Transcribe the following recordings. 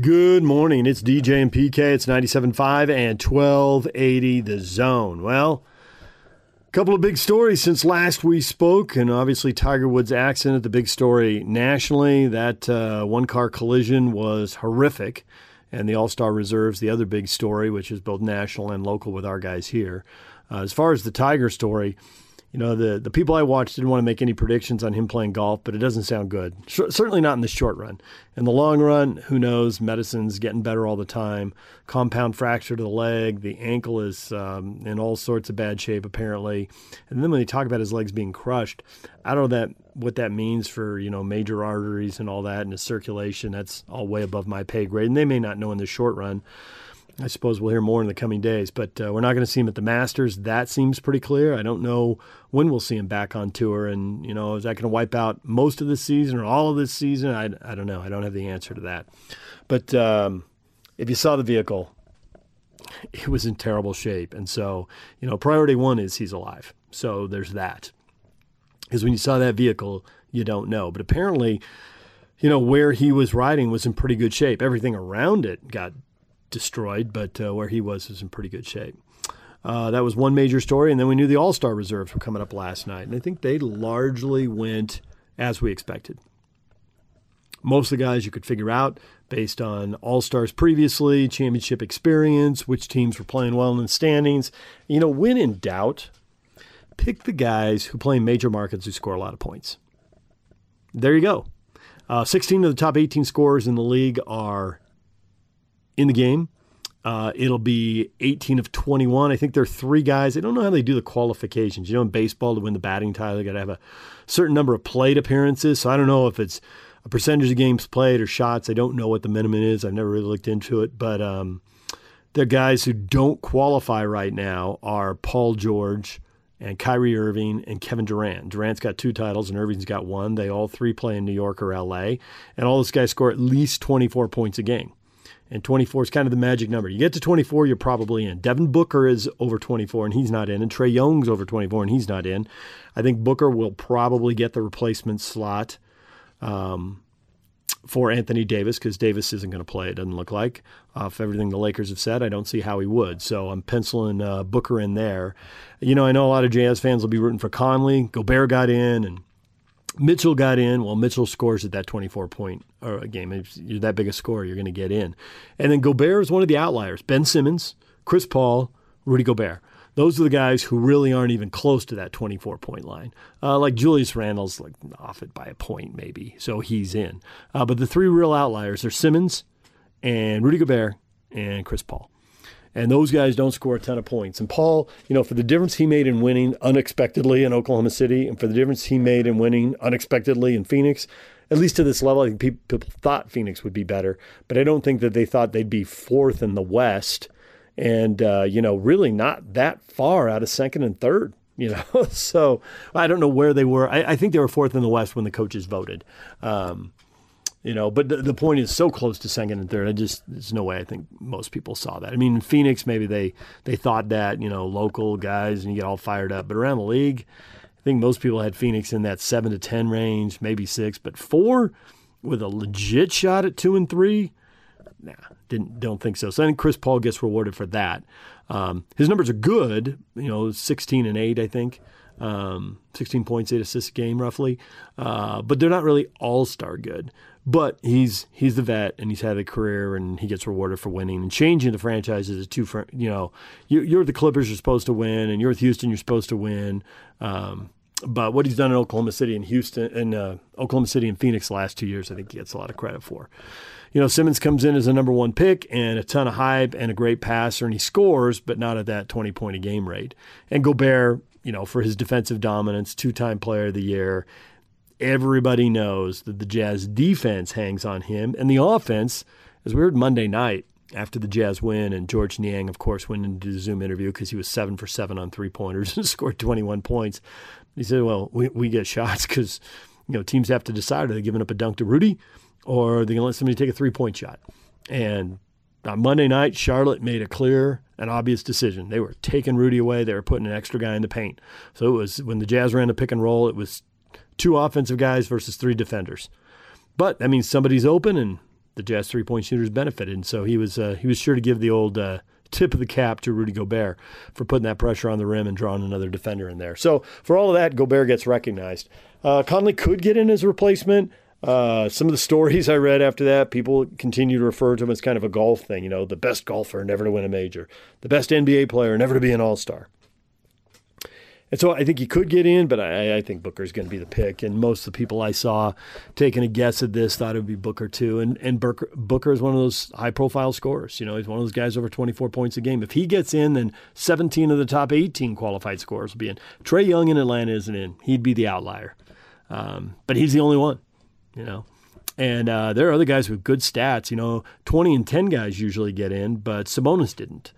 Good morning. It's DJ and PK. It's 97.5 and 1280 the zone. Well, a couple of big stories since last we spoke, and obviously Tiger Woods' accident, the big story nationally. That uh, one car collision was horrific. And the All Star Reserves, the other big story, which is both national and local with our guys here. Uh, as far as the Tiger story, you know, the, the people I watched didn't want to make any predictions on him playing golf, but it doesn't sound good. Sh- certainly not in the short run. In the long run, who knows? Medicine's getting better all the time. Compound fracture to the leg. The ankle is um, in all sorts of bad shape, apparently. And then when they talk about his legs being crushed, I don't know that what that means for you know major arteries and all that and the circulation. That's all way above my pay grade, and they may not know in the short run. I suppose we'll hear more in the coming days, but uh, we're not going to see him at the Masters. That seems pretty clear. I don't know when we'll see him back on tour, and you know, is that going to wipe out most of this season or all of this season? I, I don't know. I don't have the answer to that. But um, if you saw the vehicle, it was in terrible shape, and so you know, priority one is he's alive. So there's that. Because when you saw that vehicle, you don't know. But apparently, you know, where he was riding was in pretty good shape. Everything around it got destroyed, but uh, where he was was in pretty good shape. Uh, that was one major story, and then we knew the All Star reserves were coming up last night, and I think they largely went as we expected. Most of the guys you could figure out based on All Stars previously, championship experience, which teams were playing well in the standings. You know, when in doubt, pick the guys who play in major markets who score a lot of points. There you go. Uh, 16 of the top 18 scorers in the league are in the game. Uh, it'll be 18 of 21. I think there are three guys. I don't know how they do the qualifications. You know, in baseball, to win the batting title, you got to have a certain number of plate appearances. So I don't know if it's a percentage of games played or shots. I don't know what the minimum is. I've never really looked into it. But um, the guys who don't qualify right now are Paul George and Kyrie Irving and Kevin Durant. Durant's got two titles and Irving's got one. They all three play in New York or LA. And all those guys score at least 24 points a game and 24 is kind of the magic number. You get to 24, you're probably in. Devin Booker is over 24 and he's not in, and Trae Young's over 24 and he's not in. I think Booker will probably get the replacement slot um, for Anthony Davis because Davis isn't going to play. It doesn't look like. Uh, if everything the Lakers have said, I don't see how he would. So I'm penciling uh, Booker in there. You know, I know a lot of Jazz fans will be rooting for Conley. Gobert got in, and Mitchell got in. Well, Mitchell scores at that 24 point uh, game. If you're that big a scorer, you're going to get in. And then Gobert is one of the outliers. Ben Simmons, Chris Paul, Rudy Gobert. Those are the guys who really aren't even close to that 24 point line. Uh, like Julius Randle's like off it by a point maybe, so he's in. Uh, but the three real outliers are Simmons and Rudy Gobert and Chris Paul and those guys don't score a ton of points. And Paul, you know, for the difference he made in winning unexpectedly in Oklahoma City, and for the difference he made in winning unexpectedly in Phoenix, at least to this level, I think people thought Phoenix would be better, but I don't think that they thought they'd be fourth in the West, and uh, you know, really not that far out of second and third. You know, so I don't know where they were. I, I think they were fourth in the West when the coaches voted. Um, you know, but the, the point is so close to second and third. I just there's no way I think most people saw that. I mean, Phoenix maybe they they thought that you know local guys and you get all fired up, but around the league, I think most people had Phoenix in that seven to ten range, maybe six, but four with a legit shot at two and three. Nah, didn't don't think so. So I think Chris Paul gets rewarded for that. Um, his numbers are good, you know, 16 and 8, I think um, 16 points, eight assists a game roughly, uh, but they're not really all star good. But he's he's the vet and he's had a career and he gets rewarded for winning and changing the franchises is a two. You know, you, are the Clippers, you're supposed to win, and you're with Houston, you're supposed to win. Um, but what he's done in Oklahoma City and Houston and uh, Oklahoma City and Phoenix the last two years, I think he gets a lot of credit for. You know, Simmons comes in as a number one pick and a ton of hype and a great passer, and he scores, but not at that 20 point a game rate. And Gobert, you know, for his defensive dominance, two time player of the year. Everybody knows that the Jazz defense hangs on him. And the offense, as we heard Monday night after the Jazz win, and Georges Niang, of course, went into the Zoom interview because he was seven for seven on three pointers and scored 21 points. He said, Well, we, we get shots because, you know, teams have to decide are they giving up a dunk to Rudy or are they going to let somebody take a three point shot? And on Monday night, Charlotte made a clear and obvious decision. They were taking Rudy away. They were putting an extra guy in the paint. So it was when the Jazz ran the pick and roll, it was two offensive guys versus three defenders. But that means somebody's open and the Jazz three point shooters benefited, and so he was uh, he was sure to give the old uh, tip of the cap to Rudy Gobert for putting that pressure on the rim and drawing another defender in there. So for all of that, Gobert gets recognized. Uh, Conley could get in as a replacement. Uh, some of the stories I read after that, people continue to refer to him as kind of a golf thing. You know, the best golfer never to win a major, the best NBA player never to be an All Star. And so I think he could get in, but I, I think Booker's going to be the pick. And most of the people I saw taking a guess at this thought it would be Booker too. And and Booker, Booker is one of those high profile scorers. You know, he's one of those guys over 24 points a game. If he gets in, then 17 of the top 18 qualified scorers will be in. Trae Young in Atlanta isn't in. He'd be the outlier. Um, but he's the only one, you know. And uh, there are other guys with good stats. You know, 20 and 10 guys usually get in, but Sabonis didn't.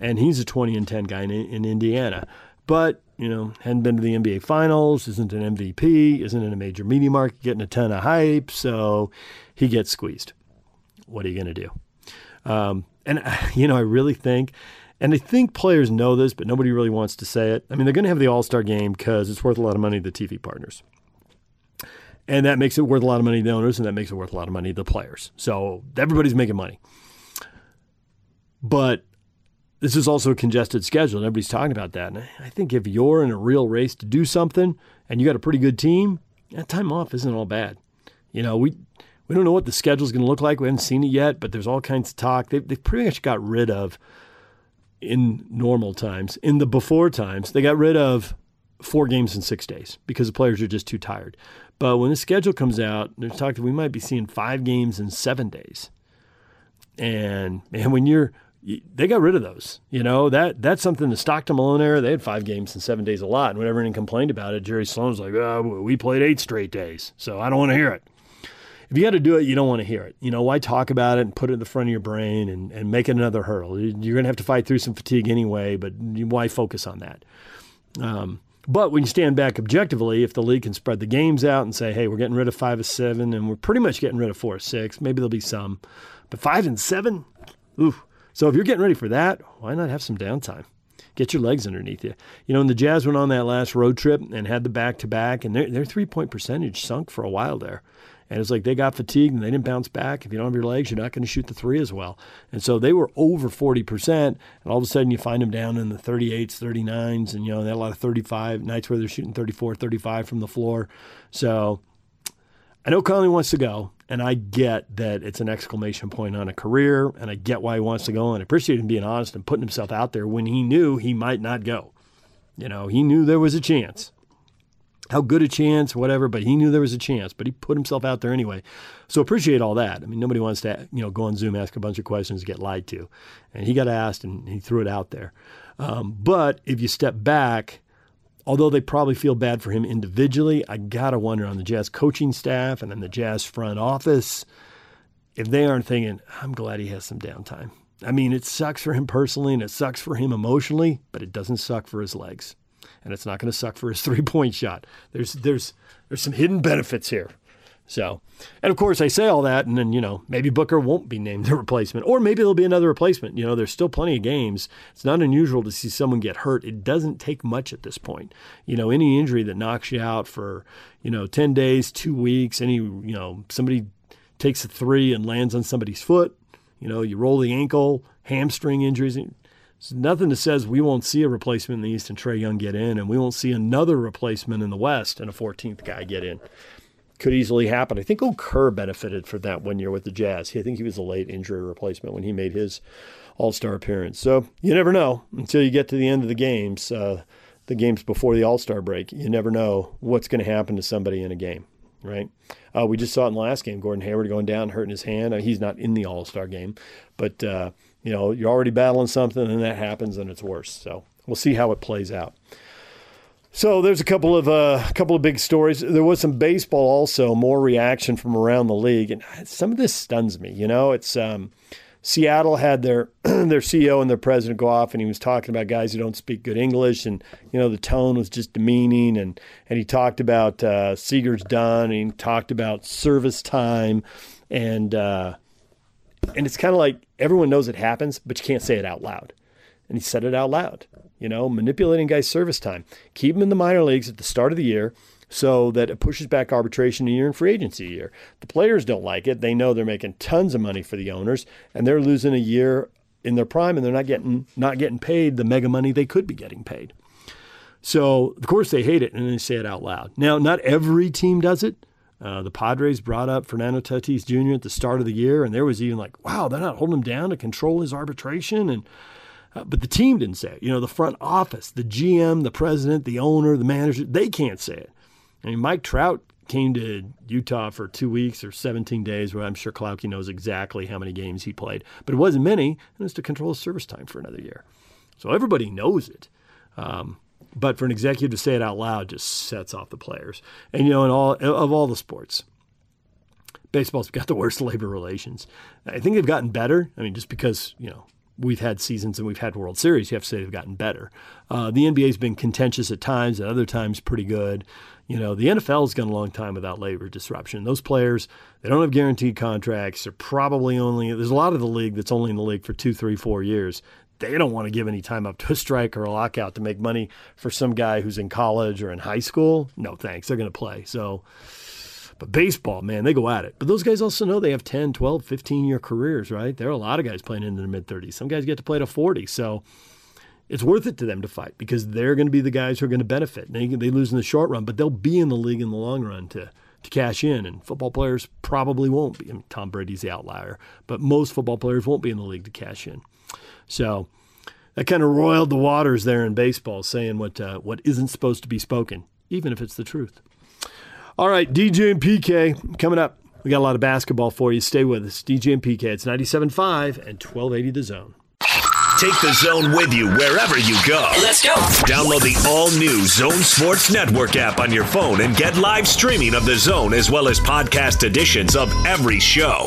And he's a 20 and 10 guy in, in Indiana. But you know, hadn't been to the NBA Finals, isn't an MVP, isn't in a major media market, getting a ton of hype, so he gets squeezed. What are you going to do? Um, and you know, I really think, and I think players know this, but nobody really wants to say it. I mean, they're going to have the All Star game because it's worth a lot of money to the TV partners. And that makes it worth a lot of money to the owners, and that makes it worth a lot of money to the players. So everybody's making money. But this is also a congested schedule, and everybody's talking about that. And I think if you're in a real race to do something and you got a pretty good team, that time off isn't all bad. You know, we we don't know what the schedule is going to look like. We haven't seen it yet, but there's all kinds of talk. They've, they've pretty much got rid of, in normal times, in the before times, they got rid of four games in six days because the players are just too tired. But when the schedule comes out, there's talk that we might be seeing five games in seven days. And man, when you're they got rid of those. You know that that's something the Stockton Malone era. They had five games in seven days a lot, and when everyone complained about it, Jerry Sloan's like, oh, "We played eight straight days, so I don't want to hear it." If you got to do it, you don't want to hear it. You know why talk about it and put it in the front of your brain and, and make it another hurdle? You're going to have to fight through some fatigue anyway, but why focus on that? Um, but when you stand back objectively, if the league can spread the games out and say, "Hey, we're getting rid of five of seven, and we're pretty much getting rid of four of six," maybe there'll be some, but five and seven, ooh so if you're getting ready for that, why not have some downtime? Get your legs underneath you. You know, when the Jazz went on that last road trip and had the back to back, and their, their three point percentage sunk for a while there. And it's like they got fatigued and they didn't bounce back. If you don't have your legs, you're not going to shoot the three as well. And so they were over 40%. And all of a sudden you find them down in the 38s, 39s, and, you know, they had a lot of 35 nights where they're shooting 34, 35 from the floor. So I know Conley wants to go. And I get that it's an exclamation point on a career, and I get why he wants to go. And I appreciate him being honest and putting himself out there when he knew he might not go. You know, he knew there was a chance. How good a chance, whatever, but he knew there was a chance, but he put himself out there anyway. So appreciate all that. I mean, nobody wants to, you know, go on Zoom, ask a bunch of questions, get lied to. And he got asked and he threw it out there. Um, but if you step back, although they probably feel bad for him individually, I gotta wonder on the Jazz coaching staff and then the Jazz front office if they aren't thinking, I'm glad he has some downtime. I mean, it sucks for him personally and it sucks for him emotionally, but it doesn't suck for his legs. And it's not going to suck for his three point shot. There's there's there's some hidden benefits here. So, and of course, I say all that, and then, you know, maybe Booker won't be named the replacement, or maybe there'll be another replacement. You know, there's still plenty of games. It's not unusual to see someone get hurt. It doesn't take much at this point. You know, any injury that knocks you out for, you know, 10 days, two weeks, any, you know, somebody takes a three and lands on somebody's foot, you know, you roll the ankle, hamstring injuries. There's nothing that says we won't see a replacement in the East and Trae Young get in, and we won't see another replacement in the West and a 14th guy get in could easily happen. I think Kerr benefited for that one year with the Jazz. I think he was a late injury replacement when he made his All Star appearance. So you never know until you get to the end of the games, uh, the games before the All Star break. You never know what's going to happen to somebody in a game, right? Uh, we just saw it in the last game. Gordon Hayward going down, hurting his hand. Uh, he's not in the All Star game, but uh, you know you're already battling something, and that happens, and it's worse. So we'll see how it plays out. So there's a couple of uh, a couple of big stories. There was some baseball also, more reaction from around the league, and some of this stuns me. You know, it's um, Seattle had their their CEO and their president go off, and he was talking about guys who don't speak good English, and you know the tone was just demeaning, and and he talked about uh, Seager's done, and he talked about service time, and uh, and it's kind of like everyone knows it happens, but you can't say it out loud, and he said it out loud you know, manipulating guys' service time. Keep them in the minor leagues at the start of the year. so that it pushes back arbitration a year and free agency a year. The players don't like it. They know they're making tons of money for the owners, and they're losing a year in their prime, and they're not getting not getting paid the mega money they could be getting paid. So of course they hate it, and they say it out loud. Now, not every team does it. Uh, the Padres brought up Fernando Tatis Jr. at the start of the year, and there was even like, wow, they're not holding him down to control his arbitration. And uh, but the team didn't say it. You know, the front office, the GM, the president, the owner, the manager, they can't say it. I mean, Mike Trout came to Utah for two weeks or 17 days, where I'm sure Klauke knows exactly how many games he played, but it wasn't many, and it was to control his service time for another year. So everybody knows it. Um, but for an executive to say it out loud just sets off the players. And you know, in all of all the sports, baseball's got the worst labor relations. I think they've gotten better. I mean, just because you know we've had seasons and we've had World Series, you have to say they've gotten better. Uh, the NBA's been contentious at times, at other times pretty good. You know, the NFL's gone a long time without labor disruption. Those players, they don't have guaranteed contracts. They're probably only there's a lot of the league that's only in the league for two, three, four years they don't want to give any time up to a strike or a lockout to make money for some guy who's in college or in high school. No, thanks. They're going to play. So, but baseball, man, they go at it. But those guys also know they have 10, 12, 15 year careers, right? There are a lot of guys playing into their mid 30s. Some guys get to play to 40. So, it's worth it to them to fight because they're going to be the guys who are going to benefit. They, they lose in the short run, but they'll be in the league in the long run to to cash in. And football players probably won't be. I mean, Tom Brady's the outlier, but most football players won't be in the league to cash in. So that kind of roiled the waters there in baseball, saying what uh, what isn't supposed to be spoken, even if it's the truth. All right, DJ and PK coming up. We got a lot of basketball for you. Stay with us. DJ and PK. It's 97.5 and 1280 The Zone. Take the zone with you wherever you go. Let's go. Download the all new Zone Sports Network app on your phone and get live streaming of the zone as well as podcast editions of every show.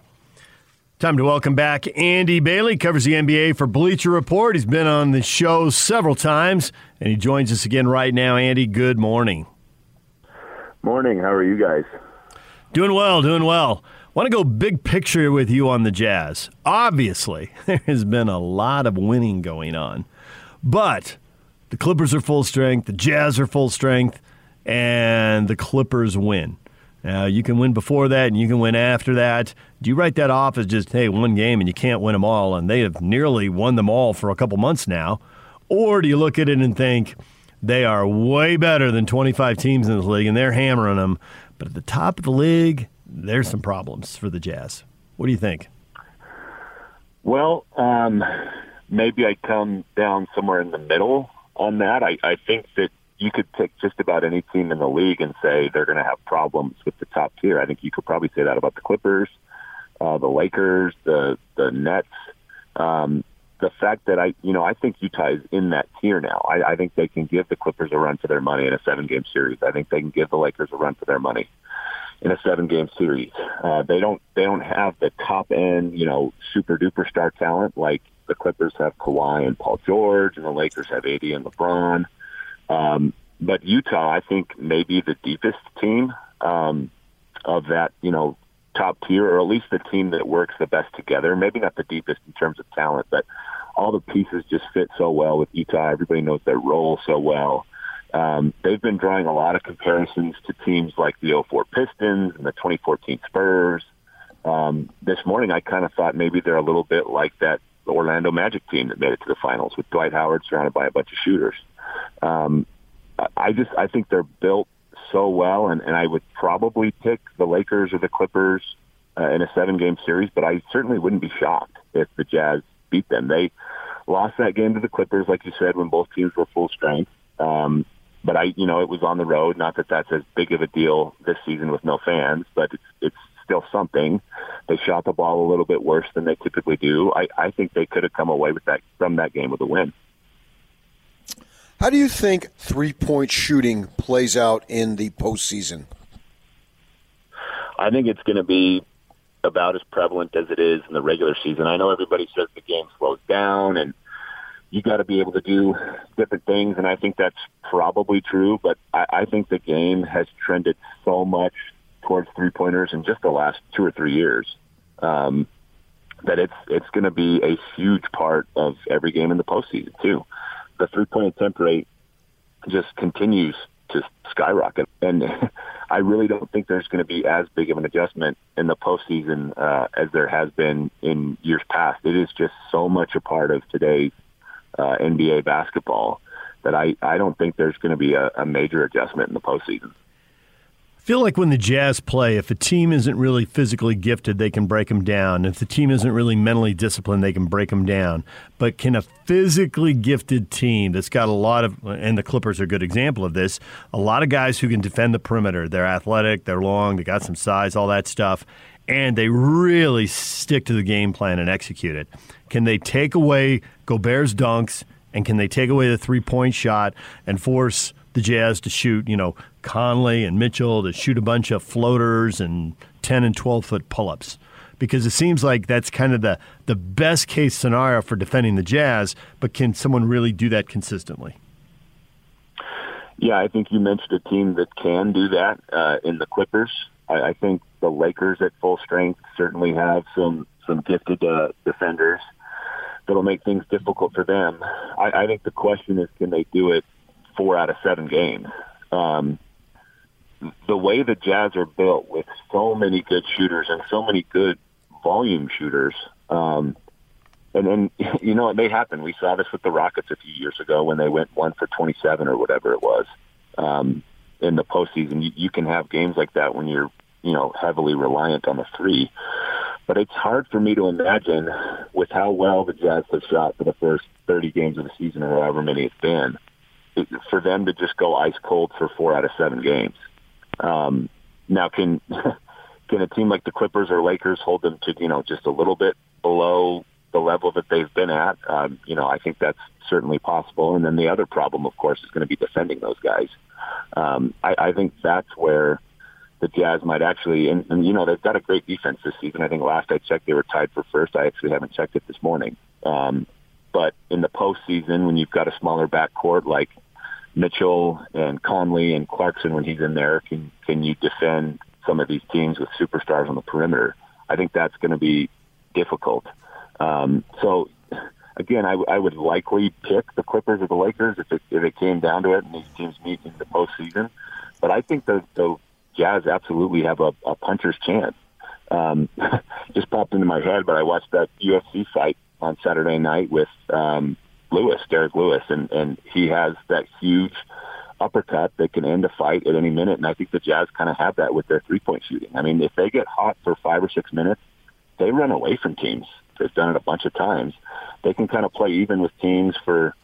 Time to welcome back Andy Bailey, covers the NBA for Bleacher Report. He's been on the show several times, and he joins us again right now. Andy, good morning. Morning. How are you guys? Doing well, doing well. Want to go big picture with you on the Jazz. Obviously, there has been a lot of winning going on, but the Clippers are full strength, the Jazz are full strength, and the Clippers win. Now, you can win before that and you can win after that. Do you write that off as just, hey, one game and you can't win them all, and they have nearly won them all for a couple months now? Or do you look at it and think they are way better than 25 teams in this league and they're hammering them, but at the top of the league, there's some problems for the Jazz? What do you think? Well, um, maybe I come down somewhere in the middle on that. I, I think that you could pick just about any team in the league and say they're going to have problems with the top tier. I think you could probably say that about the Clippers, uh, the Lakers, the the Nets. Um, the fact that I, you know, I think Utah is in that tier now. I, I think they can give the Clippers a run for their money in a seven-game series. I think they can give the Lakers a run for their money in a seven-game series. Uh, they don't, they don't have the top end, you know, super duper star talent like the Clippers have Kawhi and Paul George, and the Lakers have AD and LeBron. Um, but Utah, I think, may be the deepest team um, of that, you know, top tier, or at least the team that works the best together. Maybe not the deepest in terms of talent, but all the pieces just fit so well with Utah. Everybody knows their role so well. Um, they've been drawing a lot of comparisons to teams like the 04 Pistons and the 2014 Spurs. Um, this morning, I kind of thought maybe they're a little bit like that Orlando Magic team that made it to the finals with Dwight Howard surrounded by a bunch of shooters. Um, I just I think they're built so well, and, and I would probably pick the Lakers or the Clippers uh, in a seven game series, but I certainly wouldn't be shocked if the Jazz beat them. They lost that game to the Clippers, like you said, when both teams were full strength. Um, but I, you know, it was on the road. Not that that's as big of a deal this season with no fans, but it's it's still something. They shot the ball a little bit worse than they typically do. I, I think they could have come away with that from that game with a win. How do you think three point shooting plays out in the postseason? I think it's going to be about as prevalent as it is in the regular season. I know everybody says the game slows down and you got to be able to do different things, and I think that's probably true. But I, I think the game has trended so much towards three pointers in just the last two or three years um, that it's it's going to be a huge part of every game in the postseason too. The three point attempt rate just continues to skyrocket, and I really don't think there's going to be as big of an adjustment in the postseason uh, as there has been in years past. It is just so much a part of today's uh, NBA basketball that I, I don't think there's going to be a, a major adjustment in the postseason. Feel like when the Jazz play, if a team isn't really physically gifted, they can break them down. If the team isn't really mentally disciplined, they can break them down. But can a physically gifted team that's got a lot of, and the Clippers are a good example of this, a lot of guys who can defend the perimeter. They're athletic, they're long, they got some size, all that stuff, and they really stick to the game plan and execute it. Can they take away Gobert's dunks, and can they take away the three point shot and force the Jazz to shoot, you know, Conley and Mitchell to shoot a bunch of floaters and 10 and 12 foot pull ups. Because it seems like that's kind of the, the best case scenario for defending the Jazz, but can someone really do that consistently? Yeah, I think you mentioned a team that can do that uh, in the Clippers. I, I think the Lakers at full strength certainly have some some gifted uh, defenders that'll make things difficult for them. I, I think the question is, can they do it four out of seven games? Um, the way the Jazz are built with so many good shooters and so many good volume shooters, um, and then you know it may happen. We saw this with the Rockets a few years ago when they went one for 27 or whatever it was um, in the postseason. You, you can have games like that when you're you know heavily reliant on the three. But it's hard for me to imagine with how well the Jazz have shot for the first 30 games of the season or however many it's been, for them to just go ice cold for four out of seven games. Um, now, can can a team like the Clippers or Lakers hold them to you know just a little bit below the level that they've been at? Um, you know, I think that's certainly possible. And then the other problem, of course, is going to be defending those guys. Um, I, I think that's where the Jazz might actually, and, and you know, they've got a great defense this season. I think last I checked, they were tied for first. I actually haven't checked it this morning. Um, but in the postseason, when you've got a smaller backcourt like Mitchell and Conley and Clarkson when he's in there, can can you defend some of these teams with superstars on the perimeter? I think that's going to be difficult. Um, so again, I, I would likely pick the Clippers or the Lakers if it, if it came down to it and these teams meet in the postseason. But I think the, the Jazz absolutely have a, a puncher's chance. Um, just popped into my head, but I watched that UFC fight on Saturday night with um, Lewis, Derrick Lewis, and and he has that huge uppercut that can end a fight at any minute. And I think the Jazz kind of have that with their three point shooting. I mean, if they get hot for five or six minutes, they run away from teams. They've done it a bunch of times. They can kind of play even with teams for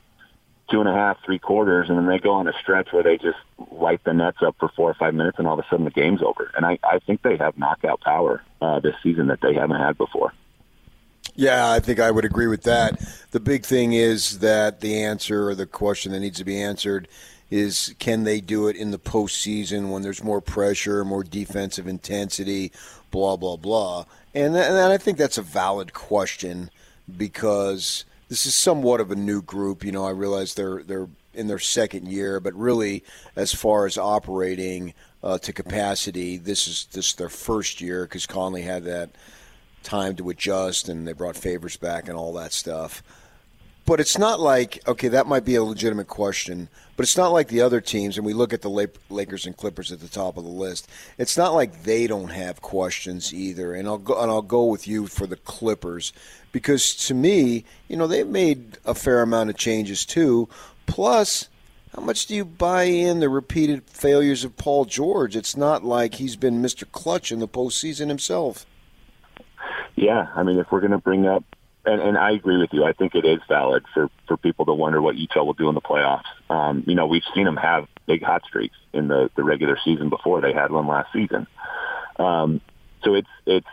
two and a half, three quarters, and then they go on a stretch where they just light the nets up for four or five minutes, and all of a sudden the game's over. And I, I think they have knockout power uh, this season that they haven't had before. Yeah, I think I would agree with that. The big thing is that the answer or the question that needs to be answered is can they do it in the postseason when there's more pressure, more defensive intensity, blah, blah, blah. And, and I think that's a valid question because this is somewhat of a new group. You know, I realize they're, they're in their second year, but really, as far as operating uh, to capacity, this is this is their first year because Conley had that – time to adjust and they brought Favors back and all that stuff. But it's not like, okay, that might be a legitimate question, but it's not like the other teams, and we look at the Lakers and Clippers at the top of the list. It's not like they don't have questions either. And I'll go, and I'll go with you for the Clippers because to me, you know, they've made a fair amount of changes too. Plus, how much do you buy in the repeated failures of Paul George? It's not like he's been Mr. Clutch in the postseason himself. Yeah, I mean, if we're going to bring up, and, and I agree with you, I think it is valid for for people to wonder what Utah will do in the playoffs. Um, you know, we've seen them have big hot streaks in the the regular season before they had one last season. Um, so it's it's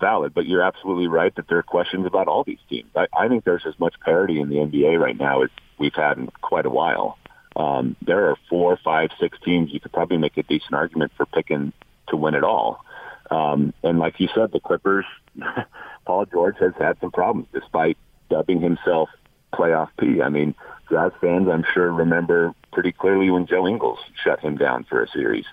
valid, but you're absolutely right that there are questions about all these teams. I, I think there's as much parity in the NBA right now as we've had in quite a while. Um, there are four, five, six teams you could probably make a decent argument for picking to win it all. Um, and like you said, the Clippers, Paul George has had some problems despite dubbing himself playoff P. I mean, Jazz fans, I'm sure, remember pretty clearly when Joe Ingles shut him down for a series.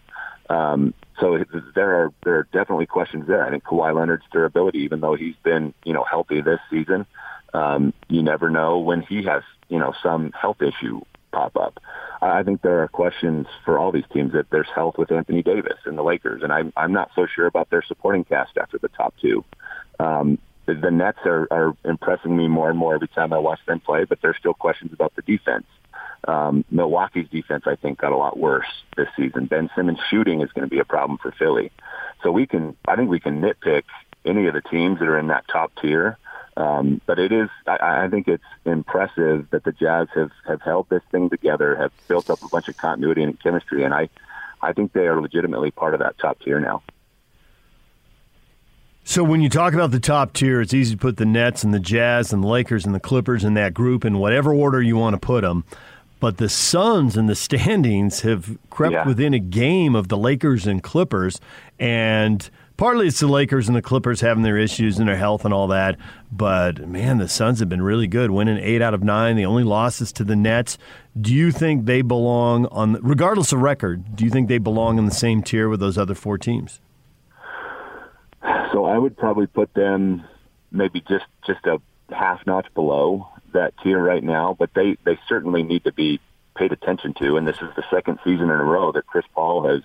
Um, so there are there are definitely questions there. I think Kawhi Leonard's durability, even though he's been you know healthy this season, um, you never know when he has you know some health issue pop up. I think there are questions for all these teams that there's health with Anthony Davis and the Lakers, and I'm I'm not so sure about their supporting cast after the top two. Um, the, Nets are, are impressing me more and more every time I watch them play, but there's still questions about the defense. Um, Milwaukee's defense, I think, got a lot worse this season. Ben Simmons shooting is going to be a problem for Philly. So we can, I think we can nitpick any of the teams that are in that top tier. Um, but it is, I, I think it's impressive that the Jazz have, have held this thing together, have built up a bunch of continuity and chemistry, and I, I think they are legitimately part of that top tier now. So when you talk about the top tier, it's easy to put the Nets and the Jazz and the Lakers and the Clippers in that group in whatever order you want to put them. But the Suns and the standings have crept yeah. within a game of the Lakers and Clippers, and partly it's the Lakers and the Clippers having their issues and their health and all that. But man, the Suns have been really good, winning eight out of nine. The only losses to the Nets. Do you think they belong on, regardless of record? Do you think they belong in the same tier with those other four teams? So I would probably put them maybe just just a half notch below that tier right now, but they they certainly need to be paid attention to. And this is the second season in a row that Chris Paul has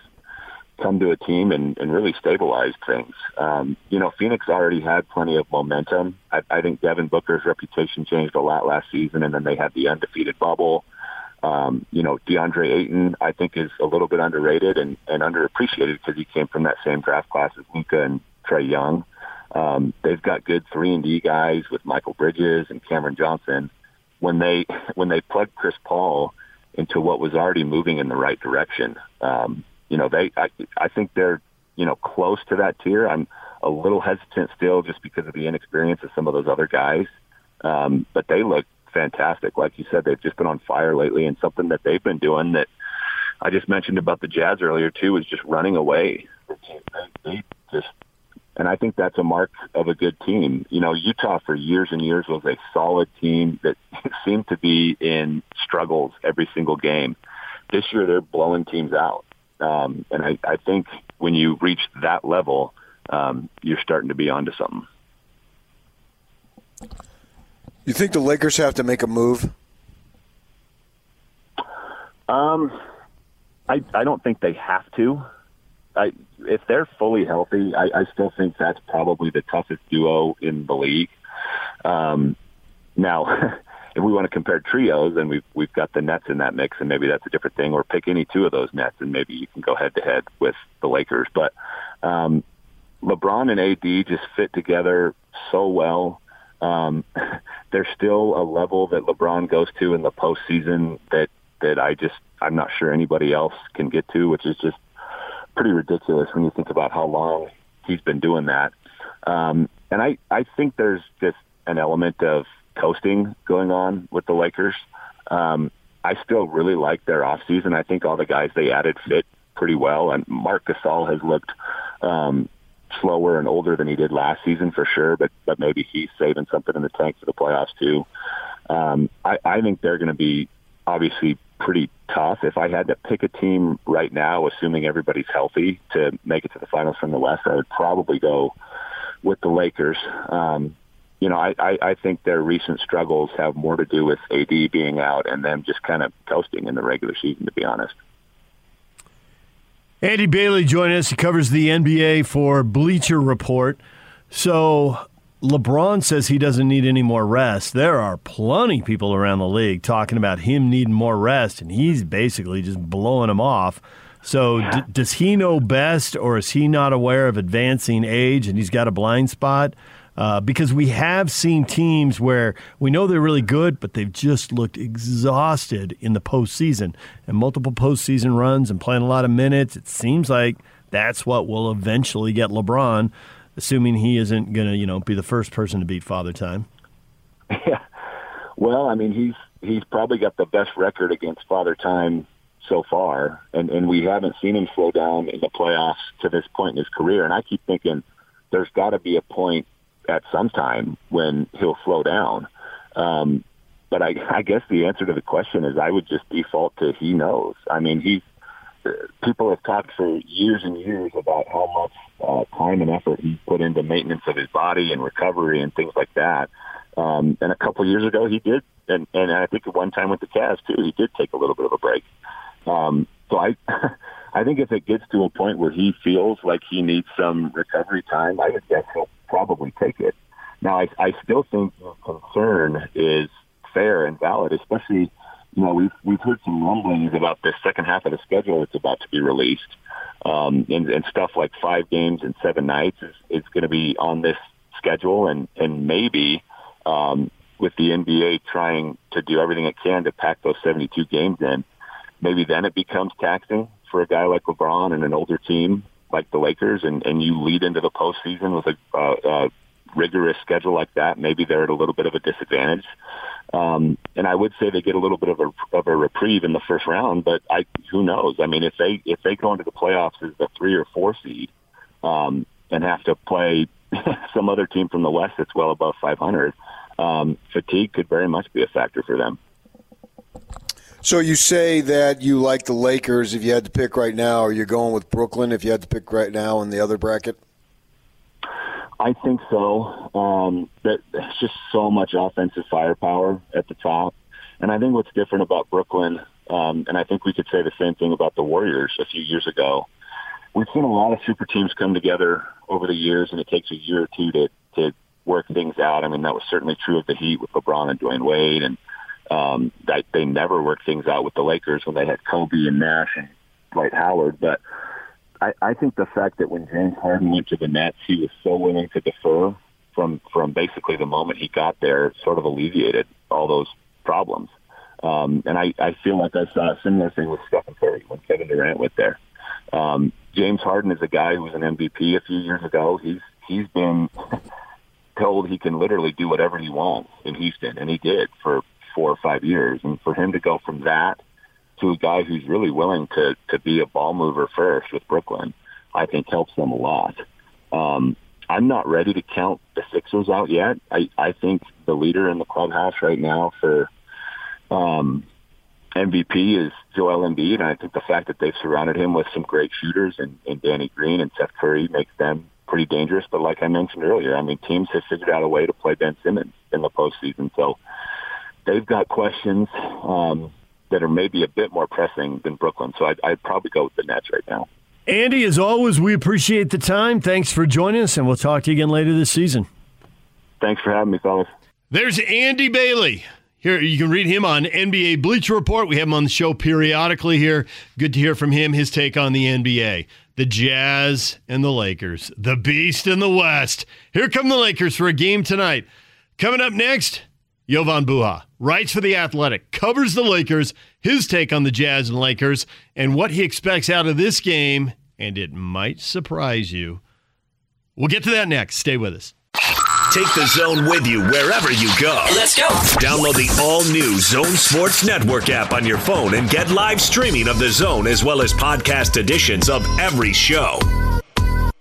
come to a team and, and really stabilized things. Um, you know, Phoenix already had plenty of momentum. I, I think Devin Booker's reputation changed a lot last season, and then they had the undefeated bubble. Um, you know, DeAndre Ayton, I think, is a little bit underrated and, and underappreciated because he came from that same draft class as Luka and Trae Young. Um, they've got good three and D guys with Mikal Bridges and Cameron Johnson. When they when they plug Chris Paul into what was already moving in the right direction, um, you know they I, I think they're you know close to that tier. I'm a little hesitant still just because of the inexperience of some of those other guys, um, but they look fantastic. Like you said, they've just been on fire lately, and something that they've been doing that I just mentioned about the Jazz earlier too is just running away. They just and I think that's a mark of a good team. You know, Utah for years and years was a solid team that seemed to be in struggles every single game. This year they're blowing teams out. Um, and I, I think when you reach that level, um, you're starting to be onto something. You think the Lakers have to make a move? Um, I I don't think they have to. I, if they're fully healthy, I, I still think that's probably the toughest duo in the league. Um, now, if we want to compare trios, then we've we've got the Nets in that mix, and maybe that's a different thing. Or pick any two of those Nets, and maybe you can go head to head with the Lakers. But um, LeBron and AD just fit together so well. Um, there's still a level that LeBron goes to in the postseason that that I just I'm not sure anybody else can get to, which is just pretty ridiculous when you think about how long he's been doing that. Um, and I, I think there's just an element of coasting going on with the Lakers. Um, I still really like their offseason. I think all the guys they added fit pretty well. And Marc Gasol has looked um, slower and older than he did last season for sure, but, but maybe he's saving something in the tank for the playoffs too. Um, I, I think they're going to be obviously pretty tough. If I had to pick a team right now, assuming everybody's healthy to make it to the finals from the West, I would probably go with the Lakers. Um, you know, I, I, I think their recent struggles have more to do with AD being out and them just kind of coasting in the regular season, to be honest. Andy Bailey joining us. He covers the NBA for Bleacher Report. So LeBron says he doesn't need any more rest. There are plenty of people around the league talking about him needing more rest, and he's basically just blowing them off. So, d- does he know best, or is he not aware of advancing age and he's got a blind spot? Uh, because we have seen teams where we know they're really good, but they've just looked exhausted in the postseason and multiple postseason runs and playing a lot of minutes. It seems like that's what will eventually get LeBron assuming he isn't going to, you know, be the first person to beat Father Time. Yeah. Well, I mean, he's he's probably got the best record against Father Time so far, and and we haven't seen him slow down in the playoffs to this point in his career. And I keep thinking there's got to be a point at some time when he'll slow down. Um, but I, I guess the answer to the question is I would just default to he knows. I mean, he's people have talked for years and years about how much uh, time and effort he put into maintenance of his body and recovery and things like that. Um, and a couple of years ago, he did, and and I think at one time with the Cavs too, he did take a little bit of a break. Um, so I, I think if it gets to a point where he feels like he needs some recovery time, I would guess he'll probably take it. Now, I, I still think the concern is fair and valid, especially you know, we've we've heard some rumblings about the second half of the schedule that's about to be released, um, and, and stuff like five games and seven nights is, is going to be on this schedule, and and maybe um, with the NBA trying to do everything it can to pack those 72 games in, maybe then it becomes taxing for a guy like LeBron and an older team like the Lakers, and and you lead into the postseason with a, uh, a rigorous schedule like that. Maybe they're at a little bit of a disadvantage. Um, and I would say they get a little bit of a, of a reprieve in the first round, but I, who knows? I mean, if they, if they go into the playoffs as the three or four seed, um, and have to play some other team from the West that's well above 500, um, fatigue could very much be a factor for them. So you say that you like the Lakers if you had to pick right now, or you're going with Brooklyn if you had to pick right now in the other bracket? I think so. Um, that there's just so much offensive firepower at the top, and I think what's different about Brooklyn, um, and I think we could say the same thing about the Warriors a few years ago. We've seen a lot of super teams come together over the years, and it takes a year or two to to work things out. I mean, that was certainly true of the Heat with LeBron and Dwyane Wade, and um, that they never worked things out with the Lakers when they had Kobe and Nash and Dwight Howard, but I, I think the fact that when James Harden went to the Nets, he was so willing to defer from from basically the moment he got there, sort of alleviated all those problems. Um, and I, I feel like I saw a similar thing with Stephen Curry when Kevin Durant went there. Um, James Harden is a guy who was an MVP a few years ago. He's he's been told he can literally do whatever he wants in Houston, and he did for four or five years. And for him to go from that to a guy who's really willing to to be a ball mover first with Brooklyn, I think helps them a lot. Um, I'm not ready to count the Sixers out yet. I, I think the leader in the clubhouse right now for um, MVP is Joel Embiid, and I think the fact that they've surrounded him with some great shooters and, and Danny Green and Seth Curry makes them pretty dangerous. But like I mentioned earlier, I mean, teams have figured out a way to play Ben Simmons in the postseason, so they've got questions. Um, that are maybe a bit more pressing than Brooklyn. So I'd, I'd probably go with the Nets right now. Andy, as always, we appreciate the time. Thanks for joining us, and we'll talk to you again later this season. Thanks for having me, fellas. There's Andy Bailey. Here, you can read him on NBA Bleacher Report. We have him on the show periodically here. Good to hear from him, his take on the NBA. The Jazz and the Lakers. The Beast in the West. Here come the Lakers for a game tonight. Coming up next, Jovan Buha writes for The Athletic, covers the Lakers, his take on the Jazz and Lakers, and what he expects out of this game, and it might surprise you. We'll get to that next. Stay with us. Take the zone with you wherever you go. Let's go. Download the all new Zone Sports Network app on your phone and get live streaming of the zone as well as podcast editions of every show.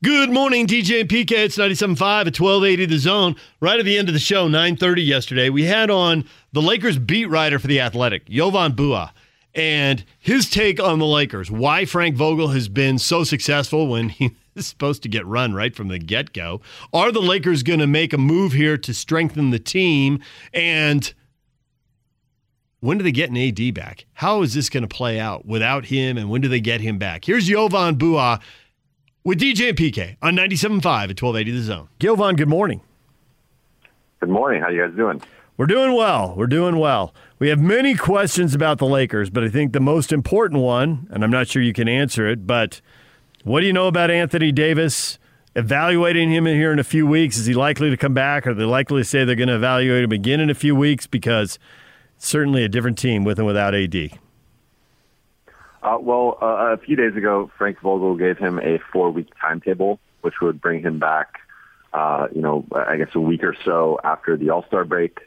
Good morning, DJ and PK. It's 97.5 at 1280 The Zone. Right at the end of the show, 9.30 yesterday, we had on the Lakers beat writer for The Athletic, Jovan Buha, and his take on the Lakers, why Frank Vogel has been so successful when he is supposed to get run right from the get-go. Are the Lakers going to make a move here to strengthen the team? And when do they get an AD back? How is this going to play out without him, and when do they get him back? Here's Jovan Buha with DJ and PK on 97.5 at 1280 The Zone. Jovan, good morning. Good morning. How you guys doing? We're doing well. We're doing well. We have many questions about the Lakers, but I think the most important one, and I'm not sure you can answer it, but what do you know about Anthony Davis evaluating him in here in a few weeks? Is he likely to come back? Are they likely to say they're going to evaluate him again in a few weeks? Because certainly a different team with and without AD. Uh, well, uh, a few days ago, Frank Vogel gave him a four-week timetable, which would bring him back, uh, you know, I guess a week or so after the All-Star break.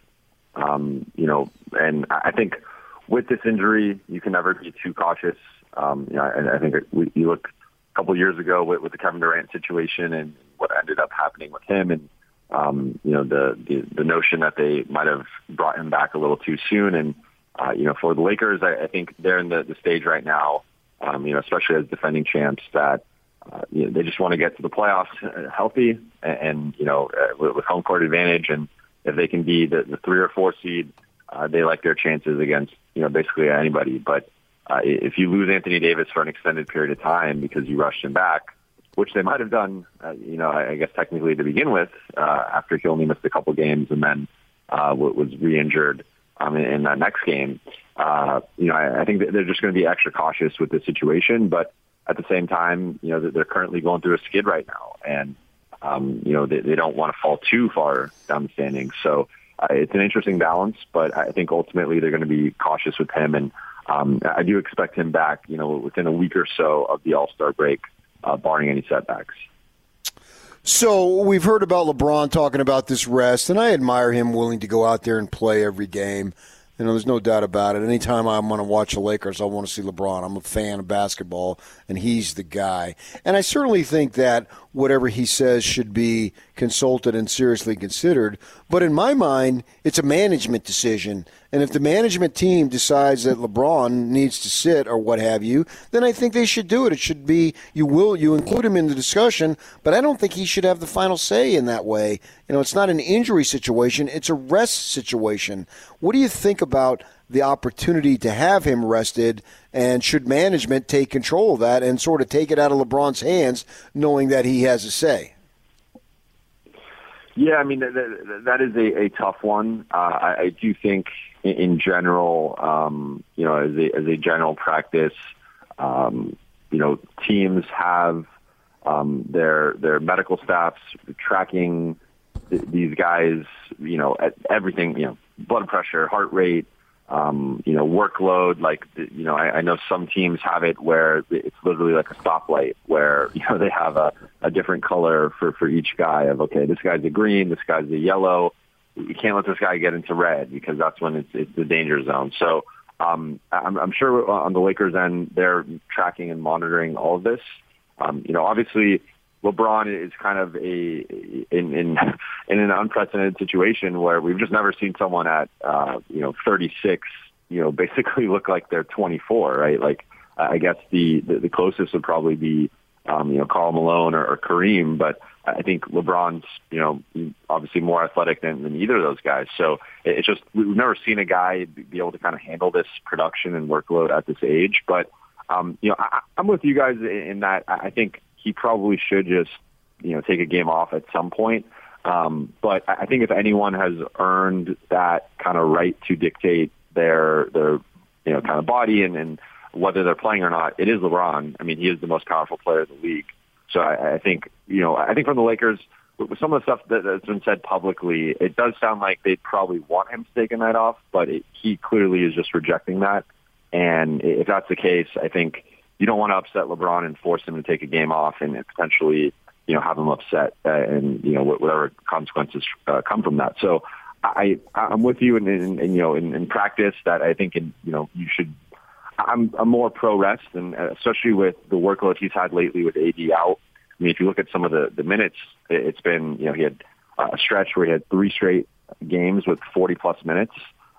Um, you know, and I think with this injury, you can never be too cautious. Um, you know, and I think we, you look a couple years ago with, with the Kevin Durant situation and what ended up happening with him, and um, you know, the, the the notion that they might have brought him back a little too soon, and uh, you know, for the Lakers, I, I think they're in the, the stage right now, um, you know, especially as defending champs, that uh, you know, they just want to get to the playoffs uh, healthy and, and you know, uh, with, with home court advantage. And if they can be the, the three or four seed, uh, they like their chances against, you know, basically anybody. But uh, if you lose Anthony Davis for an extended period of time because you rushed him back, which they might have done, uh, you know, I guess technically to begin with, uh, after he only missed a couple games and then uh, was re-injured um, in, in that next game. Uh, you know, I, I think that they're just going to be extra cautious with this situation, but at the same time, you know, they're currently going through a skid right now, and um, you know, they, they don't want to fall too far down the standings. So uh, it's an interesting balance, but I think ultimately they're going to be cautious with him, and um, I do expect him back, you know, within a week or so of the All Star break, uh, barring any setbacks. So we've heard about LeBron talking about this rest, and I admire him willing to go out there and play every game. You know, there's no doubt about it. Anytime I'm going to watch the Lakers, I want to see LeBron. I'm a fan of basketball, and he's the guy. And I certainly think that whatever he says should be consulted and seriously considered. But in my mind, it's a management decision. And if the management team decides that LeBron needs to sit or what have you, then I think they should do it. It should be you will you include him in the discussion, but I don't think he should have the final say in that way. You know, it's not an injury situation, it's a rest situation. What do you think about the opportunity to have him rested and should management take control of that and sort of take it out of LeBron's hands knowing that he has a say? Yeah, I mean that, that is a, a tough one. Uh, I, I do think, in, in general, um, you know, as a as a general practice, um, you know, teams have um, their their medical staffs tracking th- these guys, you know, at everything, you know, blood pressure, heart rate, um, you know, workload. Like, you know, I, I know some teams have it where it's literally like a stoplight where, you know, they have a, a different color for, for each guy of, okay, this guy's a green, this guy's a yellow. You can't let this guy get into red because that's when it's, it's the danger zone. So, um, I'm, I'm sure on the Lakers end, they're tracking and monitoring all of this. Um, you know, obviously LeBron is kind of a in in in an unprecedented situation where we've just never seen someone at uh, you know 36, you know, basically look like they're 24, right? Like I guess the the, the closest would probably be um, you know Karl Malone or, or Kareem, but I think LeBron's you know obviously more athletic than, than either of those guys. So it's just we've never seen a guy be able to kind of handle this production and workload at this age, but. Um, you know, I, I'm with you guys in that I think he probably should just, you know, take a game off at some point. Um, but I think if anyone has earned that kind of right to dictate their their you know kind of body and, and whether they're playing or not, it is LeBron. I mean, he is the most powerful player in the league. So I, I think you know I think from the Lakers, with some of the stuff that, that's been said publicly, it does sound like they'd probably want him to take a night off, but it, he clearly is just rejecting that. And if that's the case, I think you don't want to upset LeBron and force him to take a game off and potentially, you know, have him upset uh, and you know whatever consequences uh, come from that. So I I'm with you in, in, in you know in, in practice that I think in you know you should. I'm I'm more pro rest and uh, especially with the workload he's had lately with AD out. I mean, if you look at some of the the minutes, it's been you know he had a stretch where he had three straight games with 40 plus minutes.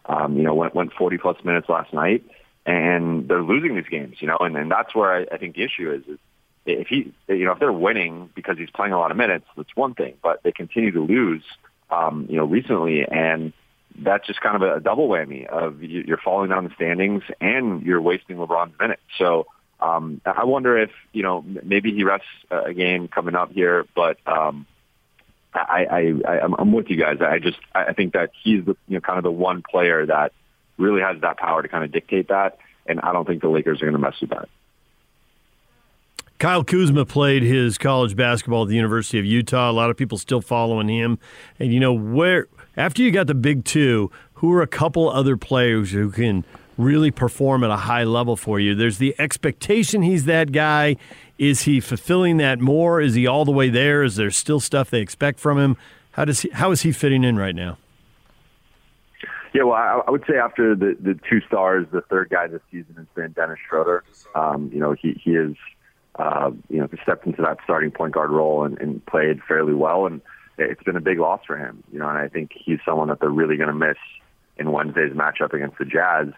Um, you know, went went 40 plus minutes last night and they're losing these games, you know, and, and that's where I, I think the issue is, is if he, you know, if they're winning because he's playing a lot of minutes, that's one thing, but they continue to lose, um, you know, recently, and that's just kind of a double whammy of you're falling down the standings and you're wasting LeBron's minutes. So um, I wonder if you know maybe he rests a game coming up here, but um, I, I, I I'm with you guys. I just I think that he's the you know kind of the one player that really has that power to kind of dictate that. And I don't think the Lakers are going to mess with that. Kyle Kuzma played his college basketball at the University of Utah. A lot of people still following him. And you know where after you got the big two, who are a couple other players who can really perform at a high level for you? There's the expectation he's that guy. Is he fulfilling that more? Is he all the way there? Is there still stuff they expect from him? How does he, how is he fitting in right now? Yeah, well, I, I would say after the, the two stars, the third guy this season has been Dennis Schroeder. Um, you know, he he is uh, you know stepped into that starting point guard role and, and played fairly well, and it's been a big loss for him. You know, and I think he's someone that they're really going to miss in Wednesday's matchup against the Jazz.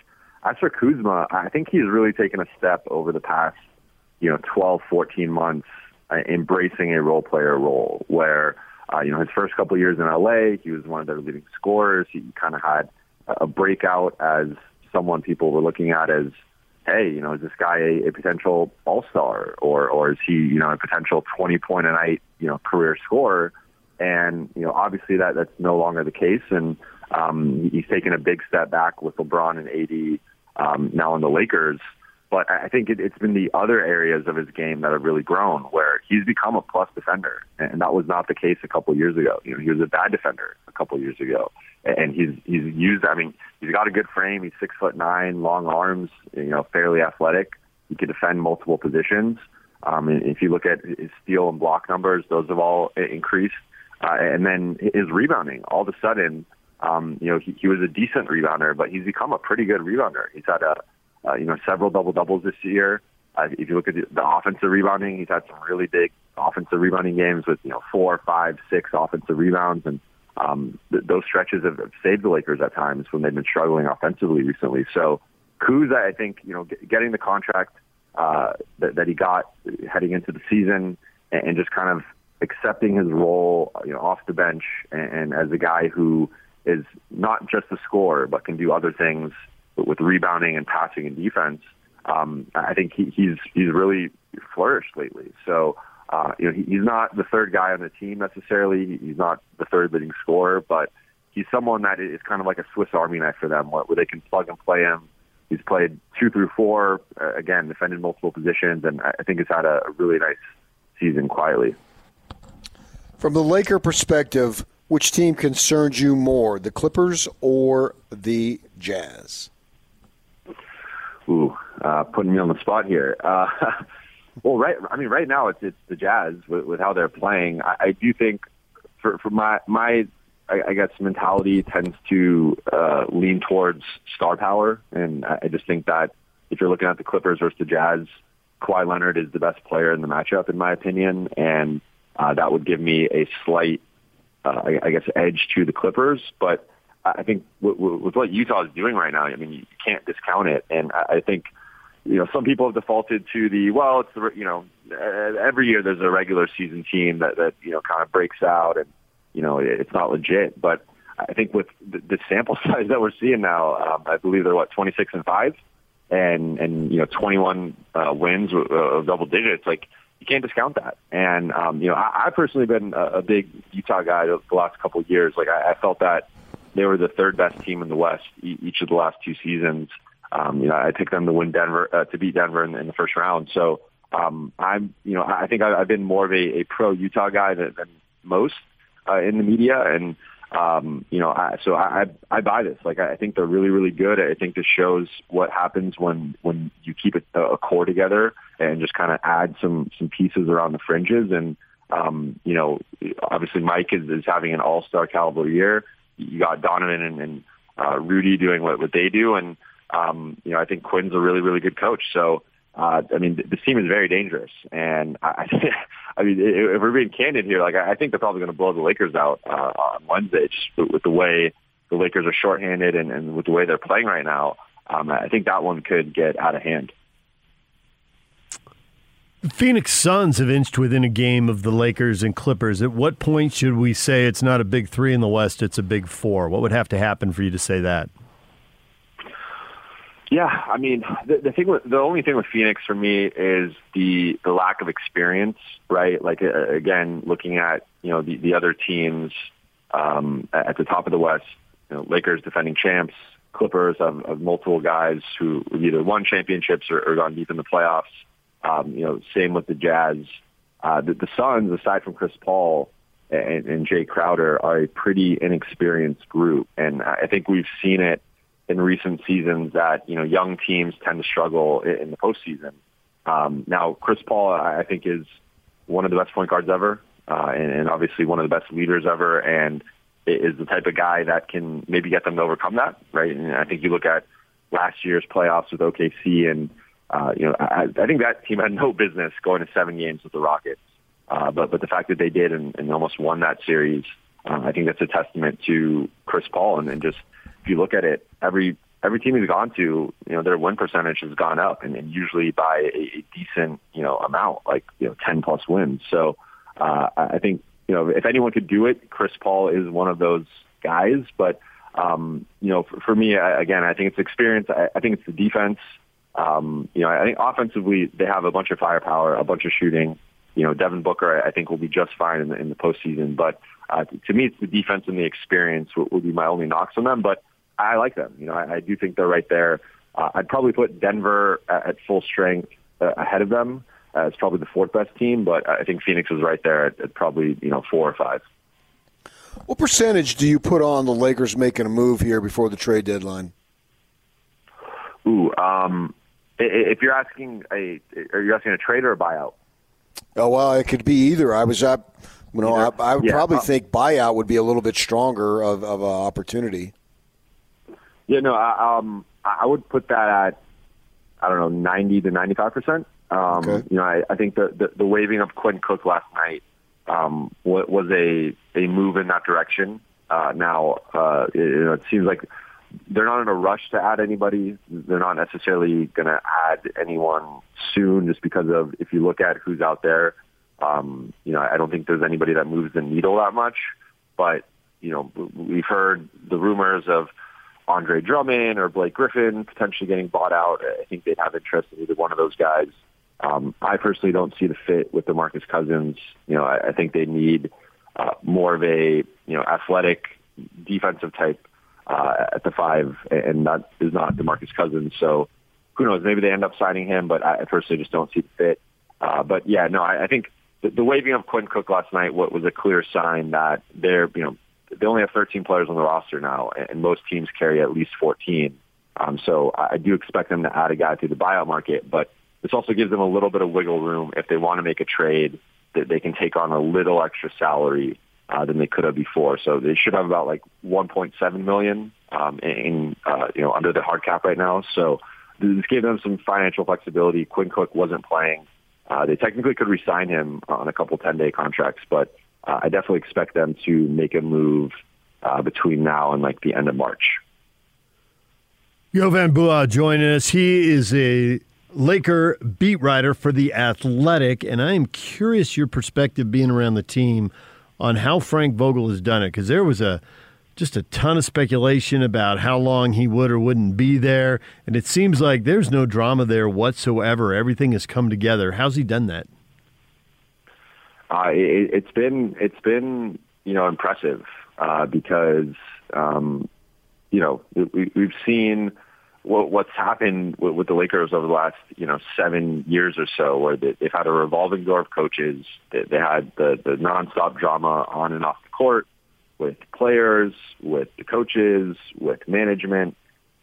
As for Kuzma, I think he's really taken a step over the past you know 12, 14 months, uh, embracing a role player role where. Uh, you know, his first couple of years in LA, he was one of their leading scorers. He kind of had a breakout as someone people were looking at as, hey, you know, is this guy a, a potential all star or or is he, you know, a potential twenty point a night, you know, career scorer? And you know, obviously that that's no longer the case, and um, he's taken a big step back with LeBron and AD um, now in the Lakers. But I think it, it's been the other areas of his game that have really grown, where he's become a plus defender, and that was not the case a couple years ago. You know, he was a bad defender a couple years ago, and he's he's used. I mean, he's got a good frame. He's six foot nine, long arms. You know, fairly athletic. He can defend multiple positions. Um, if you look at his steal and block numbers, those have all increased. Uh, and then his rebounding, all of a sudden, um, you know, he, he was a decent rebounder, but he's become a pretty good rebounder. He's had a, uh, you know, several double doubles this year. Uh, if you look at the, the offensive rebounding, he's had some really big offensive rebounding games with you know four, five, six offensive rebounds, and um, th- those stretches have, saved the Lakers at times when they've been struggling offensively recently. So Kuz, I think, you know, g- getting the contract uh, that, that he got heading into the season and, and just kind of accepting his role, you know, off the bench and, and as a guy who is not just a scorer but can do other things with rebounding and passing and defense. Um, I think he, he's he's really flourished lately. So uh, you know, he, he's not the third guy on the team necessarily. He's not the third leading scorer, but he's someone that is kind of like a Swiss Army knife for them, where, where they can plug and play him. He's played two through four, uh, again, defended multiple positions, and I think he's had a, a really nice season quietly. From the Laker perspective, which team concerns you more, the Clippers or the Jazz? Ooh, uh, putting me on the spot here. Uh, Well, right. I mean, right now it's it's the Jazz with, with how they're playing. I, I do think for for my my I, I guess mentality tends to uh, lean towards star power, and I, I just think that if you're looking at the Clippers versus the Jazz, Kawhi Leonard is the best player in the matchup, in my opinion, and uh, that would give me a slight, uh, I, I guess, edge to the Clippers. But I think with, with what Utah is doing right now, I mean, you can't discount it, and I, I think you know, some people have defaulted to the well, it's the you know, every year there's a regular season team that that you know kind of breaks out and you know it's not legit. But I think with the, the sample size that we're seeing now, um, I believe they're what 26 and five, and and you know 21 uh, wins of uh, double digits. Like you can't discount that. And um, you know, I, I've personally been a, a big Utah guy the last couple of years. Like I, I felt that they were the third best team in the West each of the last two seasons. Um, you know, I picked them to win Denver uh, to beat Denver in, in the first round. So um, I'm, you know, I think I, I've been more of a, a pro Utah guy than, than most uh, in the media, and um, you know, I, so I, I buy this. Like, I think they're really, really good. I think this shows what happens when when you keep a, a core together and just kind of add some some pieces around the fringes. And um, you know, obviously Mike is, is having an all star caliber year. You got Donovan and, and uh, Rudy doing what what they do, and um, you know, I think Quinn's a really, really good coach. So, uh, I mean, this team is very dangerous. And I, I mean, if we're being candid here, like I think they're probably going to blow the Lakers out uh, on Wednesday, just with the way the Lakers are shorthanded and, and with the way they're playing right now. Um, I think that one could get out of hand. Phoenix Suns have inched within a game of the Lakers and Clippers. At what point should we say it's not a big three in the West, it's a big four? What would have to happen for you to say that? Yeah, I mean, the, the thing with the only thing with Phoenix for me is the the lack of experience, right? Like uh, again, looking at you know the the other teams um, at the top of the West, you know, Lakers defending champs, Clippers have, multiple guys who either won championships or, or gone deep in the playoffs. Um, you know, same with the Jazz. Uh, the, the Suns, aside from Chris Paul and, and Jae Crowder, are a pretty inexperienced group, and I think we've seen it in recent seasons that you know young teams tend to struggle in, in the postseason. Um, now, Chris Paul, I think, is one of the best point guards ever, uh, and, and obviously one of the best leaders ever, and is the type of guy that can maybe get them to overcome that, right? And I think you look at last year's playoffs with OKC, and uh, you know, I, I think that team had no business going to seven games with the Rockets, uh, but but the fact that they did and, and almost won that series, uh, I think that's a testament to Chris Paul, and, and just if you look at it, every every team he's gone to, you know, their win percentage has gone up, and, and usually by a, a decent, you know, amount, like you know, ten plus wins. So uh, I think you know, if anyone could do it, Chris Paul is one of those guys. But um, you know, for, for me, I, again, I think it's experience. I, I think it's the defense. Um, you know, I think offensively they have a bunch of firepower, a bunch of shooting. You know, Devin Booker, I think will be just fine in the, in the postseason. But uh, to me, it's the defense and the experience would, would be my only knocks on them. But I like them. You know, I, I do think they're right there. Uh, I'd probably put Denver at, at full strength uh, ahead of them as probably the fourth best team, but I think Phoenix is right there at, at probably you know four or five. What percentage do you put on the Lakers making a move here before the trade deadline? Ooh, um, if you're asking a, are you asking a trade or a buyout? Oh well, it could be either. I was up. You know, I, I, would yeah. probably uh, think buyout would be a little bit stronger of, of an opportunity. Yeah, no, I, um, I would put that at I don't know ninety to ninety five percent. Um, okay. You know, I, I think the, the the waiving of Quinn Cook last night um, was a a move in that direction. Uh, now, uh, it, you know, it seems like they're not in a rush to add anybody. They're not necessarily going to add anyone soon, just because of if you look at who's out there. Um, you know, I don't think there's anybody that moves the needle that much. But you know, we've heard the rumors of Andre Drummond or Blake Griffin potentially getting bought out. I think they'd have interest in either one of those guys. Um, I personally don't see the fit with DeMarcus Cousins. You know, I, I think they need uh, more of a you know athletic defensive type uh, at the five, and that is not DeMarcus Cousins. So who knows? Maybe they end up signing him, but I personally just don't see the fit. Uh, but yeah, no, I, I think the, the waiving of Quinn Cook last night what was a clear sign that they're you know they only have 13 players on the roster now, and most teams carry at least 14. Um, so I do expect them to add a guy through the buyout market, but this also gives them a little bit of wiggle room if they want to make a trade that they can take on a little extra salary uh, than they could have before. So they should have about like 1.7 million um, in uh, you know under the hard cap right now. So this gave them some financial flexibility. Quinn Cook wasn't playing. Uh, they technically could resign him on a couple 10-day contracts, but uh, I definitely expect them to make a move uh, between now and like the end of March. Jovan Buha joining us. He is a Laker beat writer for The Athletic, and I am curious your perspective being around the team on how Frank Vogel has done it because there was a just a ton of speculation about how long he would or wouldn't be there, and it seems like there's no drama there whatsoever. Everything has come together. How's he done that? Uh, it, has been it's been you know impressive uh, because um, you know we, we've seen what, what's happened with, with the Lakers over the last you know seven years or so, where they, they've had a revolving door of coaches. They, they had the the nonstop drama on and off the court with players, with the coaches, with management,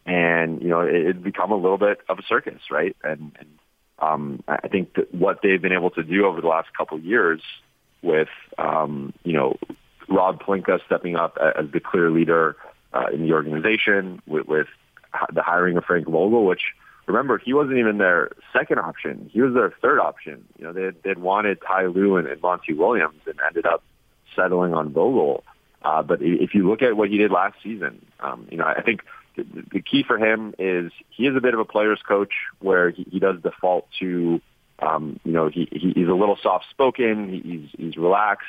and you know it, it become a little bit of a circus, right? And, and um, I think that what they've been able to do over the last couple of years with um, you know Rob Pelinka stepping up as the clear leader uh, in the organization, with, with the hiring of Frank Vogel, which remember he wasn't even their second option; he was their third option. You know, they they'd wanted Ty Lue and, and Monty Williams, and ended up settling on Vogel. Uh, but if you look at what he did last season, um, you know, I think the, the key for him is he is a bit of a player's coach where he, he does default to, um, you know, he, he, he's a little soft spoken, he's, he's relaxed.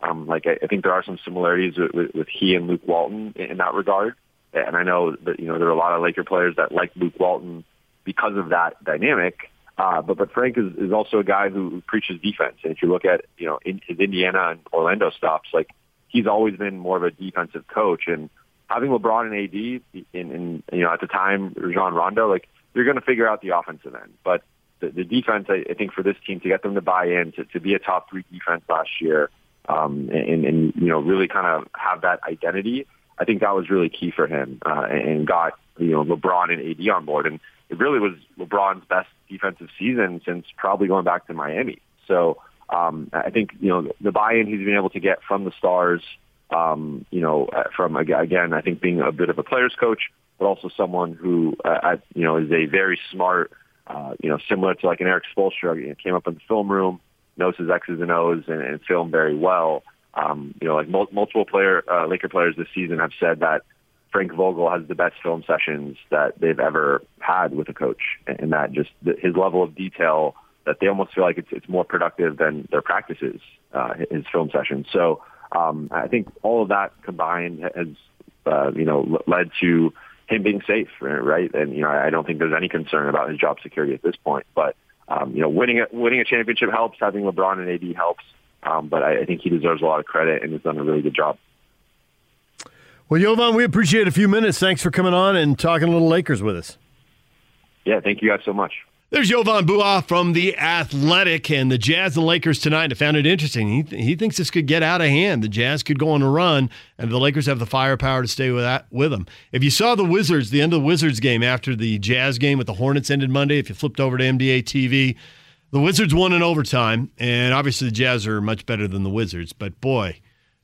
Um, like I, I think there are some similarities with, with, with he and Luke Walton in, in that regard. And I know that, you know, there are a lot of Laker players that like Luke Walton because of that dynamic. Uh, but, but Frank is, is also a guy who preaches defense. And if you look at, you know, in, his Indiana and Orlando stops, like he's always been more of a defensive coach. And having LeBron and AD in, in you know, at the time, Rajon Rondo, like you're going to figure out the offensive end. But the, the defense, I, I think for this team to get them to buy in, to, to be a top three defense last year, um, and, and, you know, really kind of have that identity, I think that was really key for him uh, and got, you know, LeBron and AD on board. And it really was LeBron's best defensive season since probably going back to Miami. So um, I think, you know, the buy-in he's been able to get from the stars, um, you know, from, again, I think being a bit of a player's coach, but also someone who, uh, you know, is a very smart, uh, you know, similar to like an Erik Spoelstra, you know, came up in the film room, knows his X's and O's and, and film very well. Um, you know, like mul- multiple player uh, Laker players this season have said that Frank Vogel has the best film sessions that they've ever had with a coach, and that just the, his level of detail that they almost feel like it's it's more productive than their practices, uh, his film sessions. So um, I think all of that combined has uh, you know led to him being safe, right? And you know I don't think there's any concern about his job security at this point, but um, you know, winning a, winning a championship helps. Having LeBron and AD helps. Um, but I, I think he deserves a lot of credit and has done a really good job. Well, Jovan, we appreciate a few minutes. Thanks for coming on and talking a little Lakers with us. Yeah, thank you guys so much. There's Jovan Buha from The Athletic and the Jazz and Lakers tonight. I found it interesting. He, th- he thinks this could get out of hand. The Jazz could go on a run, and the Lakers have the firepower to stay with that with them. If you saw the Wizards, the end of the Wizards game after the Jazz game with the Hornets ended Monday, if you flipped over to NBA TV, the Wizards won in overtime, and obviously the Jazz are much better than the Wizards. But boy,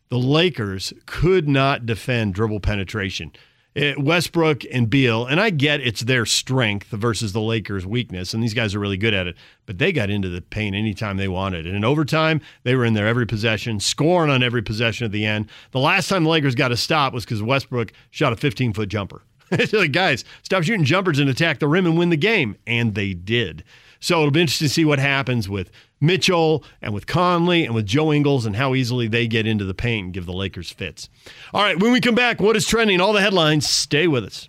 the Lakers could not defend dribble penetration. It, Westbrook and Beal, and I get it's their strength versus the Lakers' weakness, and these guys are really good at it, but they got into the paint anytime they wanted. And in overtime, they were in there every possession, scoring on every possession at the end. The last time the Lakers got a stop was because Westbrook shot a 15 foot jumper. like, guys, stop shooting jumpers and attack the rim and win the game. And they did. So it'll be interesting to see what happens with Mitchell and with Conley and with Joe Ingles and how easily they get into the paint and give the Lakers fits. All right, when we come back, what is trending? All the headlines. Stay with us.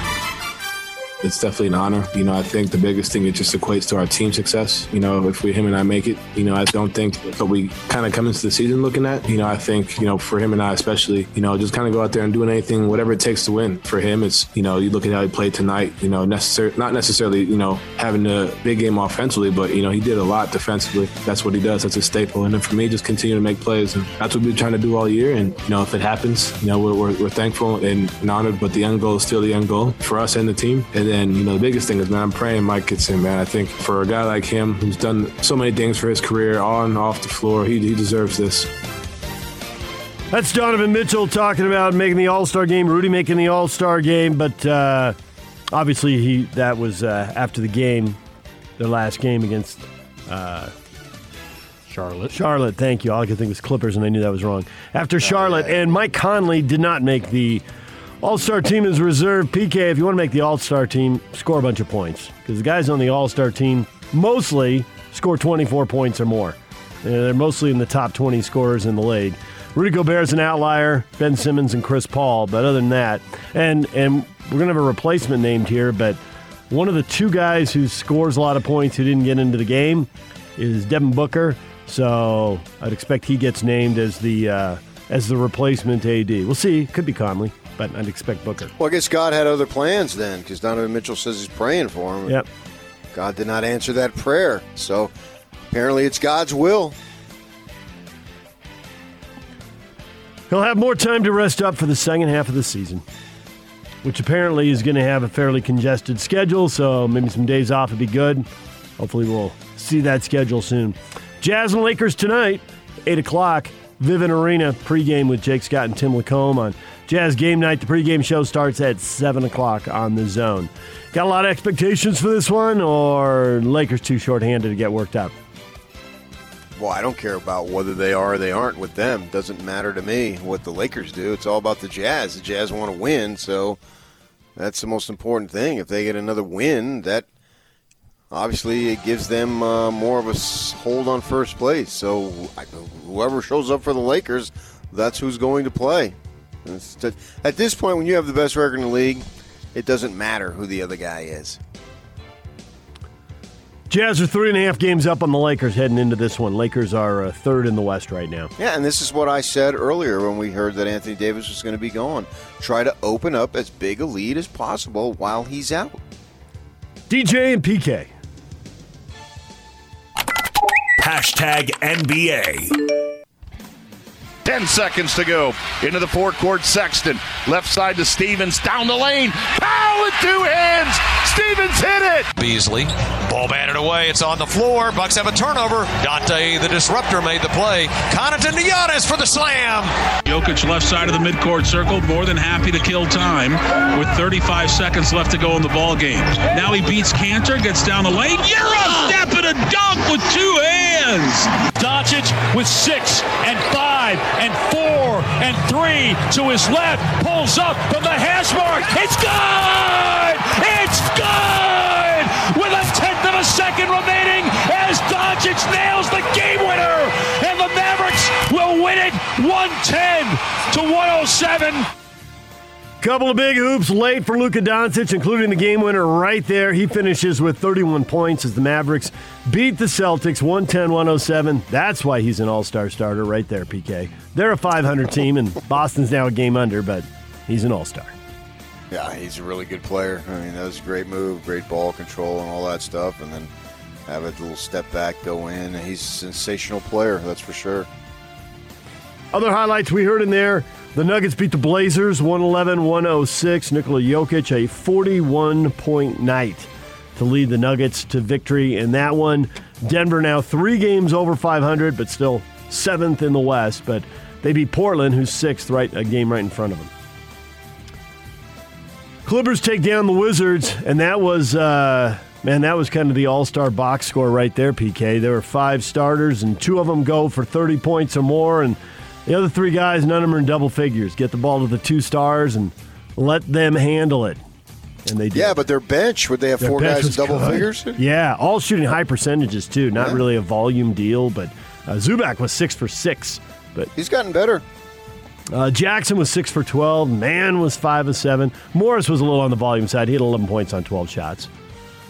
it's definitely an honor. You know, I think the biggest thing it just equates to our team success. You know, if we him and I make it, you know, I don't think what we kind of come into the season looking at. You know, I think you know for him and I especially, you know, just kind of go out there and doing anything, whatever it takes to win. For him, it's you know, you look at how he played tonight. You know, necessary not necessarily you know having a big game offensively, but you know he did a lot defensively. That's what he does. That's a staple. And then for me, just continue to make plays, and that's what been trying to do all year. And you know, if it happens, you know, we're, we're, we're thankful and, and honored. But the end goal is still the end goal for us and the team. And then, you know, the biggest thing is, man, I'm praying Mike gets in, man. I think for a guy like him who's done so many things for his career on and off the floor, he, he deserves this. That's Donovan Mitchell talking about making the All Star game, Rudy making the All Star game, but uh, obviously he that was uh, after the game, their last game against uh, Charlotte. Charlotte, thank you. All I could think was Clippers, and I knew that was wrong. After Charlotte, and Mike Conley did not make the all Star team is reserved. PK, if you want to make the All Star team, score a bunch of points. Because the guys on the All Star team mostly score 24 points or more. they're mostly in the top 20 scorers in the league. Rudy Gobert is an outlier, Ben Simmons and Chris Paul, but other than that, and, and we're going to have a replacement named here, but one of the two guys who scores a lot of points who didn't get into the game is Devin Booker. So I'd expect he gets named as the uh, as the replacement AD. We'll see. Could be Conley but I'd expect Booker. Well, I guess God had other plans then, because Donovan Mitchell says he's praying for him. Yep. God did not answer that prayer, so apparently it's God's will. He'll have more time to rest up for the second half of the season, which apparently is going to have a fairly congested schedule, so maybe some days off would be good. Hopefully, we'll see that schedule soon. Jazz and Lakers tonight, 8 o'clock, Vivint Arena, pregame with Jake Scott and Tim LaComb on Jazz Game Night, the pregame show starts at 7 o'clock on the zone. Got a lot of expectations for this one, or Lakers too short-handed to get worked up? Well, I don't care about whether they are or they aren't with them. Doesn't matter to me what the Lakers do. It's all about the Jazz. The Jazz want to win, so that's the most important thing. If they get another win, that obviously it gives them uh, more of a hold on first place. So whoever shows up for the Lakers, that's who's going to play. At this point, when you have the best record in the league, it doesn't matter who the other guy is. Jazz are three and a half games up on the Lakers heading into this one. Lakers are uh, third in the West right now. Yeah, and this is what I said earlier when we heard that Anthony Davis was going to be gone. Try to open up as big a lead as possible while he's out. DJ and PK. Hashtag NBA. 10 seconds to go. Into the forecourt, Sexton. Left side to Stevens. Down the lane. Powell with two hands. Stevens hit it. Beasley. Ball batted away. It's on the floor. Bucks have a turnover. Donte, the disruptor, made the play. Connaughton to Giannis for the slam. Jokic left side of the midcourt circle. More than happy to kill time with 35 seconds left to go in the ball game. Now he beats Kanter, gets down the lane. You're a step and a dunk with two hands. Doncic with six and five and four and three to his left. Pulls up from the hash mark. It's good! It's good! With a tenth of a second remaining as Doncic nails the game winner. And the Mavericks will win it 110 to 107. Couple of big hoops late for Luka Doncic, including the game winner right there. He finishes with 31 points as the Mavericks beat the Celtics 110 107. That's why he's an all star starter right there, PK. They're a 500 team, and Boston's now a game under, but he's an all star. Yeah, he's a really good player. I mean, that was a great move, great ball control, and all that stuff. And then have a little step back, go in. He's a sensational player, that's for sure. Other highlights we heard in there the Nuggets beat the Blazers 111 106. Nikola Jokic, a 41 point night to lead the Nuggets to victory in that one. Denver now three games over 500, but still seventh in the West. But they beat Portland, who's sixth, right a game right in front of them. Clippers take down the Wizards, and that was uh, man, that was kind of the all-star box score right there. PK. There were five starters, and two of them go for 30 points or more, and the other three guys, none of them are in double figures. Get the ball to the two stars and let them handle it. And they did. Yeah, but their bench, would they have their four guys in double good. figures? Yeah, all shooting high percentages, too. Not yeah. really a volume deal, but uh, Zubac was six for six. But He's gotten better. Uh, Jackson was six for 12. Mann was five of seven. Morris was a little on the volume side. He had 11 points on 12 shots.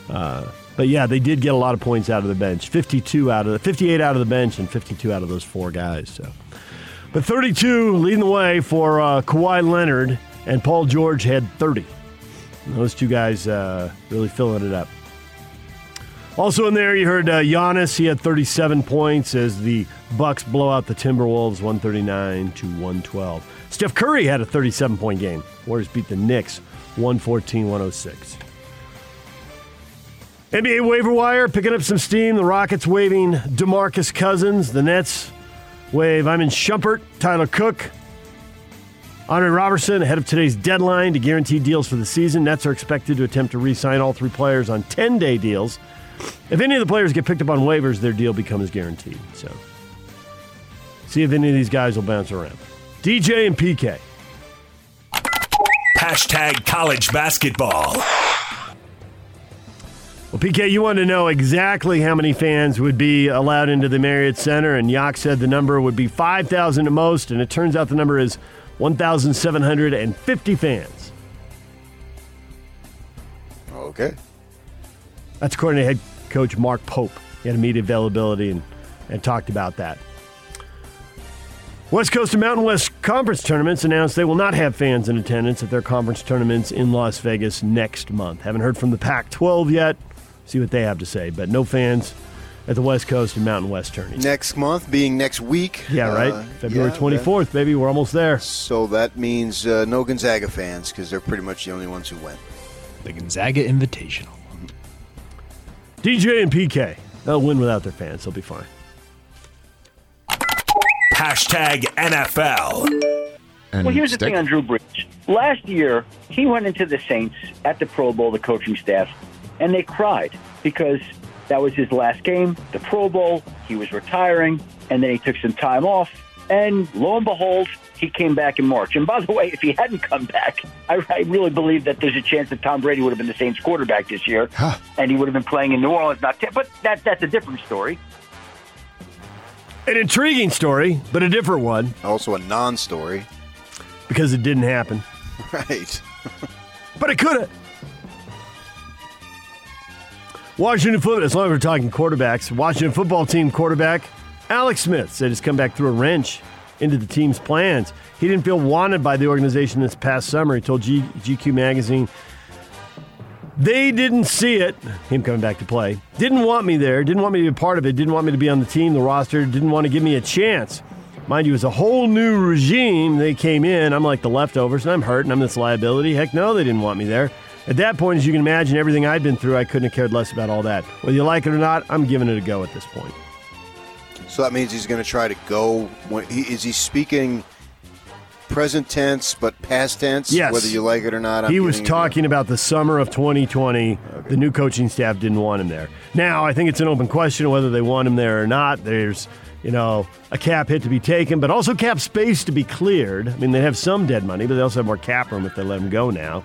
Uh, but yeah, they did get a lot of points out of the bench. 52 out of the 58 out of the bench and 52 out of those four guys. So but 32 leading the way for uh, Kawhi Leonard, and Paul George had 30. And those two guys uh, really filling it up. Also in there, you heard uh, Giannis. He had 37 points as the Bucks blow out the Timberwolves 139 to 112. Steph Curry had a 37 point game. Warriors beat the Knicks 114 106. NBA waiver wire picking up some steam. The Rockets waiving DeMarcus Cousins. The Nets waive I'm in Shumpert, Tyler Cook, Andre Roberson ahead of today's deadline to guarantee deals for the season. Nets are expected to attempt to re sign all three players on 10 day deals. If any of the players get picked up on waivers, their deal becomes guaranteed. So, see if any of these guys will bounce around. DJ and PK. Hashtag college basketball. Well, PK, you wanted to know exactly how many fans would be allowed into the Marriott Center, and Yak said the number would be 5,000 at most, and it turns out the number is 1,750 fans. Okay. That's according to head coach Mark Pope. He had immediate availability and, and talked about that. West Coast and Mountain West Conference tournaments announced they will not have fans in attendance at their conference tournaments in Las Vegas next month. Haven't heard from the Pac 12 yet see what they have to say. But no fans at the West Coast and Mountain West tourneys. Next month being next week. Yeah, right. Uh, February yeah, 24th, that, baby. We're almost there. So that means uh, no Gonzaga fans because they're pretty much the only ones who went. The Gonzaga Invitational. DJ and PK. They'll win without their fans. They'll be fine. Hashtag NFL. And well, here's stick. the thing on Drew Brees. Last year, he went into the Saints at the Pro Bowl, the coaching staff, and they cried because that was his last game, the Pro Bowl. He was retiring, and then he took some time off. And lo and behold, he came back in March. And by the way, if he hadn't come back, I, I really believe that there's a chance that Tom Brady would have been the Saints quarterback this year, huh. and he would have been playing in New Orleans. Not, t- but that that's a different story. An intriguing story, but a different one. Also a non-story because it didn't happen. Right. but it could have. Washington football, as long as we're talking quarterbacks, Washington football team quarterback Alex Smith said he's come back through a wrench into the team's plans. He didn't feel wanted by the organization this past summer. He told G- GQ magazine they didn't see it, him coming back to play. Didn't want me there, didn't want me to be a part of it, didn't want me to be on the team, the roster, didn't want to give me a chance. Mind you, it's a whole new regime. They came in, I'm like the leftovers, and I'm hurt, and I'm this liability. Heck no, they didn't want me there. At that point, as you can imagine, everything I'd been through, I couldn't have cared less about all that. Whether you like it or not, I'm giving it a go at this point. So that means he's going to try to go. When, he, is he speaking present tense but past tense? Yes. Whether you like it or not. I'm he was talking about the summer of 2020. Okay. The new coaching staff didn't want him there. Now, I think it's an open question whether they want him there or not. There's you know, a cap hit to be taken, but also cap space to be cleared. I mean, they have some dead money, but they also have more cap room if they let him go now.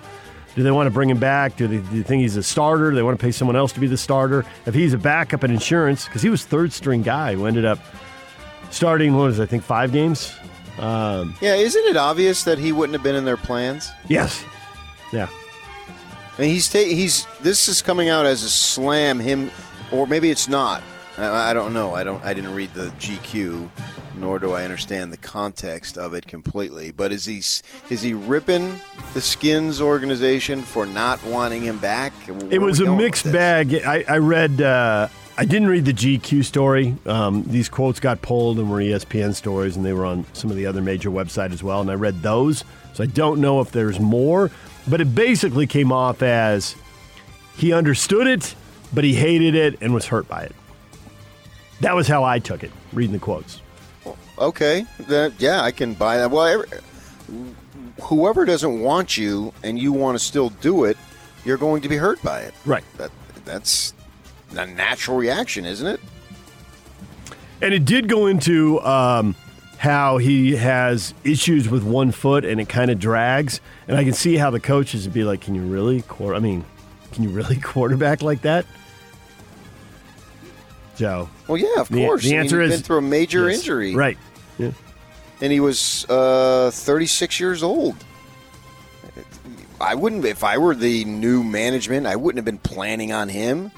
Do they want to bring him back? Do they, do they think he's a starter? Do they want to pay someone else to be the starter? If he's a backup in insurance, because he was third string guy who ended up starting, what was it, I think five games? Um, yeah, isn't it obvious that he wouldn't have been in their plans? Yes. Yeah. I mean, he's ta- he's this is coming out as a slam him, or maybe it's not. I, I don't know. I don't. I didn't read the GQ nor do I understand the context of it completely. But is he is he ripping the Skins organization for not wanting him back? Where it was a mixed bag. I, I read. Uh, I didn't read the GQ story. Um, these quotes got pulled and were ESPN stories, and they were on some of the other major websites as well. And I read those, so I don't know if there's more. But it basically came off as he understood it, but he hated it and was hurt by it. That was how I took it, reading the quotes. Okay, then yeah, I can buy that. Well, every, whoever doesn't want you and you want to still do it, you're going to be hurt by it. Right. That that's a natural reaction, isn't it? And it did go into um, how he has issues with one foot and it kind of drags. And I can see how the coaches would be like, "Can you really? I mean, can you really quarterback like that?" Joe. Well, yeah, of the, course. The answer I mean, is been through a major yes. injury, right? Yeah. And he was uh, 36 years old. I wouldn't, if I were the new management, I wouldn't have been planning on him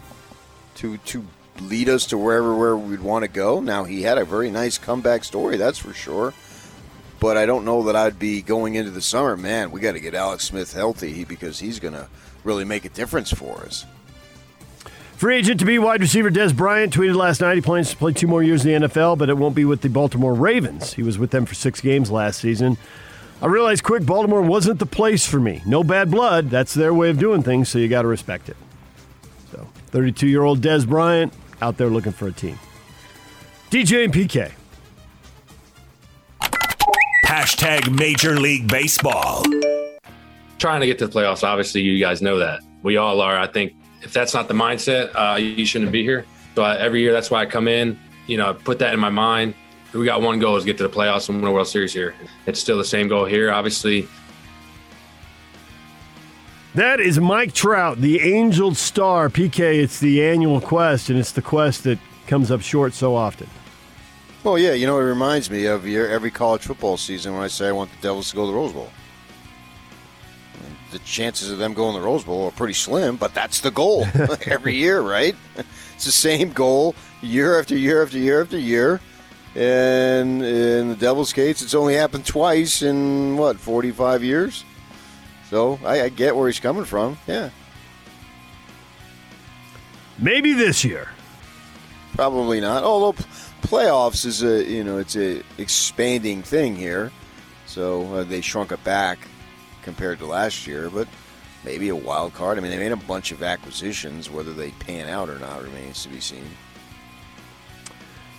to to lead us to wherever where we'd want to go. Now he had a very nice comeback story, that's for sure. But I don't know that I'd be going into the summer. Man, we got to get Alex Smith healthy because he's going to really make a difference for us. Free agent to be wide receiver Dez Bryant tweeted last night he plans to play two more years in the NFL, but it won't be with the Baltimore Ravens. He was with them for six games last season. I realized quick Baltimore wasn't the place for me. No bad blood. That's their way of doing things, so you got to respect it. So, 32 year old Dez Bryant out there looking for a team. DJ and PK. Hashtag Major League Baseball. Trying to get to the playoffs, obviously, you guys know that. We all are. I think if that's not the mindset, uh, you shouldn't be here. So I, every year, that's why I come in. You know, put that in my mind. We got one goal is get to the playoffs and win a World Series here. It's still the same goal here, obviously. That is Mike Trout, the Angel Star. PK, it's the annual quest, and it's the quest that comes up short so often. Well, yeah, you know, it reminds me of your, every college football season when I say I want the Devils to go to the Rose Bowl the chances of them going to the Rose Bowl are pretty slim, but that's the goal every year, right? It's the same goal year after year after year after year. And in the Devil's case, it's only happened twice in what, 45 years? So I, I get where he's coming from. Yeah. Maybe this year. Probably not. Although playoffs is a you know it's a expanding thing here, so uh, they shrunk it back compared to last year, but maybe a wild card. I mean, they made a bunch of acquisitions. Whether they pan out or not remains to be seen.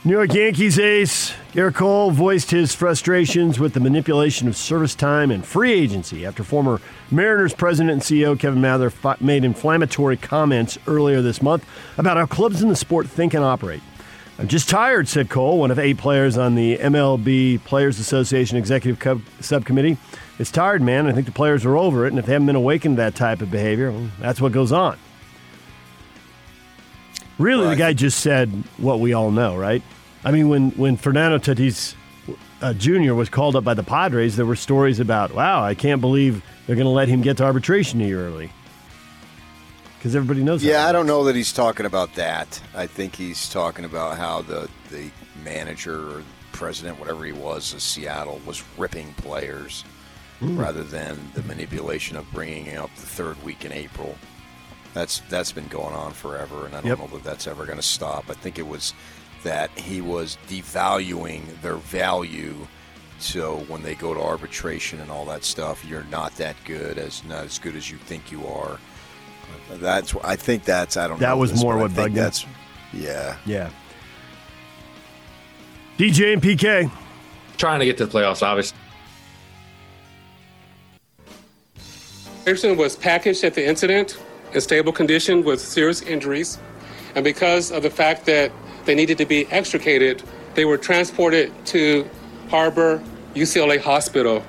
New York Yankees ace Gerrit Cole voiced his frustrations with the manipulation of service time and free agency after former Mariners president and CEO Kevin Mather made inflammatory comments earlier this month about how clubs in the sport think and operate. I'm just tired, said Cole, one of eight players on the MLB Players Association Executive Co- Subcommittee. It's tired, man. I think the players are over it, and if they haven't been awakened to that type of behavior, well, that's what goes on. Really, the guy just said what we all know, right? I mean, when, when Fernando Tatis uh, Jr. was called up by the Padres, there were stories about, wow, I can't believe they're going to let him get to arbitration a year early. Because everybody knows Yeah, I don't know that he's talking about that. I think he's talking about how the, the manager or president, whatever he was, of Seattle, was ripping players Mm. rather than the manipulation of bringing up the third week in April. That's that's been going on forever, and I don't Yep. know that that's ever going to stop. I think it was that he was devaluing their value. So when they go to arbitration and all that stuff, you're not that good, as not as good as you think you are. That's I think that's I don't know. That was this, more what think bugged him. That's yeah. Yeah. DJ and PK. Trying to get to the playoffs, obviously. Anderson was packaged at the incident in stable condition with serious injuries. And because of the fact that they needed to be extricated, they were transported to Harbor UCLA Hospital.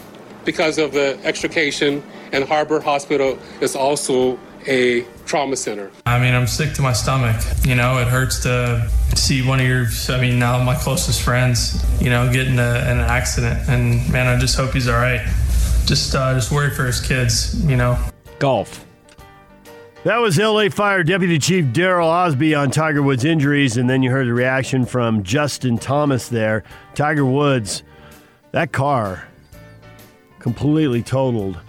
Because of the extrication, and Harbor Hospital is also a trauma center. I mean, I'm sick to my stomach. You know, it hurts to see one of your, I mean, now my closest friends, you know, get in an accident. And man, I just hope he's all right. Just, uh, just worry for his kids, you know. Golf. That was LA Fire Deputy Chief Daryl Osby on Tiger Woods' injuries, and then you heard the reaction from Justin Thomas there. Tiger Woods, that car completely totaled.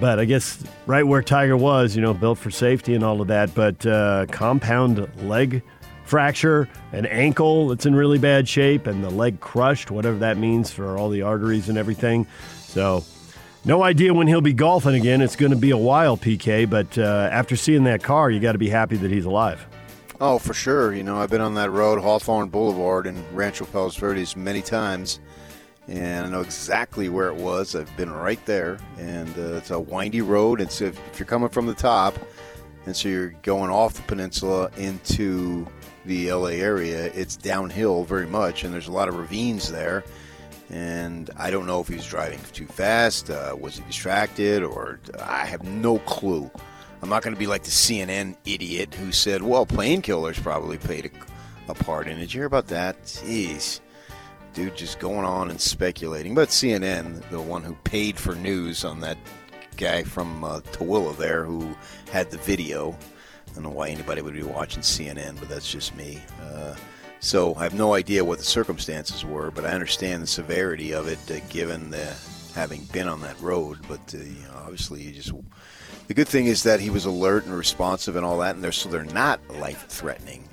But I guess right where Tiger was, you know, built for safety and all of that, but uh, compound leg fracture, an ankle that's in really bad shape, and the leg crushed, whatever that means for all the arteries and everything. So, no idea when he'll be golfing again. It's going to be a while, PK, but uh, after seeing that car, you got to be happy that he's alive. Oh, for sure. You know, I've been on that road, Hawthorne Boulevard in Rancho Palos Verdes, many times, and I know exactly where it was. I've been right there, and uh, it's a windy road. It's if, if you're coming from the top, and so you're going off the peninsula into the LA area, it's downhill very much, and there's a lot of ravines there. And I don't know if he was driving too fast, uh, was he distracted, or I have no clue. I'm not going to be like the CNN idiot who said, well, painkillers probably played a, a part in it. Did you hear about that? Jeez. Dude, just going on and speculating. But CNN, the one who paid for news on that guy from uh, Tooele there who had the video. I don't know why anybody would be watching CNN, but that's just me. Uh, so I have no idea what the circumstances were, but I understand the severity of it uh, given the having been on that road. But uh, you know, obviously, you just the good thing is that he was alert and responsive and all that, and they're so they're not life threatening.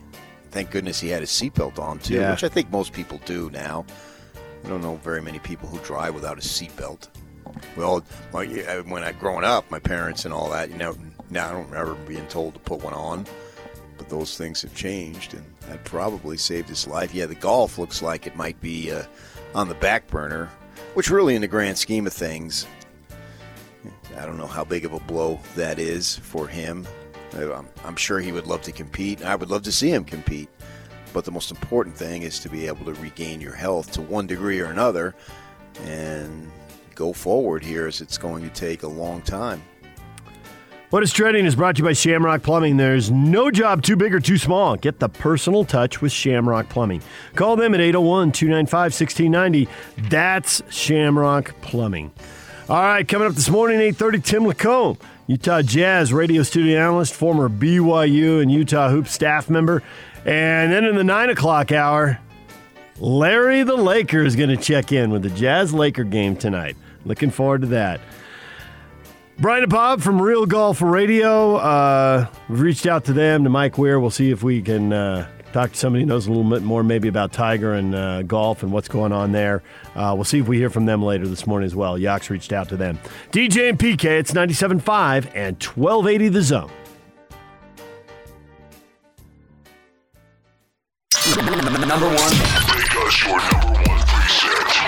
Thank goodness he had his seatbelt on too, Yeah. which I think most people do now. I don't know very many people who drive without a seatbelt. Well, when I growing up, my parents and all that, you know, now I don't remember being told to put one on. But those things have changed, and that probably saved his life. Yeah, the golf looks like it might be uh, on the back burner, which really, in the grand scheme of things, I don't know how big of a blow that is for him. I'm, I'm sure he would love to compete. I would love to see him compete. But the most important thing is to be able to regain your health to one degree or another and go forward here as it's going to take a long time. What is trending is brought to you by Shamrock Plumbing. There's no job too big or too small. Get the personal touch with Shamrock Plumbing. Call them at 801 295 1690. That's Shamrock Plumbing. All right, coming up this morning, 830, Tim LaComb, Utah Jazz radio studio analyst, former BYU and Utah Hoop staff member. And then in the 9 o'clock hour, Larry the Laker is going to check in with the Jazz Laker game tonight. Looking forward to that. Brian and Bob from Real Golf Radio. Uh, we've reached out to them, to Mike Weir. We'll see if we can uh, talk to somebody who knows a little bit more, maybe about Tiger and uh, golf and what's going on there. Uh, we'll see if we hear from them later this morning as well. Yock's reached out to them. DJ and PK, it's 97.5 and 1280 The Zone. Number one. Make us your number.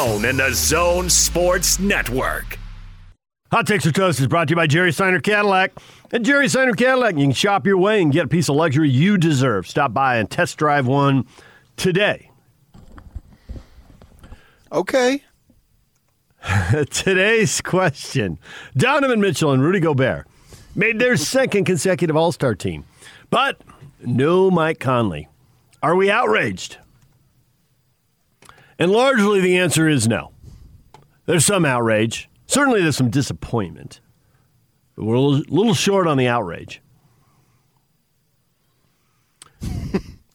and the Zone Sports Network. Hot Takes or Toast is brought to you by Jerry Seiner Cadillac. At Jerry Seiner Cadillac, you can shop your way and get a piece of luxury you deserve. Stop by and test drive one today. Okay. Today's question Donovan Mitchell and Rudy Gobert made their second consecutive All Star team, but no Mike Conley. Are we outraged? And largely the answer is no. There's some outrage. Certainly there's some disappointment. But we're a little, short on the outrage.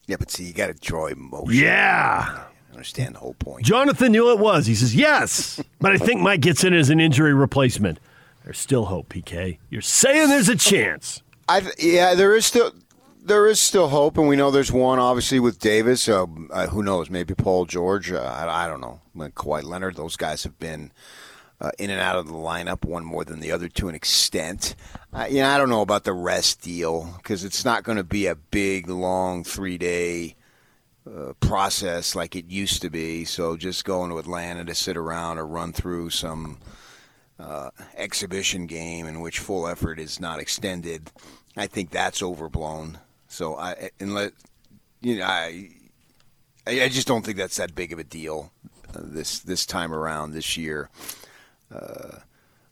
Yeah, but see, you got to draw emotion. Yeah. I understand the whole point. Jonathan knew it was. He says, yes, but I think Mike gets in as an injury replacement. There's still hope, PK. You're saying there's a chance. I yeah, there is still there is still hope, and we know there's one obviously with Davis. Uh, uh, who knows? Maybe Paul George. Uh, I, I, don't know. Kawhi Leonard. Those guys have been uh, in and out of the lineup, one more than the other to an extent. You know, I don't know about the rest deal because it's not going to be a big, long three day. Uh, process like it used to be. So just going to Atlanta to sit around or run through some uh, exhibition game in which full effort is not extended, I think that's overblown. So I let you know I I just don't think that's that big of a deal uh, this this time around this year. Uh,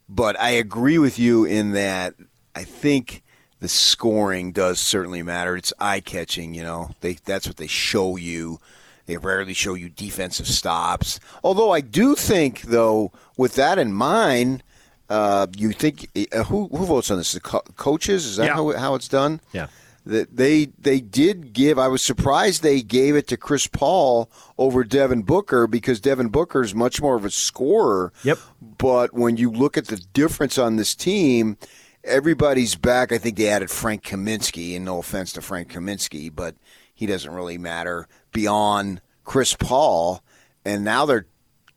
but I agree with you in that I think the scoring does certainly matter. It's eye catching, you know. They that's what they show you. They rarely show you defensive stops. Although I do think, though, with that in mind, uh, you think uh, who who votes on this? The co- coaches? Is that Yeah. how, how it's done? Yeah. That they they did give. I was surprised they gave it to Chris Paul over Devin Booker because Devin Booker is much more of a scorer. Yep. But when you look at the difference on this team, everybody's back. I think they added Frank Kaminsky, and no offense to Frank Kaminsky, but he doesn't really matter beyond Chris Paul. And now they're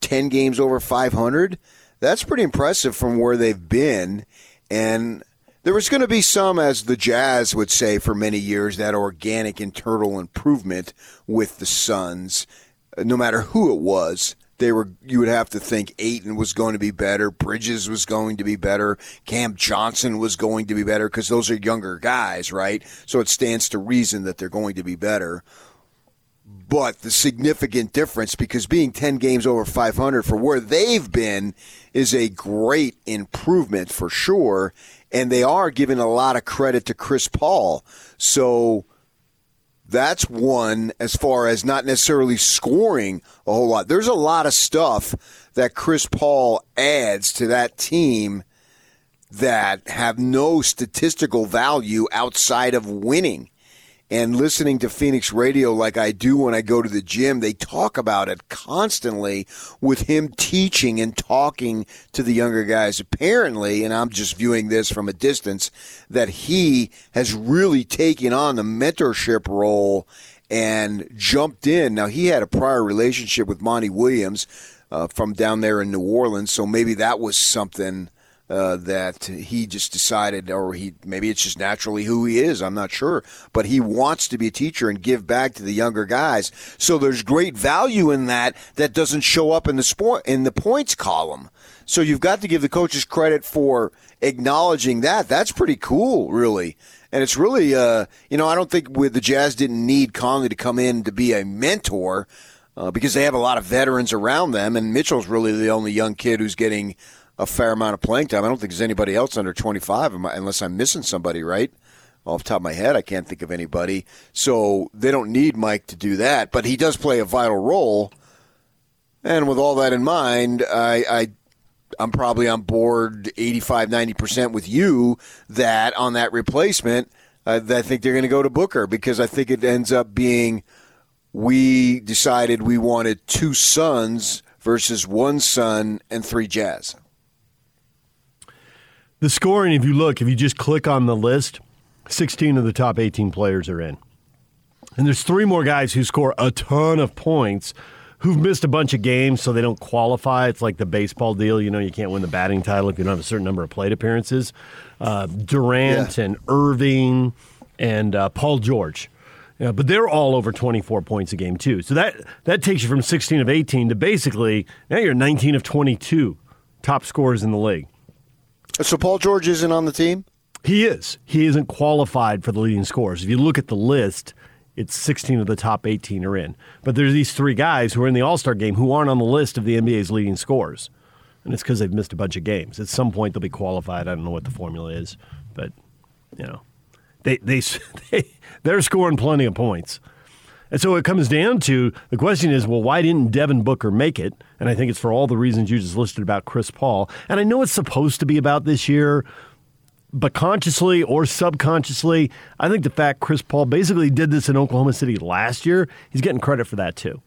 10 games over 500. That's pretty impressive from where they've been. And there was going to be some, as the Jazz would say for many years, that organic internal improvement with the Suns. No matter who it was, they were. You would have to think Ayton was going to be better, Bridges was going to be better, Cam Johnson was going to be better because those are younger guys, right? So it stands to reason that they're going to be better. But the significant difference, because being 10 games over 500 for where they've been is a great improvement for sure. And they are giving a lot of credit to Chris Paul. So that's one as far as not necessarily scoring a whole lot. There's a lot of stuff that Chris Paul adds to that team that have no statistical value outside of winning. And listening to Phoenix radio like I do when I go to the gym, they talk about it constantly with him teaching and talking to the younger guys. Apparently, and I'm just viewing this from a distance, that he has really taken on the mentorship role and jumped in. Now, he had a prior relationship with Monty Williams uh, from down there in New Orleans, so maybe that was something uh, that he just decided, or he maybe it's just naturally who he is. I'm not sure, but he wants to be a teacher and give back to the younger guys. So there's great value in that that doesn't show up in the sport in the points column. So you've got to give the coaches credit for acknowledging that. That's pretty cool, really. And it's really, uh, you know, I don't think with the Jazz didn't need Conley to come in to be a mentor uh, because they have a lot of veterans around them, and Mitchell's really the only young kid who's getting a fair amount of playing time. I don't think there's anybody else under 25, unless I'm missing somebody, right? Off the top of my head, I can't think of anybody. So they don't need Mike to do that, but he does play a vital role. And with all that in mind, I, I I'm probably on board 85, 90% with you that on that replacement, uh, I think they're going to go to Booker because I think it ends up being we decided we wanted two sons versus one Sun and three Jazz. The scoring, if you look, if you just click on the list, 16 of the top 18 players are in. And there's three more guys who score a ton of points who've missed a bunch of games so they don't qualify. It's like the baseball deal. You know, you can't win the batting title if you don't have a certain number of plate appearances. Uh, Durant yeah. and Irving and uh, Paul George. Yeah, but they're all over 24 points a game too. So that that takes you from 16 of 18 to basically now you're 19 of 22 top scorers in the league. So Paul George isn't on the team? He is. He isn't qualified for the leading scorers. If you look at the list, it's 16 of the top 18 are in. But there's these three guys who are in the All Star game who aren't on the list of the NBA's leading scorers. And it's because they've missed a bunch of games. At some point, they'll be qualified. I don't know what the formula is, but, you know, they, they, they, they're scoring plenty of points. And so it comes down to the question is, well, why didn't Devin Booker make it? And I think it's for all the reasons you just listed about Chris Paul. And I know it's supposed to be about this year, but consciously or subconsciously, I think the fact Chris Paul basically did this in Oklahoma City last year, he's getting credit for that too.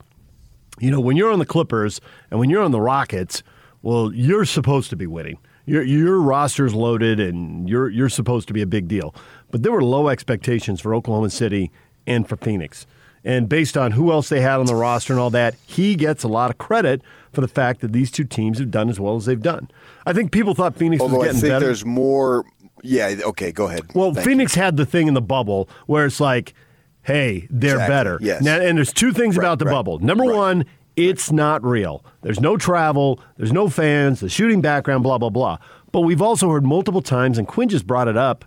You know, when you're on the Clippers and when you're on the Rockets, well, you're supposed to be winning. Your your roster's loaded and you're you're supposed to be a big deal. But there were low expectations for Oklahoma City and for Phoenix. And based on who else they had on the roster and all that, he gets a lot of credit for the fact that these two teams have done as well as they've done. I think people thought Phoenix Although was getting I think better. There's more yeah, okay, go ahead. Well, Thank Phoenix you. had the thing in the bubble where it's like, hey, they're exactly. better. Yes. Now, and there's two things right, about the right, bubble. Number right. one, it's not real. There's no travel, there's no fans, the shooting background, blah, blah, blah. But we've also heard multiple times, and Quinn just brought it up.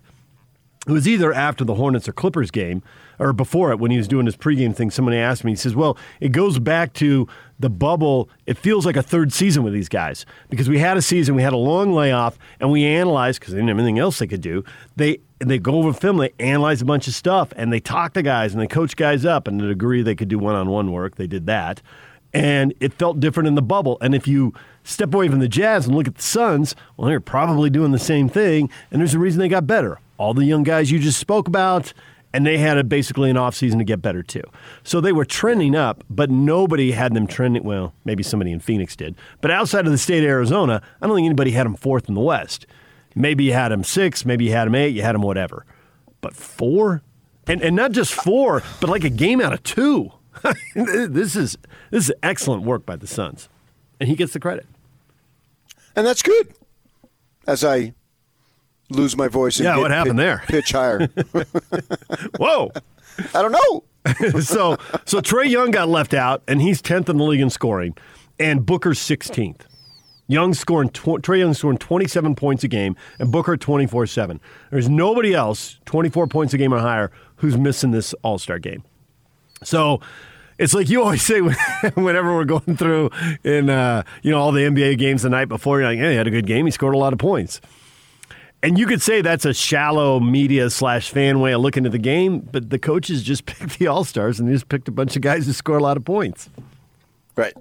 It was either after the Hornets or Clippers game or before it when he was doing his pregame thing. Somebody asked me, he says, Well, it goes back to the bubble. It feels like a third season with these guys because we had a season, we had a long layoff, and we analyzed because they didn't have anything else they could do. They they go over film, they analyze a bunch of stuff, and they talk to guys and they coach guys up. And to the degree they could do one on one work, they did that. And it felt different in the bubble. And if you step away from the Jazz and look at the Suns, well, they're probably doing the same thing. And there's a reason they got better. All the young guys you just spoke about, and they had a, basically an offseason to get better too. So they were trending up, but nobody had them trending. Well, maybe somebody in Phoenix did. But outside of the state of Arizona, I don't think anybody had them fourth in the West. Maybe you had them six, maybe you had them eight, you had them whatever. But four? And, and not just four, but like a game out of two. this is this is excellent work by the Suns, and he gets the credit. And that's good. As I lose my voice, and yeah, what happened pitch, there? Pitch higher. Whoa! I don't know. so so Trae Young got left out, and he's tenth in the league in scoring, and Booker's sixteenth. Young scoring tw- Trae Young scoring 27 points a game, and Booker 24 seven. There's nobody else 24 points a game or higher who's missing this All Star game. So it's like you always say whenever we're going through in uh, you know all the NBA games the night before. You're like, yeah, he had a good game. He scored a lot of points. And you could say that's a shallow media slash fan way of looking at the game, but the coaches just picked the All Stars and they just picked a bunch of guys who score a lot of points. Right.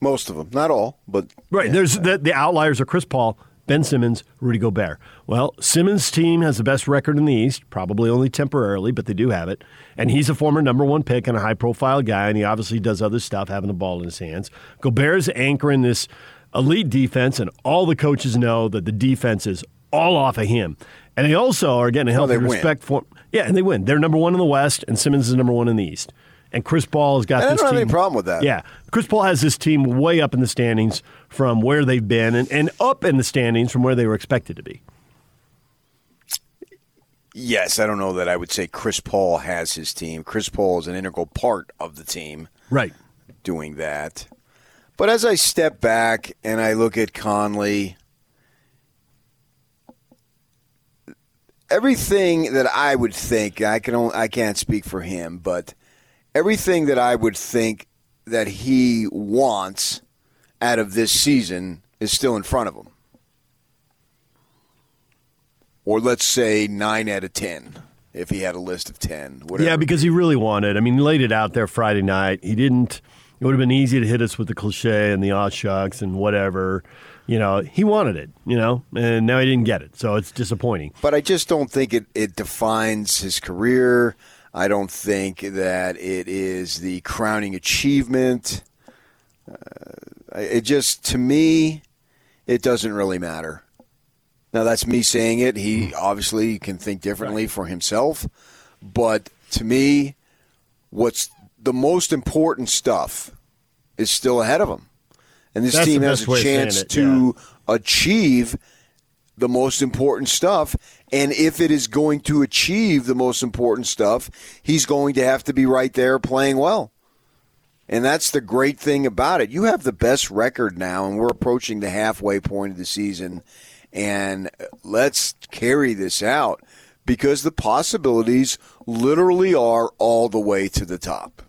Most of them, not all, but right. Yeah. There's the, the outliers are Chris Paul, Ben Simmons, Rudy Gobert. Well, Simmons' team has the best record in the East, probably only temporarily, but they do have it. And he's a former number one pick and a high profile guy, and he obviously does other stuff, having the ball in his hands. Gobert's anchoring this elite defense, and all the coaches know that the defense is all off of him. And they also are getting a healthy well, respect for Yeah, and they win. They're number one in the West, and Simmons is number one in the East. And Chris Paul has got and this I don't team. have any problem with that. Yeah. Chris Paul has this team way up in the standings from where they've been and, and up in the standings from where they were expected to be. Yes, I don't know that I would say Chris Paul has his team. Chris Paul is an integral part of the team. Right. Doing that. But as I step back and I look at Conley, everything that I would think, I can only, I can't speak for him, but everything that I would think that he wants out of this season is still in front of him. Or let's say 9 out of 10 if he had a list of 10. Whatever. Yeah, because he really wanted. I mean, he laid it out there Friday night. He didn't. It would have been easy to hit us with the cliche and the aw shucks and whatever. You know, he wanted it, you know, and now he didn't get it. So it's disappointing. But I just don't think it, it defines his career. I don't think that it is the crowning achievement. Uh, It just to me, it doesn't really matter. Now that's me saying it. He obviously can think differently for himself, but to me, what's the most important stuff is still ahead of him, and this That's team has a way of saying chance it, to achieve the most important stuff. And if it is going to achieve the most important stuff, he's going to have to be right there playing well. And that's the great thing about it. You have the best record now, and we're approaching the halfway point of the season. And let's carry this out because the possibilities literally are all the way to the top.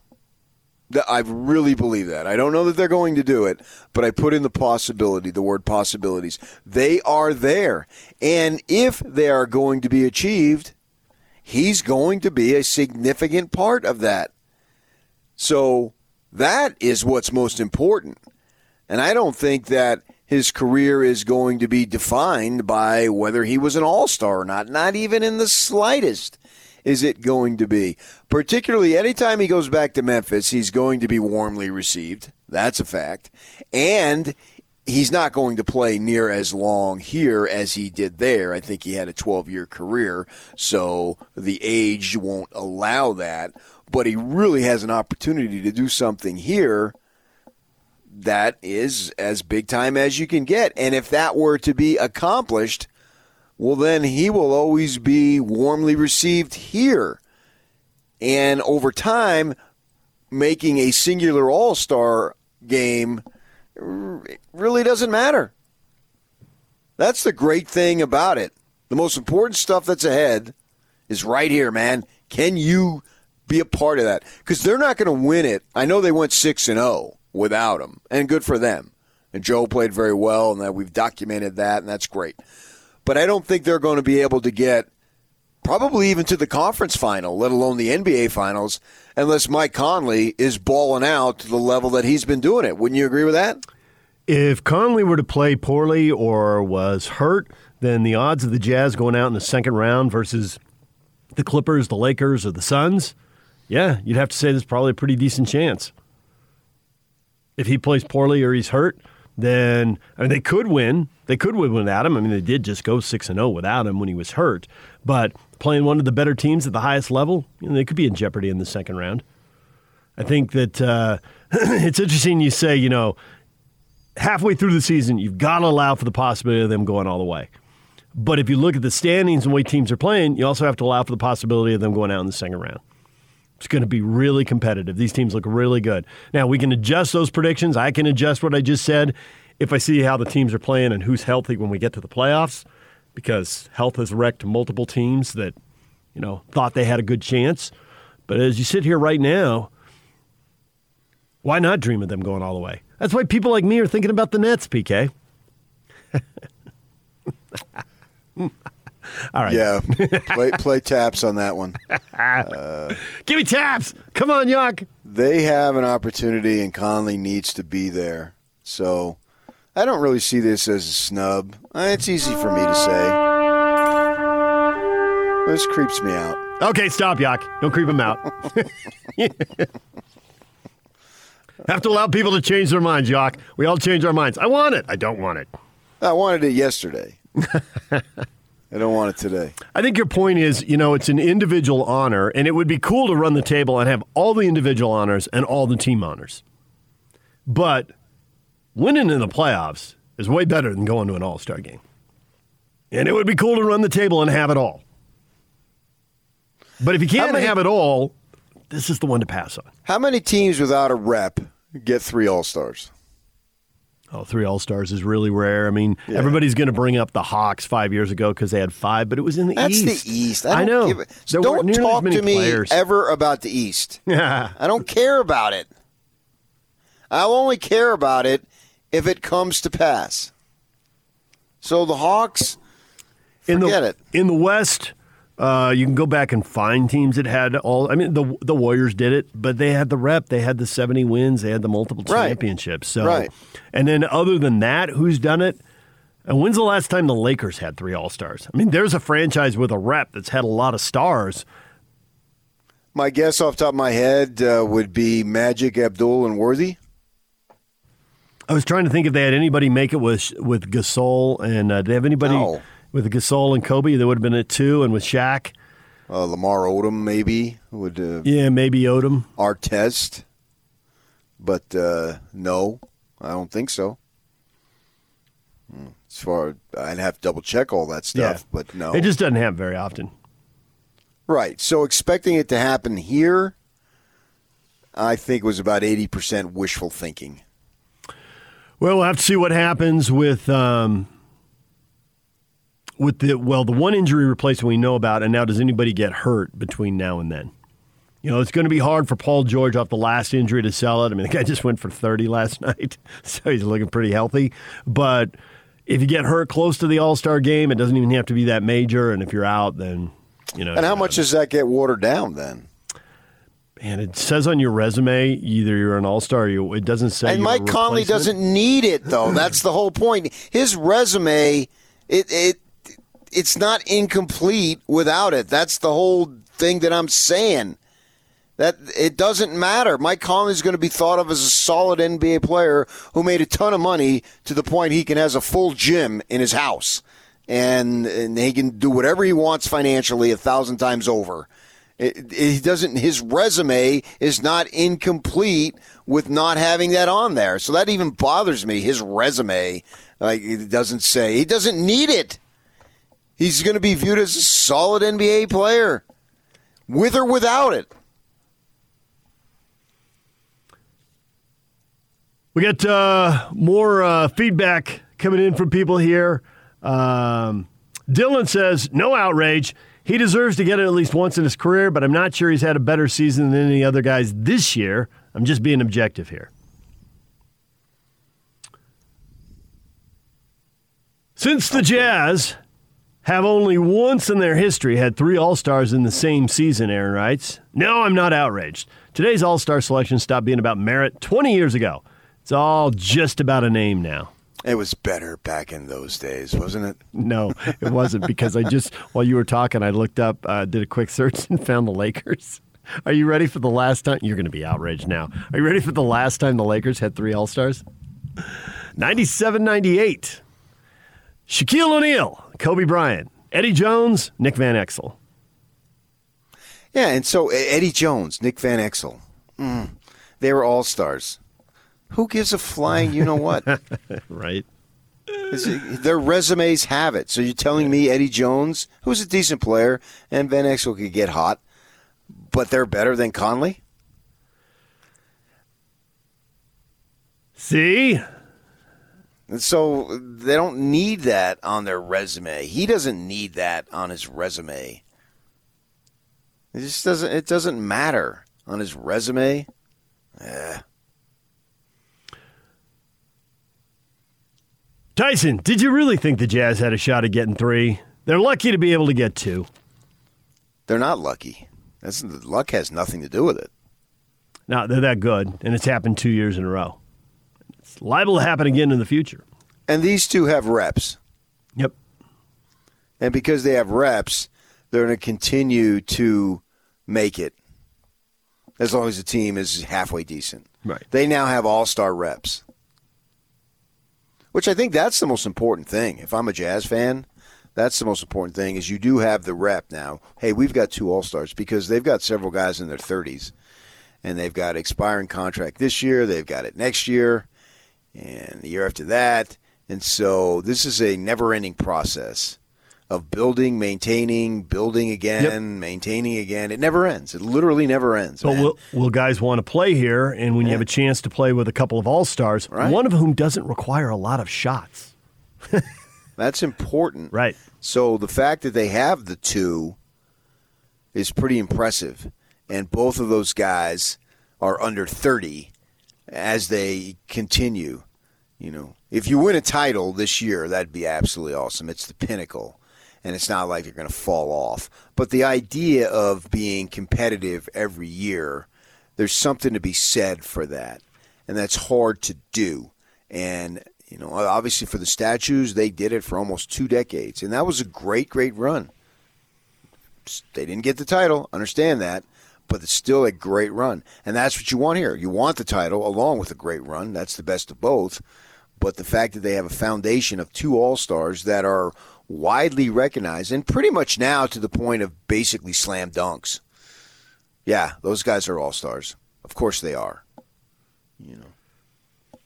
I really believe that. I don't know that they're going to do it, but I put in the possibility, the word possibilities. They are there. And if they are going to be achieved, he's going to be a significant part of that. So that is what's most important. And I don't think that his career is going to be defined by whether he was an all star or not, not even in the slightest is it going to be. Particularly anytime he goes back to Memphis, he's going to be warmly received. That's a fact. And he's not going to play near as long here as he did there. I think he had a 12 year career, so the age won't allow that. But he really has an opportunity to do something here that is as big time as you can get. And if that were to be accomplished, well, then he will always be warmly received here. And over time, making a singular all star game really doesn't matter. That's the great thing about it. The most important stuff that's ahead is right here, man. Can you be a part of that? Because they're not going to win it. I know they went 6 and 0 without him, and good for them. And Joe played very well, and that we've documented that, and that's great. But I don't think they're going to be able to get probably even to the conference final, let alone the NBA finals, unless Mike Conley is balling out to the level that he's been doing it. Wouldn't you agree with that? If Conley were to play poorly or was hurt, then the odds of the Jazz going out in the second round versus the Clippers, the Lakers, or the Suns, yeah, you'd have to say there's probably a pretty decent chance. If he plays poorly or he's hurt, then I mean they could win. They could win without him. I mean they did just go six and zero without him when he was hurt. But playing one of the better teams at the highest level, you know, they could be in jeopardy in the second round. I think that uh, it's interesting. You say, you know, halfway through the season, you've got to allow for the possibility of them going all the way. But if you look at the standings and the way teams are playing, you also have to allow for the possibility of them going out in the second round. It's going to be really competitive. These teams look really good. Now, we can adjust those predictions. I can adjust what I just said if I see how the teams are playing and who's healthy when we get to the playoffs, because health has wrecked multiple teams that, you know, thought they had a good chance. But as you sit here right now, why not dream of them going all the way? That's why people like me are thinking about the Nets, PK. All right. Yeah. play, play taps on that one. Uh, Give me taps. Come on, Yock. They have an opportunity, and Conley needs to be there. So I don't really see this as a snub. Uh, It's easy for me to say. This creeps me out. Okay, stop, Yock. Don't creep him out. Have to allow people to change their minds, Yock. We all change our minds. I want it. I don't want it. I wanted it yesterday. I don't want it today. I think your point is, you know, it's an individual honor, and it would be cool to run the table and have all the individual honors and all the team honors. But winning in the playoffs is way better than going to an all star game. And it would be cool to run the table and have it all. But if you can't many- have it all, this is the one to pass on. How many teams without a rep get three All Stars? Oh, three All Stars is really rare. I mean, everybody's going to bring up the Hawks five years ago because they had five, but it was in the That's East. the East. I, don't know. Give. There don't weren't nearly as talk to me players. ever about the East. Yeah. I don't care about it. I'll only care about it if it comes to pass. So the Hawks, in the, forget it. In the West, uh, you can go back and find teams that had all. I mean, the the Warriors did it, but they had the rep. They had the seventy wins. They had the multiple Right. championships. So, Right. and then other than that, who's done it? And when's the last time the Lakers had three All Stars? I mean, there's a franchise with a rep that's had a lot of stars. My guess off the top of my head uh, would be Magic, Abdul, and Worthy. I was trying to think if they had anybody make it with with Gasol and uh, did they have anybody No. With Gasol and Kobe? There would have been at two, and with Shaq, Uh, Lamar Odom maybe would. Uh, yeah, maybe Odom. Artest, but uh, no, I don't think so. Hmm. As far, I'd have to double check all that stuff, Yeah. but no, It just doesn't happen very often. right. So expecting it to happen here, I think was about eighty percent wishful thinking. Well, we'll have to see what happens with um, with the well, the one injury replacement we know about, and now does anybody get hurt between now and then? You know, it's going to be hard for Paul George off the last injury to sell it. I mean, the guy just went for 30 last night, so he's looking pretty healthy. But if you get hurt close to the All Star game, it doesn't even have to be that major. And if you're out, then, you know. And how much does that get watered down then? And it says on your resume, either you're an All Star or it doesn't say. And Mike Conley doesn't need it though. That's the whole point. His resume, it it it's not incomplete without it. That's the whole thing that I'm saying. That it doesn't matter. Mike Conley is going to be thought of as a solid NBA player who made a ton of money to the point he can has a full gym in his house, and and he can do whatever he wants financially a thousand times over. It, it, doesn't. His resume is not incomplete with not having that on there. So that even bothers me. His resume, like it doesn't say he doesn't need it. He's going to be viewed as a solid NBA player, with or without it. We got uh, more uh, feedback coming in from people here. Um, Dylan says, no outrage. He deserves to get it at least once in his career, but I'm not sure he's had a better season than any other guys this year. I'm just being objective here. Since the Jazz have only once in their history had three All Stars in the same season, Aaron writes, no, I'm not outraged. Today's All Star selection stopped being about merit 20 years ago. It's all just about a name now. It was better back in those days, wasn't it? No, it wasn't because I just, while you were talking, I looked up, uh, did a quick search, and found the Lakers. Are you ready for the last time? You're going to be outraged now. Are you ready for the last time the Lakers had three All Stars? 97 98. Shaquille O'Neal, Kobe Bryant, Eddie Jones, Nick Van Exel. Yeah, and so Eddie Jones, Nick Van Exel, mm, they were all stars. Who gives a flying you know what? right. Their resumes have it. So you're telling me Eddie Jones, who's a decent player, and Van Exel could get hot, but they're better than Conley? See? And so they don't need that on their resume. He doesn't need that on his resume. It just doesn't. It doesn't matter on his resume. Eh. Tyson, did you really think the Jazz had a shot at getting three? They're lucky to be able to get two. They're not lucky. That's luck has nothing to do with it. Now, they're that good, and it's happened two years in a row. It's liable to happen again in the future. And these two have reps. Yep. And because they have reps, they're going to continue to make it as long as the team is halfway decent. Right. They now have all star reps, which I think that's the most important thing. If I'm a Jazz fan, that's the most important thing is you do have the rep now. Hey, we've got two all stars because they've got several guys in their 30s, and they've got expiring contract this year. They've got it next year, and the year after that. And so this is a never-ending process of building, maintaining, building again, maintaining again. It never ends. It literally never ends. But will, will guys want to play here? And when you have a chance to play with a couple of all stars, Right. one of whom doesn't require a lot of shots. That's important. Right. So the fact that they have the two is pretty impressive. And both of those guys are under 30 as they continue. You know, if you win a title this year, that'd be absolutely awesome. It's the pinnacle. And it's not like they're going to fall off. But the idea of being competitive every year, there's something to be said for that. And that's hard to do. And, you know, obviously for the statues, they did it for almost two decades. And that was a great, great run. They didn't get the title, understand that. But it's still a great run. And that's what you want here. You want the title along with a great run. That's the best of both. But the fact that they have a foundation of two All Stars that are widely recognized and pretty much now to the point of basically slam dunks. Yeah, those guys are All Stars. Of course they are. You know,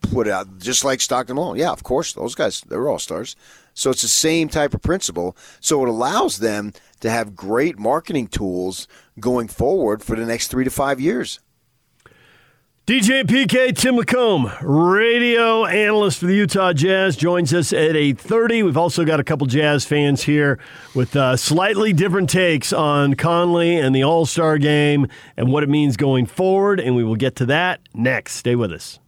put out just like Stockton Malone. Yeah, of course those guys they're All Stars. So it's the same type of principle. So it allows them to have great marketing tools going forward for the next three to five years. DJ PK Tim LaComb, radio analyst for the Utah Jazz, joins us at 8:30. We've also got a couple Jazz fans here with uh, slightly different takes on Conley and the All-Star game and what it means going forward, and we will get to that next. Stay with us.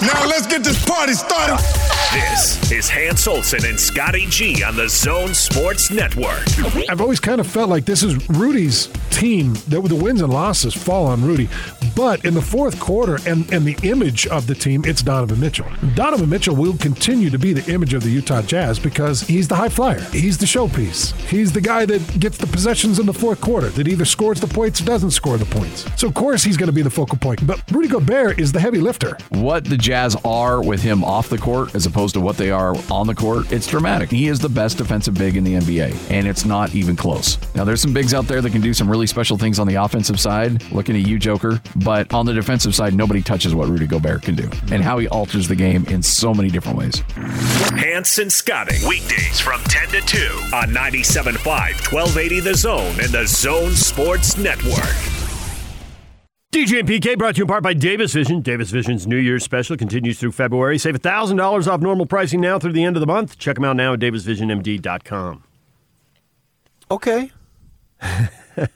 Now let's get this party started. This is Hans Olsen and Scotty G on the Zone Sports Network. I've always kind of felt like this is Rudy's team. That the wins and losses fall on Rudy, but in the fourth quarter and and the image of the team, it's Donovan Mitchell. Donovan Mitchell will continue to be the image of the Utah Jazz because he's the high flyer. He's the showpiece. He's the guy that gets the possessions in the fourth quarter that either scores the points or doesn't score the points. So of course he's going to be the focal point. But Rudy Gobert is the heavy lifter. What the Jazz are with him off the court as opposed to what they are on the court, it's dramatic. He is the best defensive big in the NBA, and it's not even close. Now, there's some bigs out there that can do some really special things on the offensive side, looking at you, Joker, but on the defensive side, nobody touches what Rudy Gobert can do and how he alters the game in so many different ways. Hans and Scotty, weekdays from 10 to 2 on 97.5, 1280 The Zone and the Zone Sports Network. DJ and PK brought to you in part by Davis Vision. Davis Vision's New Year's special continues through February. Save $1,000 off normal pricing now through the end of the month. Check them out now at davisvisionmd.com. Okay.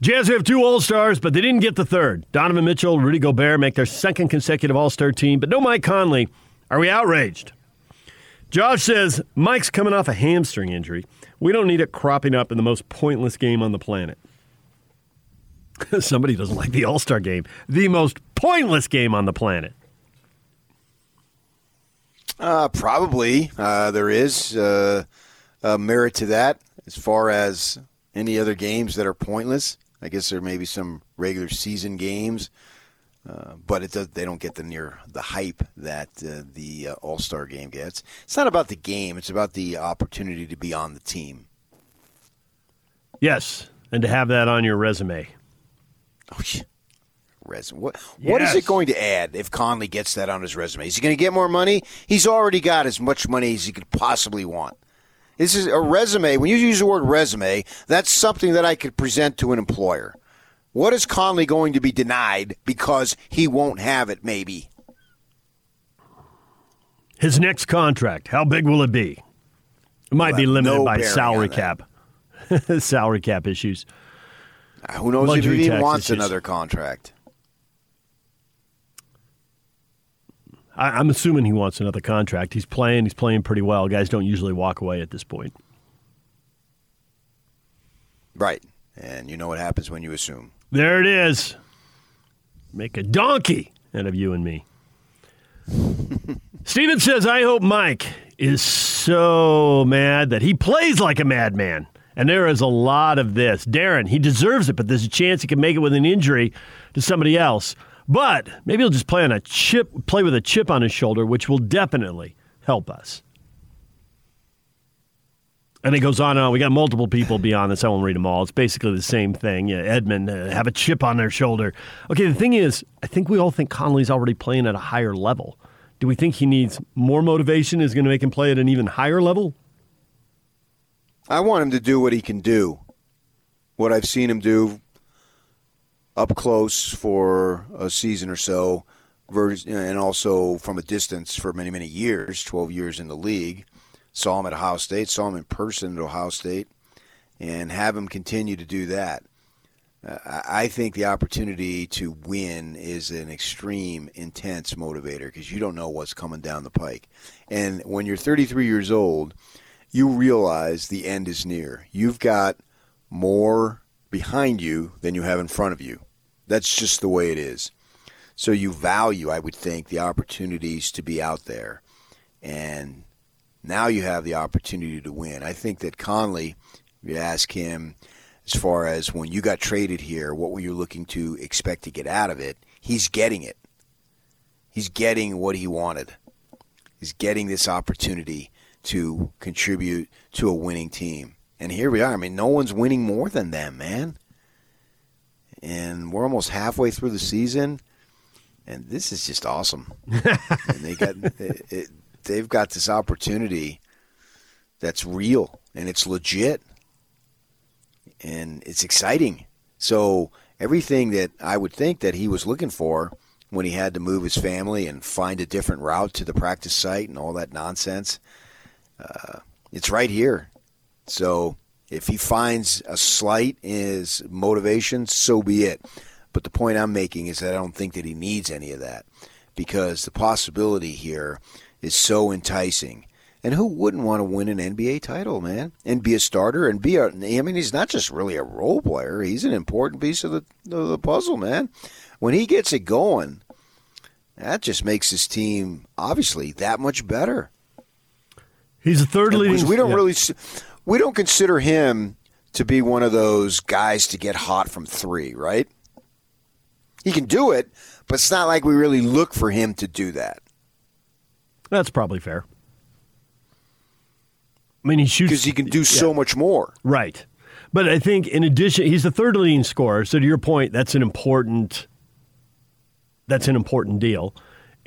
Jazz have two All Stars, but they didn't get the third. Donovan Mitchell, Rudy Gobert make their second consecutive All Star team, but no Mike Conley. Are we outraged? Josh says Mike's coming off a hamstring injury. We don't need it cropping up in the most pointless game on the planet. Somebody doesn't like the All Star game, the most pointless game on the planet. Uh, probably uh, there is uh, merit to that as far as any other games that are pointless. I guess there may be some regular season games, uh, but it does, they don't get the near the hype that uh, the uh, All Star game gets. It's not about the game; it's about the opportunity to be on the team. Yes, and to have that on your resume. Oh, yeah. resume. What what is it going to add if Conley gets that on his resume? Is he going to get more money? He's already got as much money as he could possibly want. This is a resume. When you use the word resume, that's something that I could present to an employer. What is Conley going to be denied because he won't have it? Maybe. His next contract, how big will it be? It might be limited no by salary cap. salary cap issues. Uh, Who knows if he tax wants issues. another contract? I, I'm assuming he wants another contract. He's playing. He's playing pretty well. Guys don't usually walk away at this point. Right. And you know what happens when you assume. There it is. Make a donkey out of you and me. Steven says, I hope Mike is so mad that he plays like a madman. And there is a lot of this. Darren, he deserves it, but there's a chance he can make it with an injury to somebody else. But maybe he'll just play on a chip, play with a chip on his shoulder, which will definitely help us. And it goes on and on. We got multiple people beyond this. I won't read them all. It's basically the same thing. Yeah, Edmund uh, have a chip on their shoulder. Okay, the thing is, I think we all think Conley's already playing at a higher level. Do we think he needs more motivation? Is going to make him play at an even higher level? I want him to do what he can do. What I've seen him do up close for a season or so, and also from a distance for many, many years 12 years in the league. Saw him at Ohio State, saw him in person at Ohio State, and have him continue to do that. Uh, I I think the opportunity to win is an extreme, intense motivator because you don't know what's coming down the pike. And when you're 33 years old, you realize the end is near. You've got more behind you than you have in front of you. That's just the way it is. So you value, I would think, the opportunities to be out there. And now you have the opportunity to win. I think that Conley, if you ask him, as far as when you got traded here, what were you looking to expect to get out of it? He's getting it. He's getting what he wanted. He's getting this opportunity to contribute to a winning team. And here we are. I mean, no one's winning more than them, man. And we're almost halfway through the season, and this is just awesome. and they got it, it, they've got this opportunity that's real and it's legit and it's exciting. So everything that I would think that he was looking for when he had to move his family and find a different route to the practice site and all that nonsense, uh, it's right here. So if he finds a slight in his motivation, so be it. But the point I'm making is that I don't think that he needs any of that because the possibility here is so enticing. And who wouldn't want to win an NBA title, man, and be a starter and be a? I mean, he's not just really a role player; he's an important piece of the of the puzzle, man. When he gets it going, that just makes his team obviously that much better. He's a third leading. We don't yeah. really, we don't consider him to be one of those guys to get hot from three, right? He can do it, but it's not like we really look for him to do that. That's probably fair. I mean, he shoots because he can do so much more. Right. But I think in addition, he's the third leading scorer. So to your point, that's an important. That's an important deal.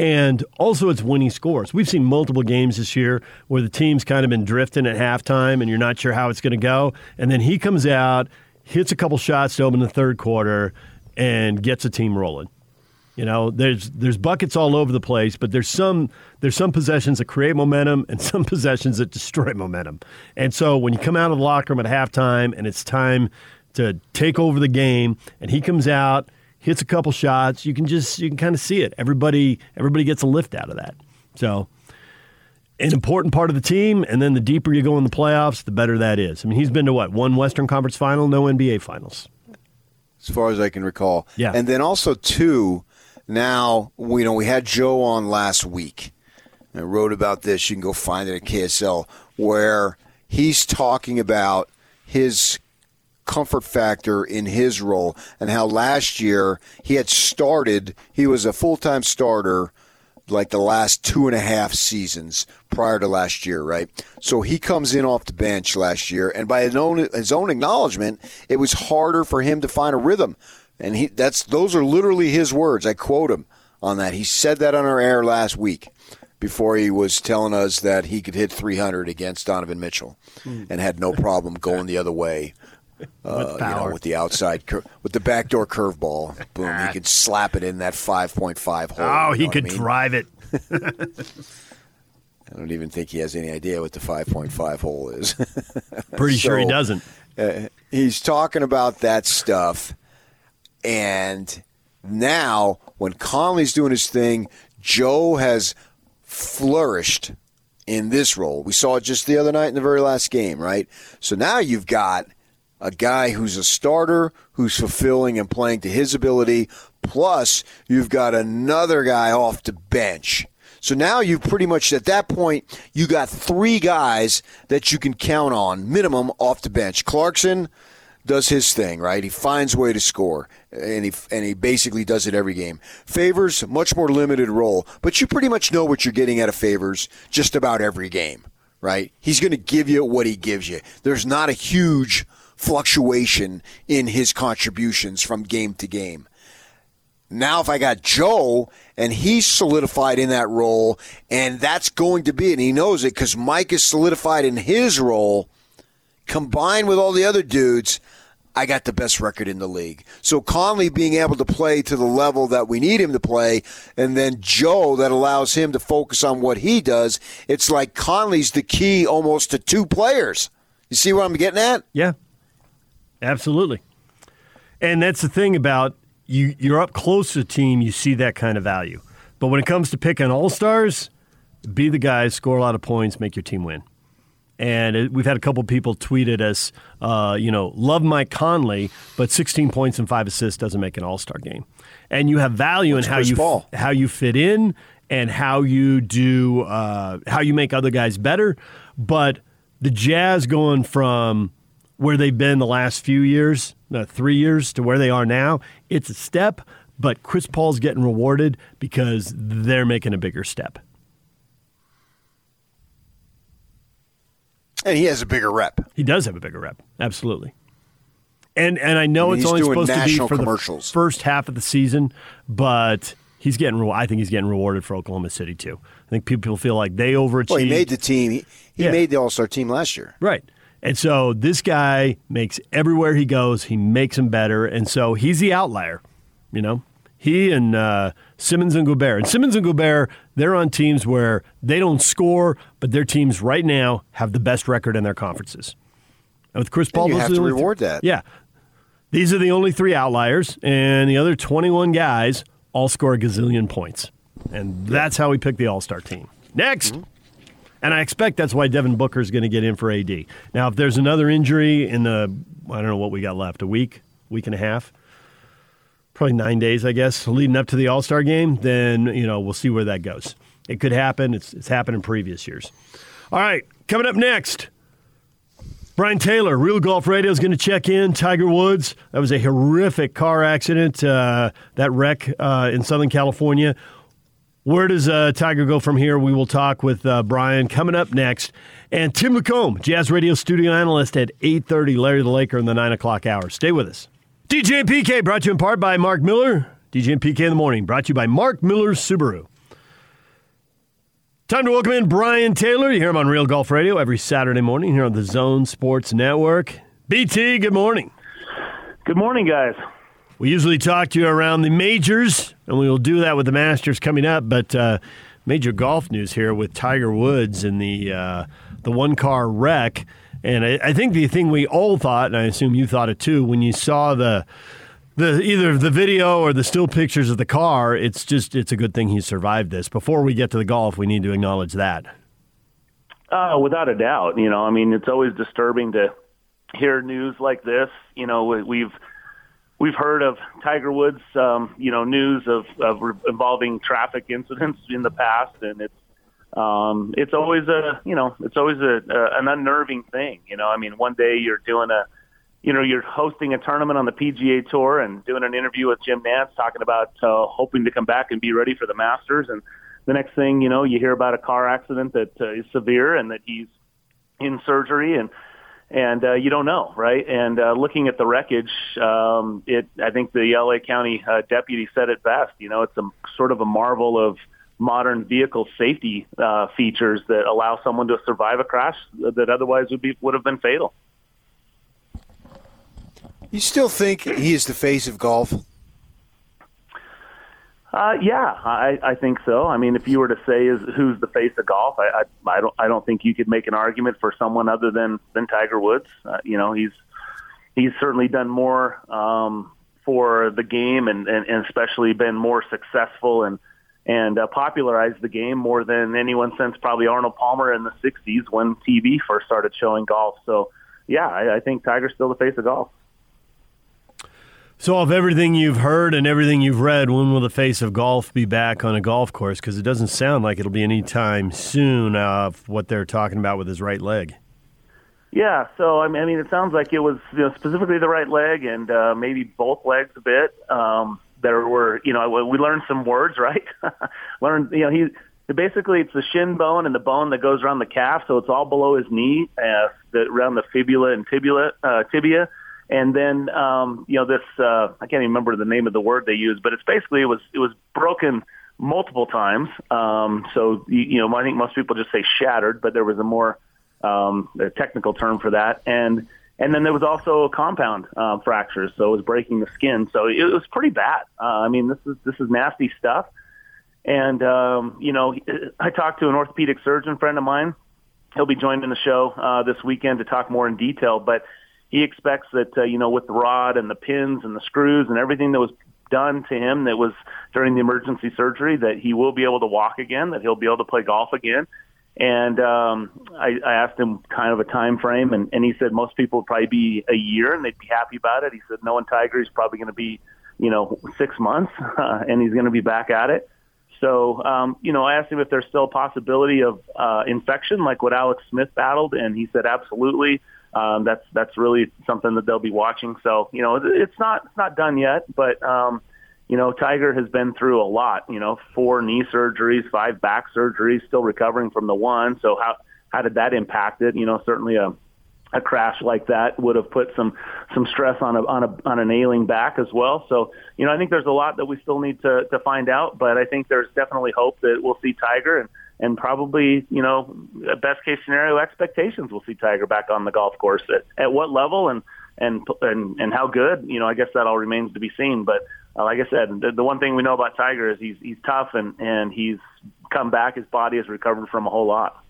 And also, it's winning scores. We've seen multiple games this year where the team's kind of been drifting at halftime and you're not sure how it's going to go. And then he comes out, hits a couple shots to open the third quarter, and gets a team rolling. You know, there's there's buckets all over the place, but there's some there's some possessions that create momentum and some possessions that destroy momentum. And so when you come out of the locker room at halftime and it's time to take over the game, and he comes out, hits a couple shots, you can just you can kind of see it. Everybody everybody gets a lift out of that. So an important part of the team, and then the deeper you go in the playoffs, the better that is. I mean, he's been to what one Western Conference final, no NBA finals, as far as I can recall. Yeah, and then also two. Now we you know we had Joe on last week. I wrote about this. You can go find it at KSL, where he's talking about his comfort factor in his role and how last year he had started. He was a full time starter like the last two and a half seasons prior to last year, right? So he comes in off the bench last year, and by his own, his own acknowledgement, it was harder for him to find a rhythm. And he that's those are literally his words. I quote him on that. He said that on our air last week before he was telling us that he could hit 300 against Donovan Mitchell hmm. and had no problem going the other way. Uh, you know, with the outside, cur- with the backdoor curveball, boom, he could slap it in that 5.5 hole. Oh, you he know could I mean? drive it. I don't even think he has any idea what the 5.5 hole is. Pretty sure he doesn't. Uh, he's talking about that stuff, and now when Conley's doing his thing, Joe has flourished in this role. We saw it just the other night in the very last game, right? So now you've got a guy who's a starter who's fulfilling and playing to his ability, plus you've got another guy off the bench. So now you've pretty much at that point you got three guys that you can count on minimum off the bench. Clarkson does his thing, right? He finds a way to score, and he and he basically does it every game. Favors much more limited role, but you pretty much know what you're getting out of Favors just about every game, right? He's going to give you what he gives you. There's not a huge fluctuation in his contributions from game to game. Now, if I got Joe and he's solidified in that role, and that's going to be, and he knows it because Mike is solidified in his role, combined with all the other dudes, I got the best record in the league. So Conley being able to play to the level that we need him to play, and then Joe that allows him to focus on what he does, it's like Conley's the key almost to two players. You see what I'm getting at? Yeah, absolutely. And that's the thing about you. You're up close to the team, you see that kind of value. But when it comes to picking all stars, be the guys, score a lot of points, make your team win. And it, we've had a couple people tweet at us, uh, you know, love Mike Conley, but 16 points and five assists doesn't make an All Star game. And you have value in how Chris you Paul? how you fit in and how you do uh, how you make other guys better. But the Jazz going from where they've been the last few years, uh, three years to where they are now. It's a step, but Chris Paul's getting rewarded because they're making a bigger step. And he has a bigger rep. He does have a bigger rep, absolutely. And and I know mean, it's only supposed to be for the first half of the season, but he's getting. re- I think he's getting rewarded for Oklahoma City too. I think people feel like they overachieved. Well, he made the team. He, he Yeah. made the All Star team last year. Right. And so this guy makes everywhere he goes, he makes them better. And so he's the outlier, you know? He and uh, Simmons and Gobert. And Simmons and Gobert, they're on teams where they don't score, but their teams right now have the best record in their conferences. And with Chris Paul, you have to reward th- that. Yeah. These are the only three outliers, and the other 21 guys all score a gazillion points. And that's how we pick the All Star team. Next. And I expect that's why Devin Booker is going to get in for AD. Now, if there's another injury in the, I don't know what we got left, a week, week and a half, probably nine days, I guess, leading up to the All Star game, then, you know, we'll see where that goes. It could happen. It's, it's happened in previous years. All right, coming up next. Brian Taylor, Real Golf Radio, is going to check in. Tiger Woods. That was a horrific car accident, uh, that wreck uh, in Southern California. Where does uh, Tiger go from here? We will talk with uh, Brian coming up next. And Tim LaComb, Jazz Radio studio analyst at 8.30, Larry the Laker in the 9 o'clock hour. Stay with us. DJ and PK brought to you in part by Mark Miller. DJ and PK in the morning brought to you by Mark Miller Subaru. Time to welcome in Brian Taylor. You hear him on Real Golf Radio every Saturday morning here on the Zone Sports Network. BT, good morning. Good morning, guys. We usually talk to you around the majors, and we will do that with the Masters coming up. But uh, major golf news here with Tiger Woods and the uh, the one car wreck. And I, I think the thing we all thought, and I assume you thought it too, when you saw the the either the video or the still pictures of the car, it's just it's a good thing he survived this. Before we get to the golf, we need to acknowledge that. Uh, without a doubt, you know, I mean, it's always disturbing to hear news like this. You know, we- we've we've heard of Tiger Woods, um, you know, news of, of re- involving traffic incidents in the past, and it's um, it's always a you know it's always a, a an unnerving thing. You know, I mean, one day you're doing a you know you're hosting a tournament on the PGA Tour and doing an interview with Jim Nantz talking about uh, hoping to come back and be ready for the Masters, and the next thing you know, you hear about a car accident that uh, is severe and that he's in surgery and and uh, you don't know, right? And uh, looking at the wreckage, um, it I think the LA County uh, deputy said it best. You know, it's a sort of a marvel of modern vehicle safety uh, features that allow someone to survive a crash that otherwise would be would have been fatal. You still think he is the face of golf? Uh, yeah, I, I think so. I mean, if you were to say is who's the face of golf, I, I, I don't, I don't think you could make an argument for someone other than than Tiger Woods. Uh, you know, he's he's certainly done more um, for the game, and, and, and especially been more successful and and uh, popularized the game more than anyone since probably Arnold Palmer in the '60s when TV first started showing golf. So, yeah, I, I think Tiger's still the face of golf. So, of everything you've heard and everything you've read, when will the face of golf be back on a golf course? Because it doesn't sound like it'll be any time soon. Of what they're talking about with his right leg. Yeah, so I mean, it sounds like it was you know, specifically the right leg and uh, maybe both legs a bit. Um, there were, you know, we learned some words, right? learned, you know, he basically it's the shin bone and the bone that goes around the calf, so it's all below his knee, uh, the, around the fibula and tibia, uh, tibia, and then um, you know this uh, I can't even remember the name of the word they used, but it's basically it was it was broken multiple times. Um, so you, you know, I think most people just say shattered, but there was a more um, a technical term for that, and and then there was also a compound uh, fractures, so it was breaking the skin. So it was pretty bad. Uh, I mean, this is this is nasty stuff. And um, you know, I talked to an orthopedic surgeon friend of mine. He'll be joining the show uh, this weekend to talk more in detail, but he expects that uh, you know with the rod and the pins and the screws and everything that was done to him that was during the emergency surgery that he will be able to walk again, that he'll be able to play golf again. And um, I, I asked him kind of a time frame, and, and he said most people would probably be a year, and they'd be happy about it. He said knowing Tiger, he's probably going to be, you know, six months, uh, and he's going to be back at it. So, um, you know, I asked him if there's still a possibility of uh, infection, like what Alex Smith battled, and he said absolutely. Um, that's that's really something that they'll be watching. So you know, it's not it's not done yet, but um, you know, Tiger has been through a lot. You know, four knee surgeries, five back surgeries, still recovering from the one. So how how did that impact it? You know, certainly a a crash like that would have put some some stress on a on a on an ailing back as well. So you know, I think there's a lot that we still need to to find out, but I think there's definitely hope that we'll see Tiger and and probably, you know, best case scenario expectations we'll see Tiger back on the golf course. At, at what level and, and and and how good, you know, I guess that all remains to be seen. But uh, like I said, the, the one thing we know about Tiger is he's he's tough and and he's come back. His body has recovered from a whole lot.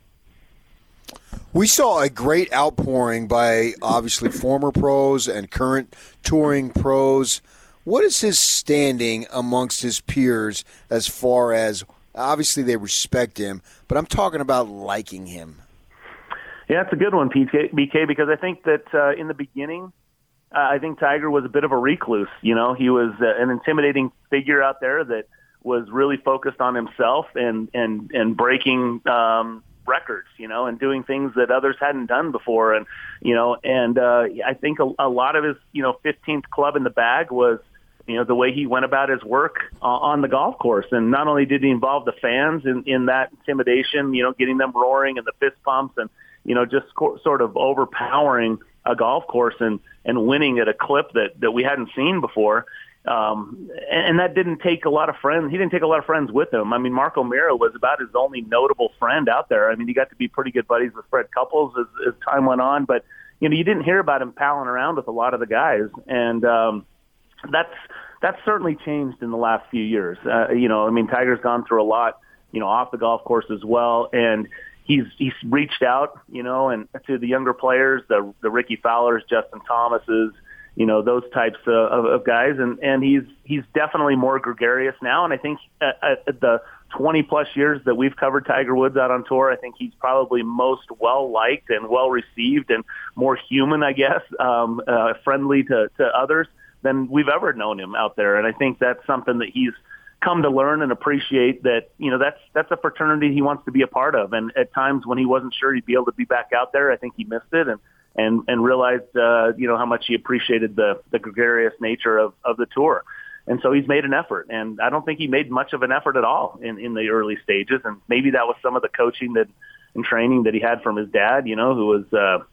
We saw a great outpouring by obviously former pros and current touring pros. What is his standing amongst his peers as far as Obviously, they respect him, but I'm talking about liking him. Yeah, it's a good one, BK, because I think that uh, in the beginning, uh, I think Tiger was a bit of a recluse. You know, he was uh, an intimidating figure out there that was really focused on himself and and and breaking um, records, you know, and doing things that others hadn't done before, and you know, and uh, I think a, a lot of his you know 15th club in the bag was you know the way he went about his work uh, on the golf course. And not only did he involve the fans in in that intimidation you know getting them roaring and the fist pumps and you know just co- sort of overpowering a golf course and and winning at a clip that that we hadn't seen before. Um and, and that didn't take a lot of friends he didn't take a lot of friends with him. I mean mark o'meara was about his only notable friend out there. I mean he got to be pretty good buddies with fred couples as, as time went on but you know you didn't hear about him palling around with a lot of the guys. And um that's that's certainly changed in the last few years. Uh, you know, I mean, Tiger's gone through a lot, you know, off the golf course as well, and he's he's reached out, you know, and to the younger players, the the Rickie Fowlers, Justin Thomases, you know, those types of, of, of guys, and and he's he's definitely more gregarious now, and I think at, at the 20 plus years that we've covered Tiger Woods out on tour, I think he's probably most well liked and well received and more human, I guess, um, uh, friendly to to others than we've ever known him out there. And I think that's something that he's come to learn and appreciate that, you know, that's, that's a fraternity he wants to be a part of. And at times when he wasn't sure he'd be able to be back out there, I think he missed it and, and, and realized, uh, you know, how much he appreciated the, the gregarious nature of, of the tour. And so he's made an effort, and I don't think he made much of an effort at all in, in the early stages. And maybe that was some of the coaching that and training that he had from his dad, you know, who was, uh,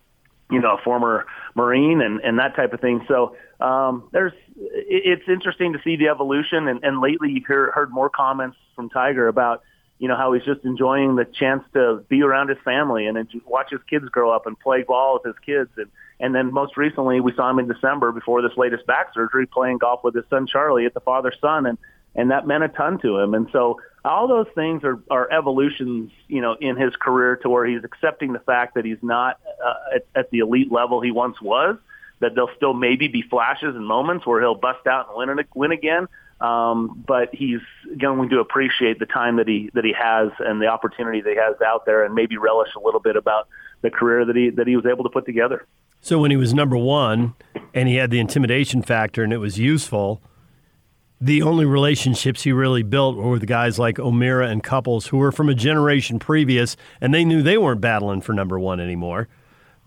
you know, a former Marine and, and that type of thing. So um, there's it's interesting to see the evolution. And, and lately, you've heard, heard more comments from Tiger about you know how he's just enjoying the chance to be around his family and watch his kids grow up and play ball with his kids. And and then most recently, we saw him in December before this latest back surgery playing golf with his son Charlie at the father son and and that meant a ton to him. And so all those things are, are evolutions, you know, in his career to where he's accepting the fact that he's not uh, at, at the elite level he once was. That there'll still maybe be flashes and moments where he'll bust out and win win again. Um, but he's going to appreciate the time that he that he has and the opportunity that he has out there, and maybe relish a little bit about the career that he that he was able to put together. So when he was number one, and he had the intimidation factor, and it was useful the only relationships he really built were with guys like O'Meara and Couples, who were from a generation previous, and they knew they weren't battling for number one anymore.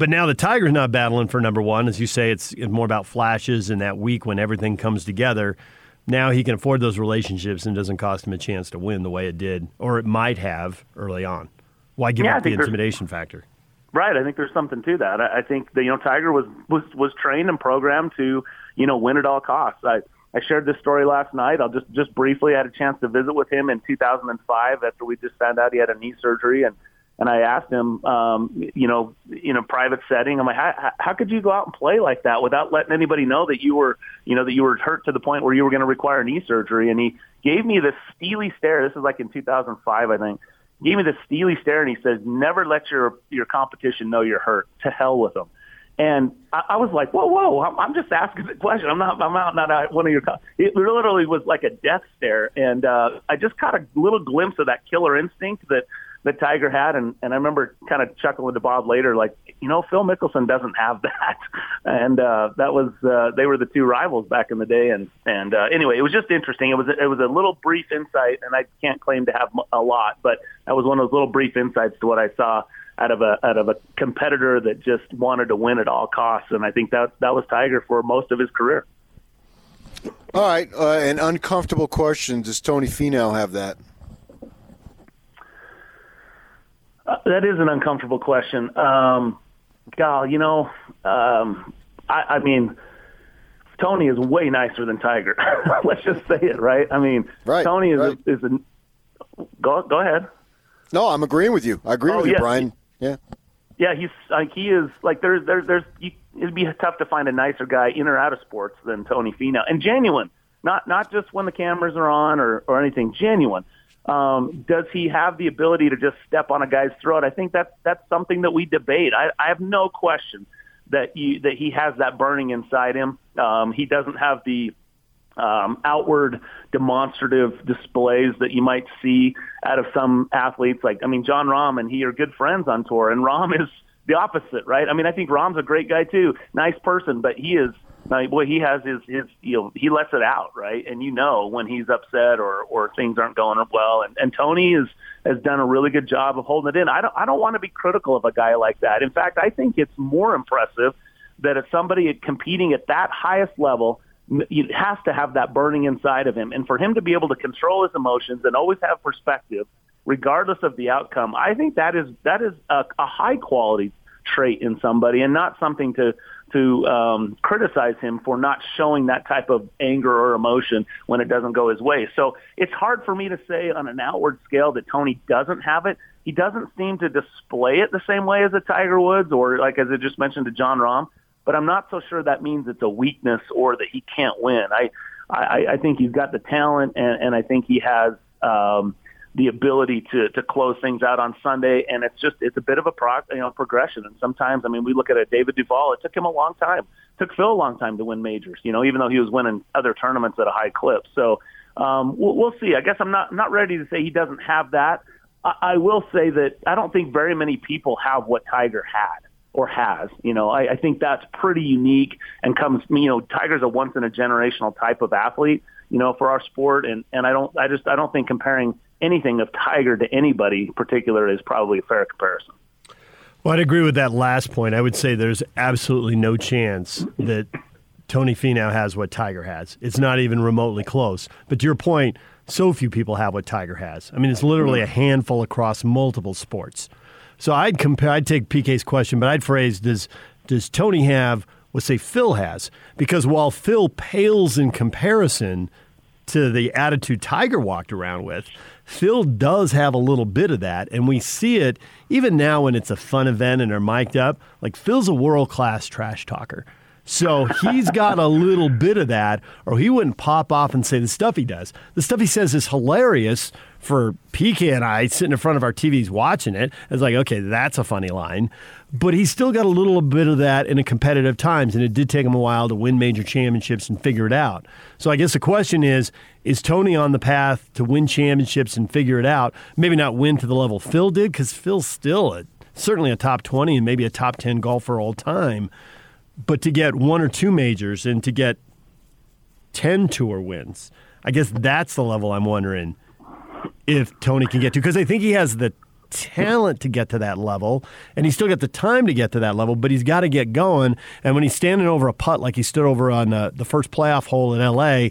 But now the Tiger's not battling for number one. As you say, it's more about flashes and that week when everything comes together. Now he can afford those relationships and doesn't cost him a chance to win the way it did, or it might have early on. Why give yeah, up the intimidation factor? Right, I think there's something to that. I think that you know Tiger was was was trained and programmed to you know win at all costs. I, I shared this story last night. I'll just just briefly I had a chance to visit with him in 2005 after we just found out he had a knee surgery and and I asked him, um, you know, in a private setting, I'm like, how, how could you go out and play like that without letting anybody know that you were, you know, that you were hurt to the point where you were going to require knee surgery? And he gave me this steely stare. This is like in 2005, I think. He gave me this steely stare, and he says, "Never let your your competition know you're hurt. To hell with them." And I, I was like, whoa, whoa, I'm, I'm just asking the question. I'm not, I'm not, not one of your, it literally was like a death stare. And, uh, I just caught a little glimpse of that killer instinct that, that Tiger had. And, and I remember kind of chuckling to Bob later, like, you know, Phil Mickelson doesn't have that. And, uh, that was, uh, they were the two rivals back in the day. And, and, uh, anyway, it was just interesting. It was, it was a little brief insight and I can't claim to have a lot, but that was one of those little brief insights to what I saw out of a out of a competitor that just wanted to win at all costs. And I think that that was Tiger for most of his career. All right, uh, an uncomfortable question. Does Tony Finau have that? Uh, that is an uncomfortable question. Um, Gal, you know, um, I, I mean, Tony is way nicer than Tiger. Let's just say it, right? I mean, right, Tony is right. a, is a go go ahead. No, I'm agreeing with you. I agree Oh, with you, yeah. Brian. Yeah. Yeah, he's like he is like there's there's there's you, it'd be tough to find a nicer guy in or out of sports than Tony Finau and genuine, not not just when the cameras are on or or anything. Genuine. Um, does he have the ability to just step on a guy's throat? I think that's that's something that we debate. I, I have no question that you that he has that burning inside him. Um, he doesn't have the um, outward demonstrative displays that you might see out of some athletes. Like, I mean, Jon Rahm and he are good friends on tour, and Rahm is the opposite, right? I mean, I think Rahm's a great guy too, nice person, but he is. Like, boy, he has his his you know he lets it out, right? And you know when he's upset or or things aren't going well. And and Tony is has done a really good job of holding it in. I don't I don't want to be critical of a guy like that. In fact, I think it's more impressive that if somebody competing at that highest level it has to have that burning inside of him. And for him to be able to control his emotions and always have perspective, regardless of the outcome, I think that is that is a, a high quality trait in somebody, and not something to to um, criticize him for not showing that type of anger or emotion when it doesn't go his way. So it's hard for me to say on an outward scale that Tony doesn't have it. He doesn't seem to display it the same way as a Tiger Woods or like as I just mentioned to Jon Rahm but I'm not so sure that means it's a weakness or that he can't win. I I, I think he's got the talent, and, and I think he has um, the ability to to close things out on Sunday. And it's just it's a bit of a pro, you know progression. And sometimes, I mean, we look at a David Duval. It took him a long time. It took Phil a long time to win majors. You know, even though he was winning other tournaments at a high clip. So um, we'll, we'll see. I guess I'm not not ready to say he doesn't have that. I, I will say that I don't think very many people have what Tiger had or has. You know, I, I think that's pretty unique and comes. You know, Tiger's a once in a generational type of athlete. You know, for our sport, and and I don't, I just, I don't think comparing anything of Tiger to anybody particular is probably a fair comparison. Well, I'd agree with that last point. I would say there's absolutely no chance that Tony Finau has what Tiger has. It's not even remotely close. But to your point, so few people have what Tiger has. I mean, it's literally a handful across multiple sports. So I'd compare. I'd take PK's question, but I'd phrase: Does does Tony have what say Phil has? Because while Phil pales in comparison to the attitude Tiger walked around with, Phil does have a little bit of that, and we see it even now when it's a fun event and they're mic'd up. Like Phil's a world class trash talker. So he's got a little bit of that, or he wouldn't pop off and say the stuff he does. The stuff he says is hilarious for PK and I sitting in front of our TVs watching it. It's like, okay, that's a funny line. But he's still got a little bit of that in a competitive times, and it did take him a while to win major championships and figure it out. So I guess the question is, is Tony on the path to win championships and figure it out? Maybe not win to the level Phil did, because Phil's still a, certainly a top 20 and maybe a top 10 golfer all time but to get one or two majors and to get 10 tour wins, I guess that's the level I'm wondering if Tony can get to. Because I think he has the talent to get to that level, and he's still got the time to get to that level, but he's got to get going. And when he's standing over a putt like he stood over on uh, the first playoff hole in LA,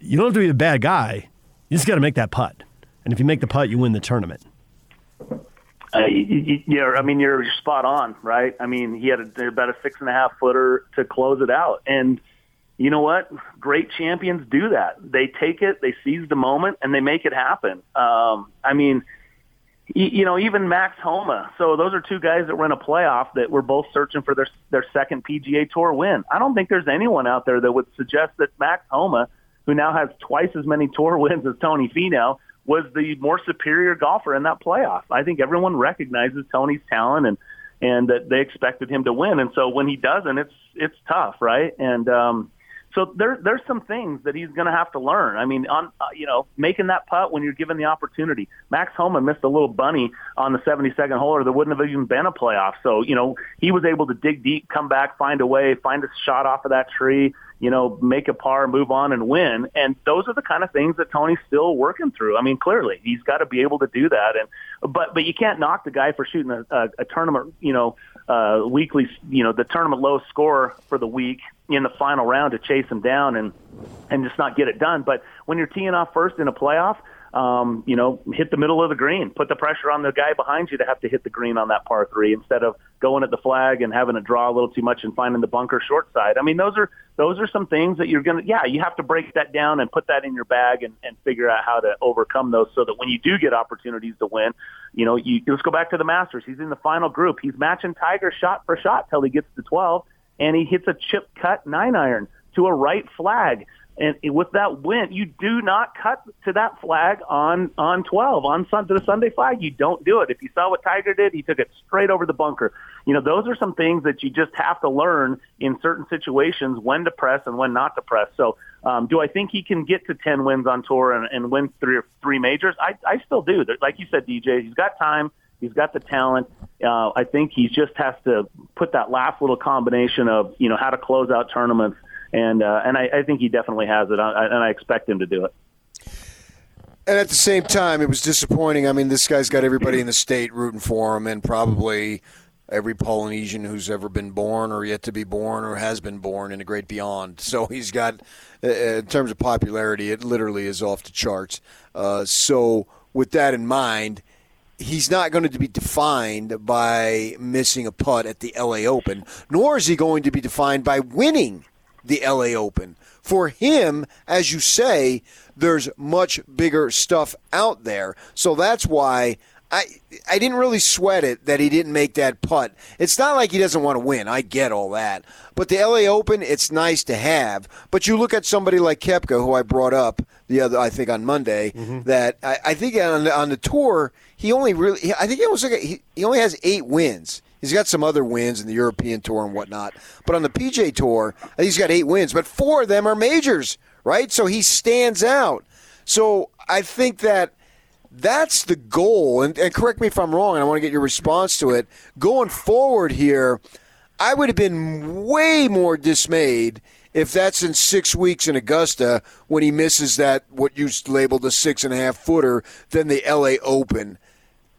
you don't have to be a bad guy. You just got to make that putt. And if you make the putt, you win the tournament. Uh, yeah, I mean you're spot on, right? I mean he had a, about a six and a half footer to close it out, and you know what? Great champions do that. They take it, they seize the moment, and they make it happen. Um, I mean, you, you know, even Max Homa. So those are two guys that were in a playoff that were both searching for their their second PGA Tour win. I don't think there's anyone out there that would suggest that Max Homa, who now has twice as many tour wins as Tony Finau, was the more superior golfer in that playoff. I think everyone recognizes Tony's talent and and that they expected him to win. And so when he doesn't, it's it's tough, right? And um, so there there's some things that he's going to have to learn. I mean, on uh, you know making that putt when you're given the opportunity. Max Homa missed a little bunny on the 72nd hole, or there wouldn't have even been a playoff. So you know he was able to dig deep, come back, find a way, find a shot off of that tree. you know, make a par, move on, and win. And those are the kind of things that Tony's still working through. I mean, clearly he's got to be able to do that. And but but you can't knock the guy for shooting a, a, a tournament, you know, uh, weekly, you know, the tournament low score for the week in the final round to chase them down and and just not get it done. But when you're teeing off first in a playoff, um, you know, hit the middle of the green, put the pressure on the guy behind you to have to hit the green on that par three instead of going at the flag and having to draw a little too much and finding the bunker short side. I mean, those are those are some things that you're gonna, yeah, you have to break that down and put that in your bag and, and figure out how to overcome those so that when you do get opportunities to win, you know, you let's go back to the Masters. He's in the final group. He's matching Tiger shot for shot till he gets to 12, and he hits a chip cut nine iron to a right flag. And with that win, you do not cut to that flag on on 12 on sun, to the Sunday flag. You don't do it. If you saw what Tiger did, he took it straight over the bunker. You know, those are some things that you just have to learn in certain situations when to press and when not to press. So, um, do I think he can get to 10 wins on tour and, and win three or three majors? I, I still do. Like you said, DJ, he's got time. He's got the talent. Uh, I think he just has to put that last little combination of you know how to close out tournaments and uh, and I, I think he definitely has it, I, and I expect him to do it. And at the same time, it was disappointing. I mean, this guy's got everybody in the state rooting for him, and probably every Polynesian who's ever been born or yet to be born or has been born in a great beyond. So he's got, uh, in terms of popularity, it literally is off the charts. Uh, so with that in mind, he's not going to be defined by missing a putt at the LA Open, nor is he going to be defined by winning the LA Open. For him, as you say, there's much bigger stuff out there. So that's why I I didn't really sweat it that he didn't make that putt. It's not like he doesn't want to win. I get all that. But the LA Open, it's nice to have. But you look at somebody like Koepka, who I brought up the other, I think on Monday, mm-hmm. that I, I, think on the, on the tour he only really, I think it was like a, he, he only has eight wins. He's got some other wins in the European Tour and whatnot. But on the PJ Tour, he's got eight wins, but four of them are majors, right? So he stands out. So I think that that's the goal. And, and correct me if I'm wrong, and I want to get your response to it. Going forward here, I would have been way more dismayed if that's in six weeks in Augusta when he misses that what you labeled a six and a half footer than the LA Open.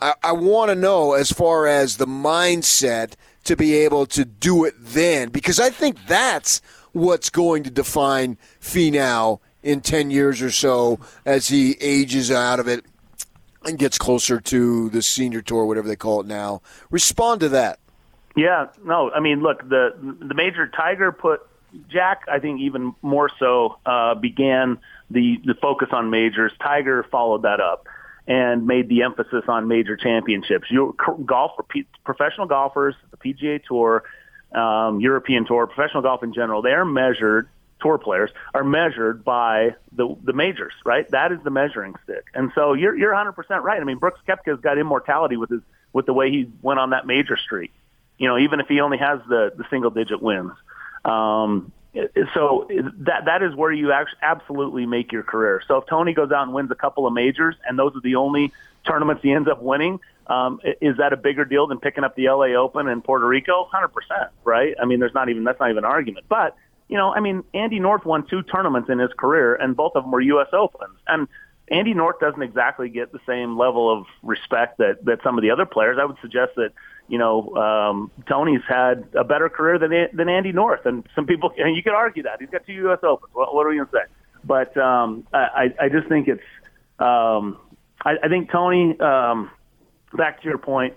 I, I want to know as far as the mindset to be able to do it then, because I think that's what's going to define Finau in 10 years or so as he ages out of it and gets closer to the senior tour, whatever they call it now. Respond to that. Yeah, no, I mean, look, the the major Tiger put Jack, I think even more so, uh, began the the focus on majors. Tiger followed that up and made the emphasis on major championships. You, golf, professional golfers, the PGA Tour, um, European Tour, professional golf in general, they are measured. Tour players are measured by the the majors, right? That is the measuring stick. And so you're you're 100 percent right. I mean, Brooks Koepka's got immortality with his with the way he went on that major streak. You know, even if he only has the the single digit wins. Um, so that that is where you actually absolutely make your career. So if Tony goes out and wins a couple of majors, and those are the only tournaments he ends up winning, um, is that a bigger deal than picking up the LA Open in Puerto Rico? Hundred percent, right? I mean, there's not even that's not even an argument. But you know, I mean, Andy North won two tournaments in his career, and both of them were U.S. Opens, and Andy North doesn't exactly get the same level of respect that that some of the other players. I would suggest that you know um, Tony's had a better career than than Andy North, and some people and you could argue that he's got two U.S. Opens. What, what are we going to say? But um, I I just think it's um, I, I think Tony. Um, back to your point.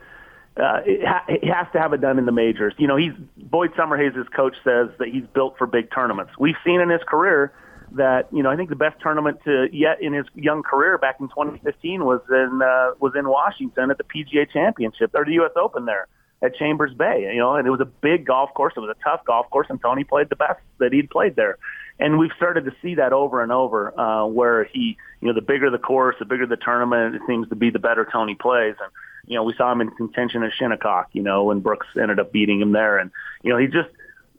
Uh, it, ha- it has to have it done in the majors. You know, he's Boyd Summerhays' coach says that he's built for big tournaments. We've seen in his career that you know I think the best tournament to yet in his young career back in 2015 was in uh, was in Washington at the PGA Championship or the U.S. Open there at Chambers Bay. You know, and it was a big golf course. It was a tough golf course, and Tony played the best that he'd played there. And we've started to see that over and over, uh, where he, you know, the bigger the course, the bigger the tournament, it seems to be the better Tony plays. And you know, we saw him in contention at Shinnecock, you know, when Brooks ended up beating him there. And you know, he just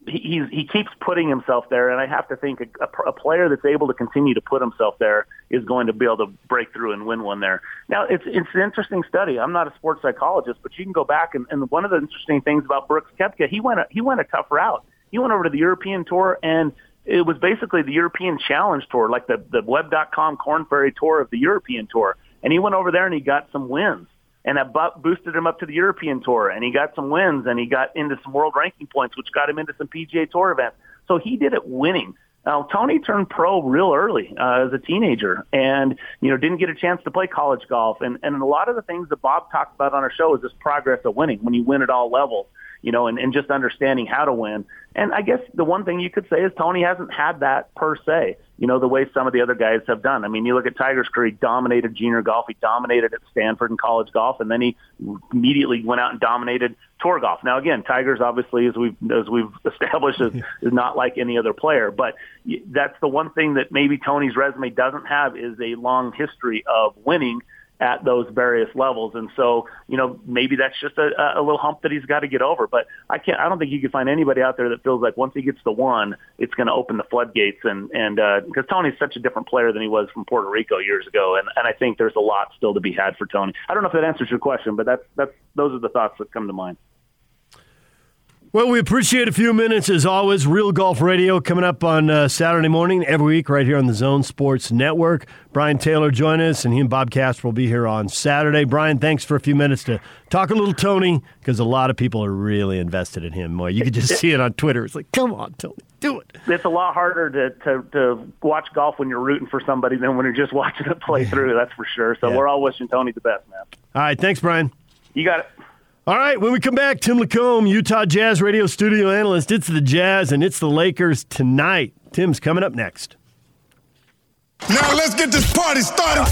he he keeps putting himself there, and I have to think a, a, a player that's able to continue to put himself there is going to be able to break through and win one there. Now, it's it's an interesting study. I'm not a sports psychologist, but you can go back and, and one of the interesting things about Brooks Koepka, he went a, he went a tough route. He went over to the European Tour and it was basically the European Challenge Tour, like the the Web.com Korn Ferry Tour of the European Tour. And he went over there and he got some wins, and that boosted him up to the European Tour, and he got some wins, and he got into some world ranking points, which got him into some PGA Tour events. So he did it winning. Now Tony turned pro real early uh, as a teenager, and you know didn't get a chance to play college golf, and and a lot of the things that Bob talked about on our show is this progress of winning when you win at all levels you know, and, and just understanding how to win. And I guess the one thing you could say is Tony hasn't had that per se, you know, the way some of the other guys have done. I mean, you look at Tiger's career, he dominated junior golf, he dominated at Stanford and college golf, and then he immediately went out and dominated tour golf. Now, again, Tiger's obviously, as we've as we've established, is, is not like any other player. But that's the one thing that maybe Tony's resume doesn't have is a long history of winning at those various levels. And so, you know, maybe that's just a, a little hump that he's got to get over. But I can't, I don't think you can find anybody out there that feels like once he gets the one, it's going to open the floodgates. And, and, uh, because Tony's such a different player than he was from Puerto Rico years ago. And, and I think there's a lot still to be had for Tony. I don't know if that answers your question, but that's, that's, those are the thoughts that come to mind. Well, we appreciate a few minutes as always. Real Golf Radio coming up on uh, Saturday morning every week right here on the Zone Sports Network. Brian Taylor join us, and he and Bob Casper will be here on Saturday. Brian, thanks for a few minutes to talk a little Tony because a lot of people are really invested in him. Boy, you can just see it on Twitter. It's like, come on, Tony, do it. It's a lot harder to, to, to watch golf when you're rooting for somebody than when you're just watching it play through. That's for sure. So yeah. we're all wishing Tony the best, man. All right, thanks, Brian. You got it. All right, when we come back, Tim LaComb, Utah Jazz radio studio analyst. It's the Jazz and it's the Lakers tonight. Tim's coming up next. Now let's get this party started.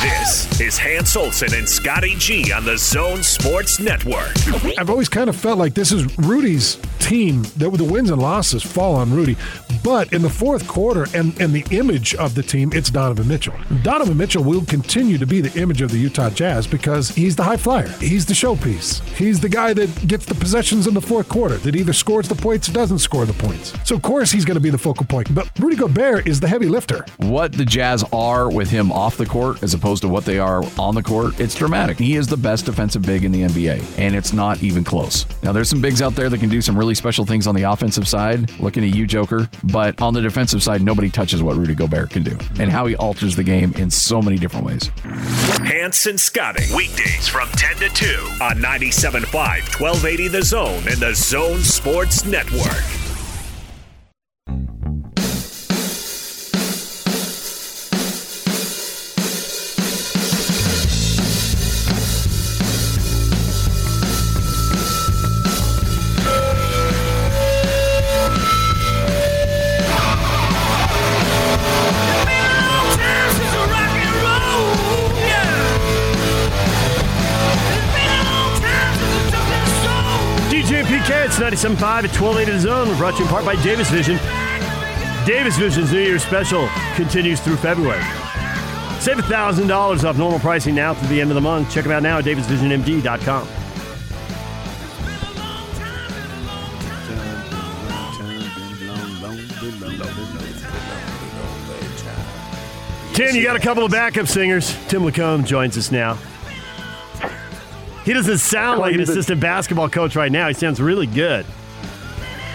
This is Hans Olsen and Scotty G on the Zone Sports Network. I've always kind of felt like this is Rudy's team. That the wins and losses fall on Rudy. But in the fourth quarter and, and the image of the team, it's Donovan Mitchell. Donovan Mitchell will continue to be the image of the Utah Jazz because he's the high flyer. He's the showpiece. He's the guy that gets the possessions in the fourth quarter, that either scores the points or doesn't score the points. So, of course, he's going to be the focal point. But Rudy Gobert is the heavy lifter. What the Jazz are with him off the court as opposed to what they are on the court, it's dramatic. He is the best defensive big in the NBA, and it's not even close. Now, there's some bigs out there that can do some really special things on the offensive side. Looking at you, Joker. But on the defensive side, nobody touches what Rudy Gobert can do and how he alters the game in so many different ways. Hans and Scotty, weekdays from 10 to 2 on 97.5, 1280 The Zone and the Zone Sports Network. PK, it's 97.5 at 1280 The Zone. Brought to you in part by Davis Vision. Davis Vision's New Year's special continues through February. Save $1,000 off normal pricing now through the end of the month. Check them out now at davisvisionmd.com. Tim, you got a couple of backup singers. Tim LaComb joins us now. He doesn't sound like an assistant basketball coach right now. He sounds really good.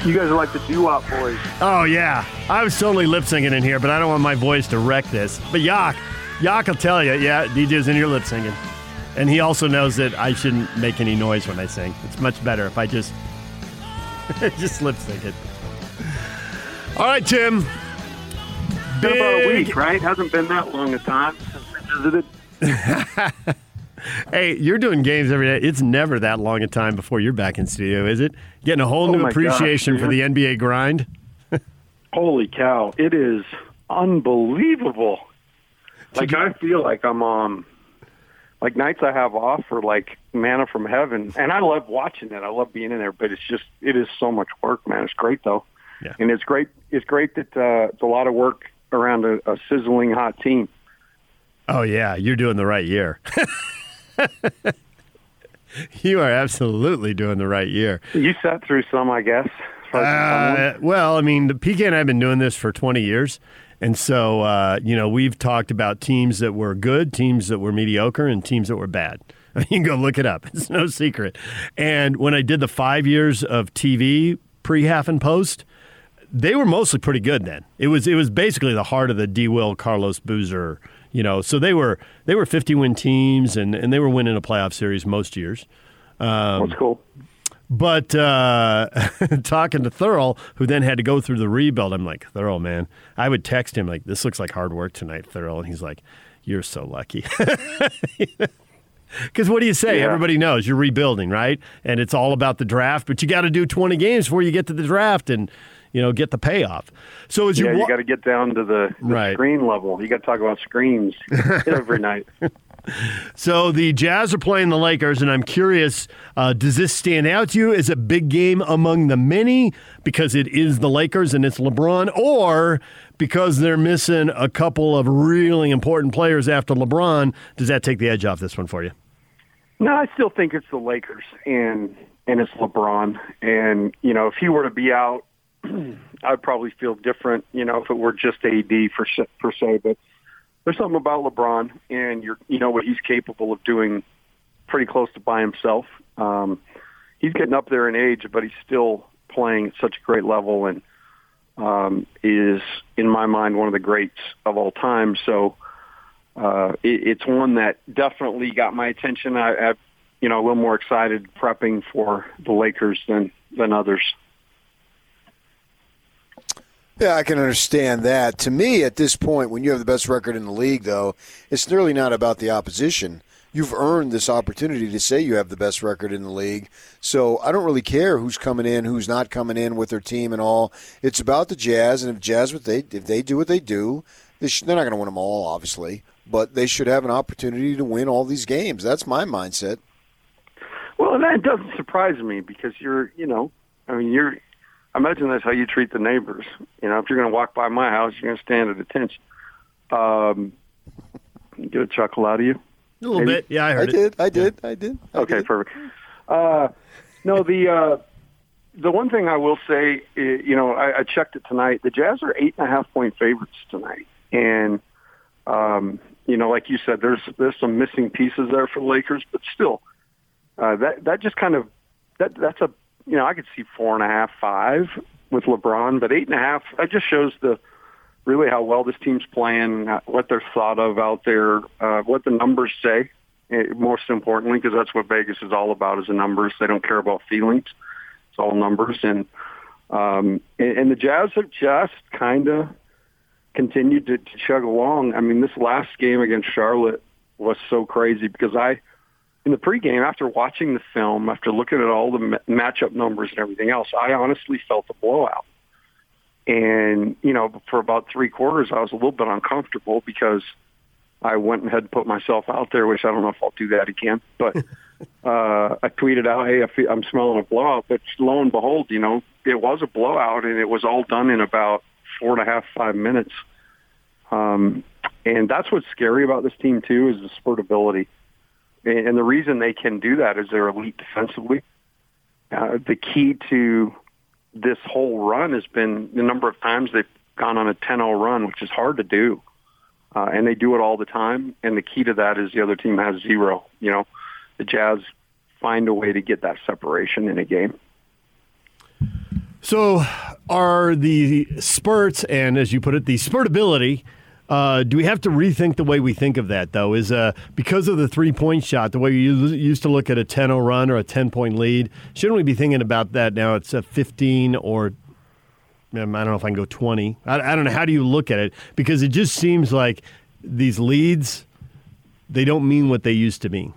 You guys are like the doo-wop boys. Oh yeah, I was totally lip syncing in here, but I don't want my voice to wreck this. But Yock, Yock will tell you, yeah, DJ's in your lip syncing, and he also knows that I shouldn't make any noise when I sing. It's much better if I just just lip sync it. All right, Tim. Big... about a week, right? Hasn't been that long a time since we visited. hey, you're doing games every day. It's never that long a time before you're back in studio, is it? Getting a whole oh new appreciation gosh, for the NBA grind. Holy cow! It is unbelievable. Like I feel like I'm um like nights I have off for like manna from heaven, and I love watching it. I love being in there, but it's just it is so much work, man. It's great though, yeah. and it's great. It's great that uh, it's a lot of work around a, a sizzling hot team. Oh yeah, you're doing the right year. you are absolutely doing the right year. You sat through some, I guess. Uh, well, I mean, the PK and I have been doing this for 20 years. And so, uh, you know, we've talked about teams that were good, teams that were mediocre, and teams that were bad. You can go look it up. It's no secret. And when I did the five years of TV pre half and post, they were mostly pretty good then. It was it was basically the heart of the D. Will Carlos Boozer, you know. So they were they were 50 win teams and and they were winning a playoff series most years. Um, That's cool. But uh, talking to Thurl, who then had to go through the rebuild, I'm like, Thurl, man, I would text him like, "This looks like hard work tonight, Thurl," and he's like, "You're so lucky." Because what do you say? Yeah. Everybody knows you're rebuilding, right? And it's all about the draft, but you got to do 20 games before you get to the draft and you know get the payoff. So as yeah, you wa- you got to get down to the, the right. screen level. You got to talk about screens every night. So the Jazz are playing the Lakers, and I'm curious: uh, does this stand out to you as a big game among the many because it is the Lakers and it's LeBron, or because they're missing a couple of really important players after LeBron? Does that take the edge off this one for you? No, I still think it's the Lakers and and it's LeBron. And you know, if he were to be out, I'd probably feel different. You know, if it were just AD for per se, but there's something about LeBron, and you're you know what he's capable of doing, pretty close to by himself. Um, he's getting up there in age, but he's still playing at such a great level, and um, is in my mind one of the greats of all time. So uh, it, it's one that definitely got my attention. I, I, you know, a little more excited prepping for the Lakers than than others. Yeah, I can understand that. To me, at this point, when you have the best record in the league, though, it's nearly not about the opposition. You've earned this opportunity to say you have the best record in the league. So I don't really care who's coming in, who's not coming in with their team and all. It's about the Jazz, and if Jazz, they if they do what they do, they sh- they're not going to win them all, obviously, but they should have an opportunity to win all these games. That's my mindset. Well, and that doesn't surprise me because you're, you know, I mean, you're I imagine that's how you treat the neighbors. You know, if you're going to walk by my house, you're going to stand at attention. Um, get a chuckle out of you. A little Maybe? bit, yeah. I heard I it. did. I did. I did. I okay, did. perfect. Uh, no, the uh, the one thing I will say, you know, I, I checked it tonight. The Jazz are eight and a half point favorites tonight, and um, you know, like you said, there's there's some missing pieces there for the Lakers, but still, uh, that that just kind of that that's a you know, I could see four and a half, five with LeBron, but eight and a half, that just shows the really how well this team's playing, what they're thought of out there, uh, what the numbers say. Eh, most importantly, because that's what Vegas is all about is the numbers. They don't care about feelings. It's all numbers. And um, and, and the Jazz have just kind of continued to, to chug along. I mean, this last game against Charlotte was so crazy because I – in the pregame, after watching the film, after looking at all the ma- matchup numbers and everything else, I honestly felt a blowout. And, you know, for about three quarters, I was a little bit uncomfortable because I went and had put myself out there, which I don't know if I'll do that again. But uh, I tweeted out, hey, I feel, I'm smelling a blowout. But lo and behold, you know, it was a blowout, and it was all done in about four and a half, five minutes. Um, and that's what's scary about this team, too, is the spurtability. And the reason they can do that is they're elite defensively. Uh, the key to this whole run has been the number of times they've gone on a 10-0 run, which is hard to do. Uh, and they do it all the time. And the key to that is the other team has zero. You know, the Jazz find a way to get that separation in a game. So, are the spurts and, as you put it, the spurtability uh, do we have to rethink the way we think of that, though? Is uh, because of the three point shot, the way you used to look at a 10 0 run or a 10 point lead, shouldn't we be thinking about that now? It's a 15 or um, I don't know if I can go 20. I, I don't know. How do you look at it? Because it just seems like these leads, they don't mean what they used to mean.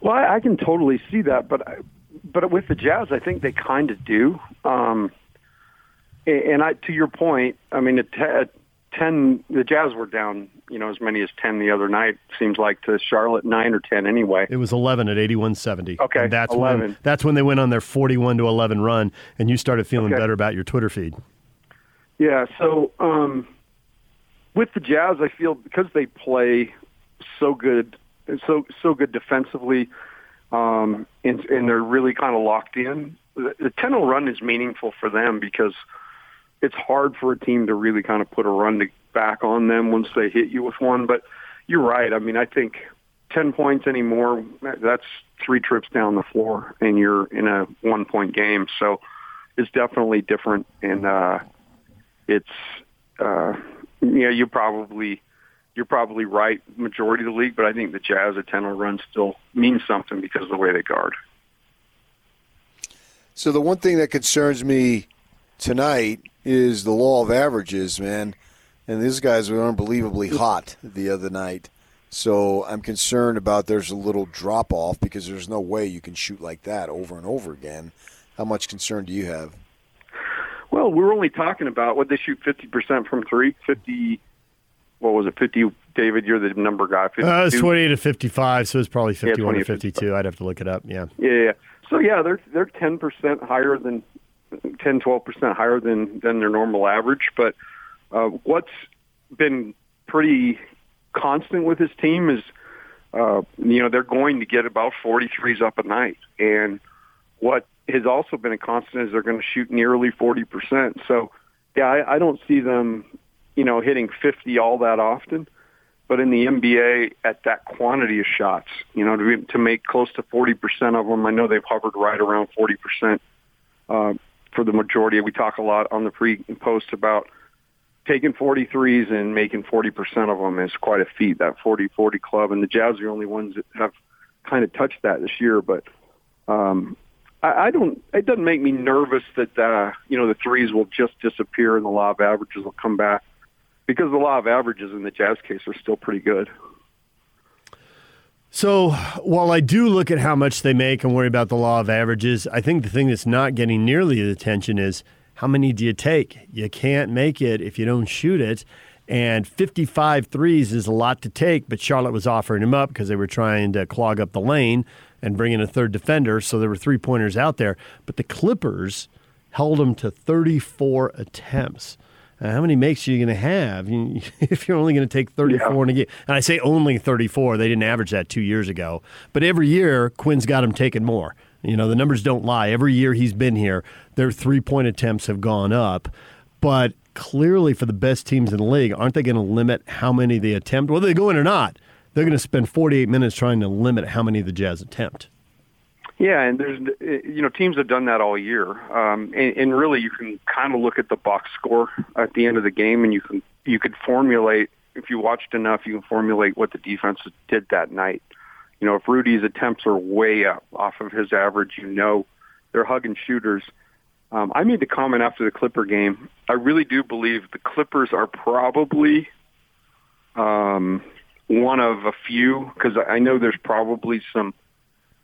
Well, I, I can totally see that, but but with the Jazz, I think they kind of do. Um, and I, to your point, I mean, at, 10 the jazz were down you know as many as 10 the other night seems like to charlotte 9 or 10 anyway it was 11 at 8170 okay and that's 11. when that's when they went on their 41 to 11 run and you started feeling okay. better about your twitter feed yeah so um with the jazz i feel because they play so good so so good defensively um and and they're really kind of locked in the, the 10 run is meaningful for them because it's hard for a team to really kind of put a run to, back on them once they hit you with one. But you're right. I mean, I think 10 points anymore, that's three trips down the floor and you're in a one point game. So it's definitely different, and uh, it's uh, yeah, you probably you're probably right, majority of the league, but I think the Jazz at 10 run still means something because of the way they guard. So the one thing that concerns me tonight is the law of averages, man. And these guys were unbelievably hot the other night. So I'm concerned about there's a little drop off because there's no way you can shoot like that over and over again. How much concern do you have? Well, we're only talking about what they shoot 50% from three, 50, what was it, 50, David, you're the number guy. 52? Uh, it's 28 to 55, so it's probably 51 20 to 52. I'd have to look it up. Yeah. Yeah, yeah. So yeah, they're they're 10% higher than 10 12% higher than than their normal average, but uh, what's been pretty constant with his team is uh, you know, they're going to get about 43s up a night. And what has also been a constant is they're going to shoot nearly 40%. So, yeah, I, I don't see them, you know, hitting 50 all that often. But in the NBA, at that quantity of shots, you know, to, be, to make close to 40% of them, I know they've hovered right around 40% uh, for the majority. We talk a lot on the pre and post about taking 43s and making 40% of them is quite a feat, that 40-40 club. And the Jazz are the only ones that have kind of touched that this year. But um, I, I don't, it doesn't make me nervous that, uh, you know, the threes will just disappear and the law of averages will come back because the law of averages in the Jazz case are still pretty good. So while I do look at how much they make and worry about the law of averages, I think the thing that's not getting nearly the attention is how many do you take? You can't make it if you don't shoot it. And 55 threes is a lot to take, but Charlotte was offering him up because they were trying to clog up the lane and bring in a third defender. So there were three pointers out there. But the Clippers held them to 34 attempts. Uh, how many makes are you going to have if you're only going to take 34 yeah. in a game? And I say only 34. They didn't average that two years ago. But every year, Quinn's got them taking more. You know, the numbers don't lie. Every year he's been here, their three point attempts have gone up. But clearly, for the best teams in the league, aren't they going to limit how many they attempt? Whether they go in or not, they're going to spend 48 minutes trying to limit how many the Jazz attempt. Yeah, and there's you know teams have done that all year, um, and, and really you can kind of look at the box score at the end of the game, and you can you could formulate if you watched enough, you can formulate what the defense did that night. You know, if Rudy's attempts are way up off of his average, you know they're hugging shooters. Um, I made the comment after the Clipper game. I really do believe the Clippers are probably um, one of a few because I know there's probably some,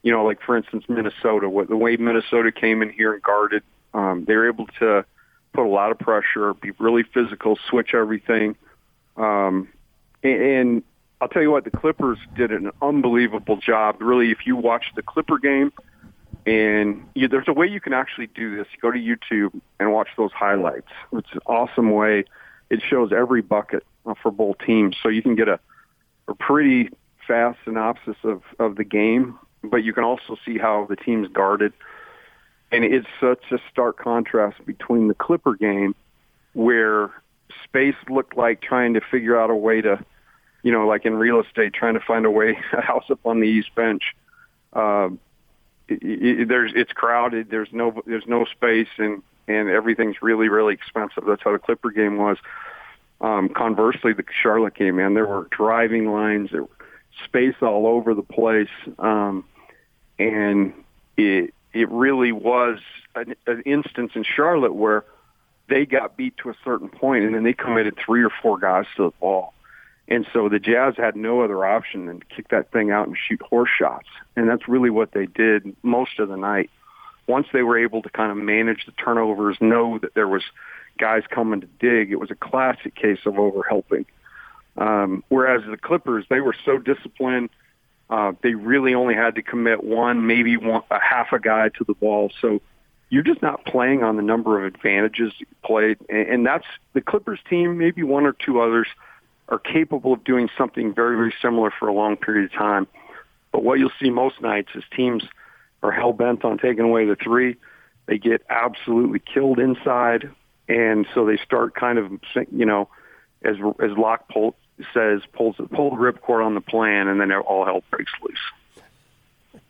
you know, like for instance Minnesota. What the way Minnesota came in here and guarded, um, they were able to put a lot of pressure, be really physical, switch everything, um, and, and I'll tell you what, the Clippers did an unbelievable job. Really, if you watch the Clipper game, and you, there's a way you can actually do this. You go to YouTube and watch those highlights. It's an awesome way. It shows every bucket uh, for both teams, so you can get a, a pretty fast synopsis of, of the game. But you can also see how the team's guarded, and it's such a stark contrast between the Clipper game, where space looked like trying to figure out a way to you know, like in real estate, trying to find a way a house up on the east bench. It, it, there's it's crowded. There's no there's no space, and and everything's really really expensive. That's how the Clipper game was. Um, conversely, the Charlotte game, man, there were driving lines, there were space all over the place, um, and it it really was an, an instance in Charlotte where they got beat to a certain point, and then they committed three or four guys to the ball and so the Jazz had no other option than to kick that thing out and shoot horse shots. And that's really what they did most of the night. Once they were able to kind of manage the turnovers, know that there was guys coming to dig, it was a classic case of overhelping. Um, whereas the Clippers, they were so disciplined. Uh, they really only had to commit one, maybe one, a half a guy to the ball. So you're just not playing on the number of advantages you played. And, and that's the Clippers team, maybe one or two others – are capable of doing something very, very similar for a long period of time. But what you'll see most nights is teams are hell bent on taking away the three. They get absolutely killed inside, and so they start kind of, you know, as as Locke says, pulls pull the ripcord on the plan, and then all hell breaks loose.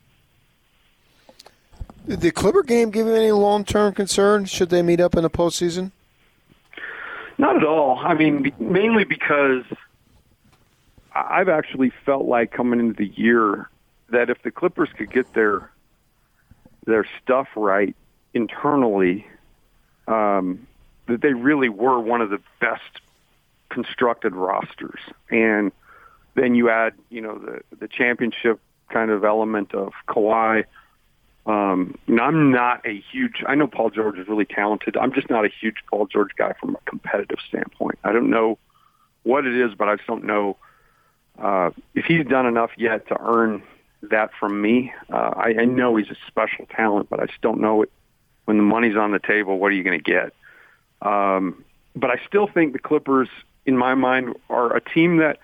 Did the Clipper game give you any long term concern? Should they meet up in the postseason? Not at all. I mean, mainly because I've actually felt like coming into the year that if the Clippers could get their their stuff right internally, um, that they really were one of the best constructed rosters. And then you add, you know, the the championship kind of element of Kawhi. Um, you know, I'm not a huge. I know Paul George is really talented. I'm just not a huge Paul George guy from a competitive standpoint. I don't know what it is, but I just don't know uh, if he's done enough yet to earn that from me. Uh, I, I know he's a special talent, but I just don't know it. When the money's on the table, what are you going to get? Um, but I still think the Clippers, in my mind, are a team that,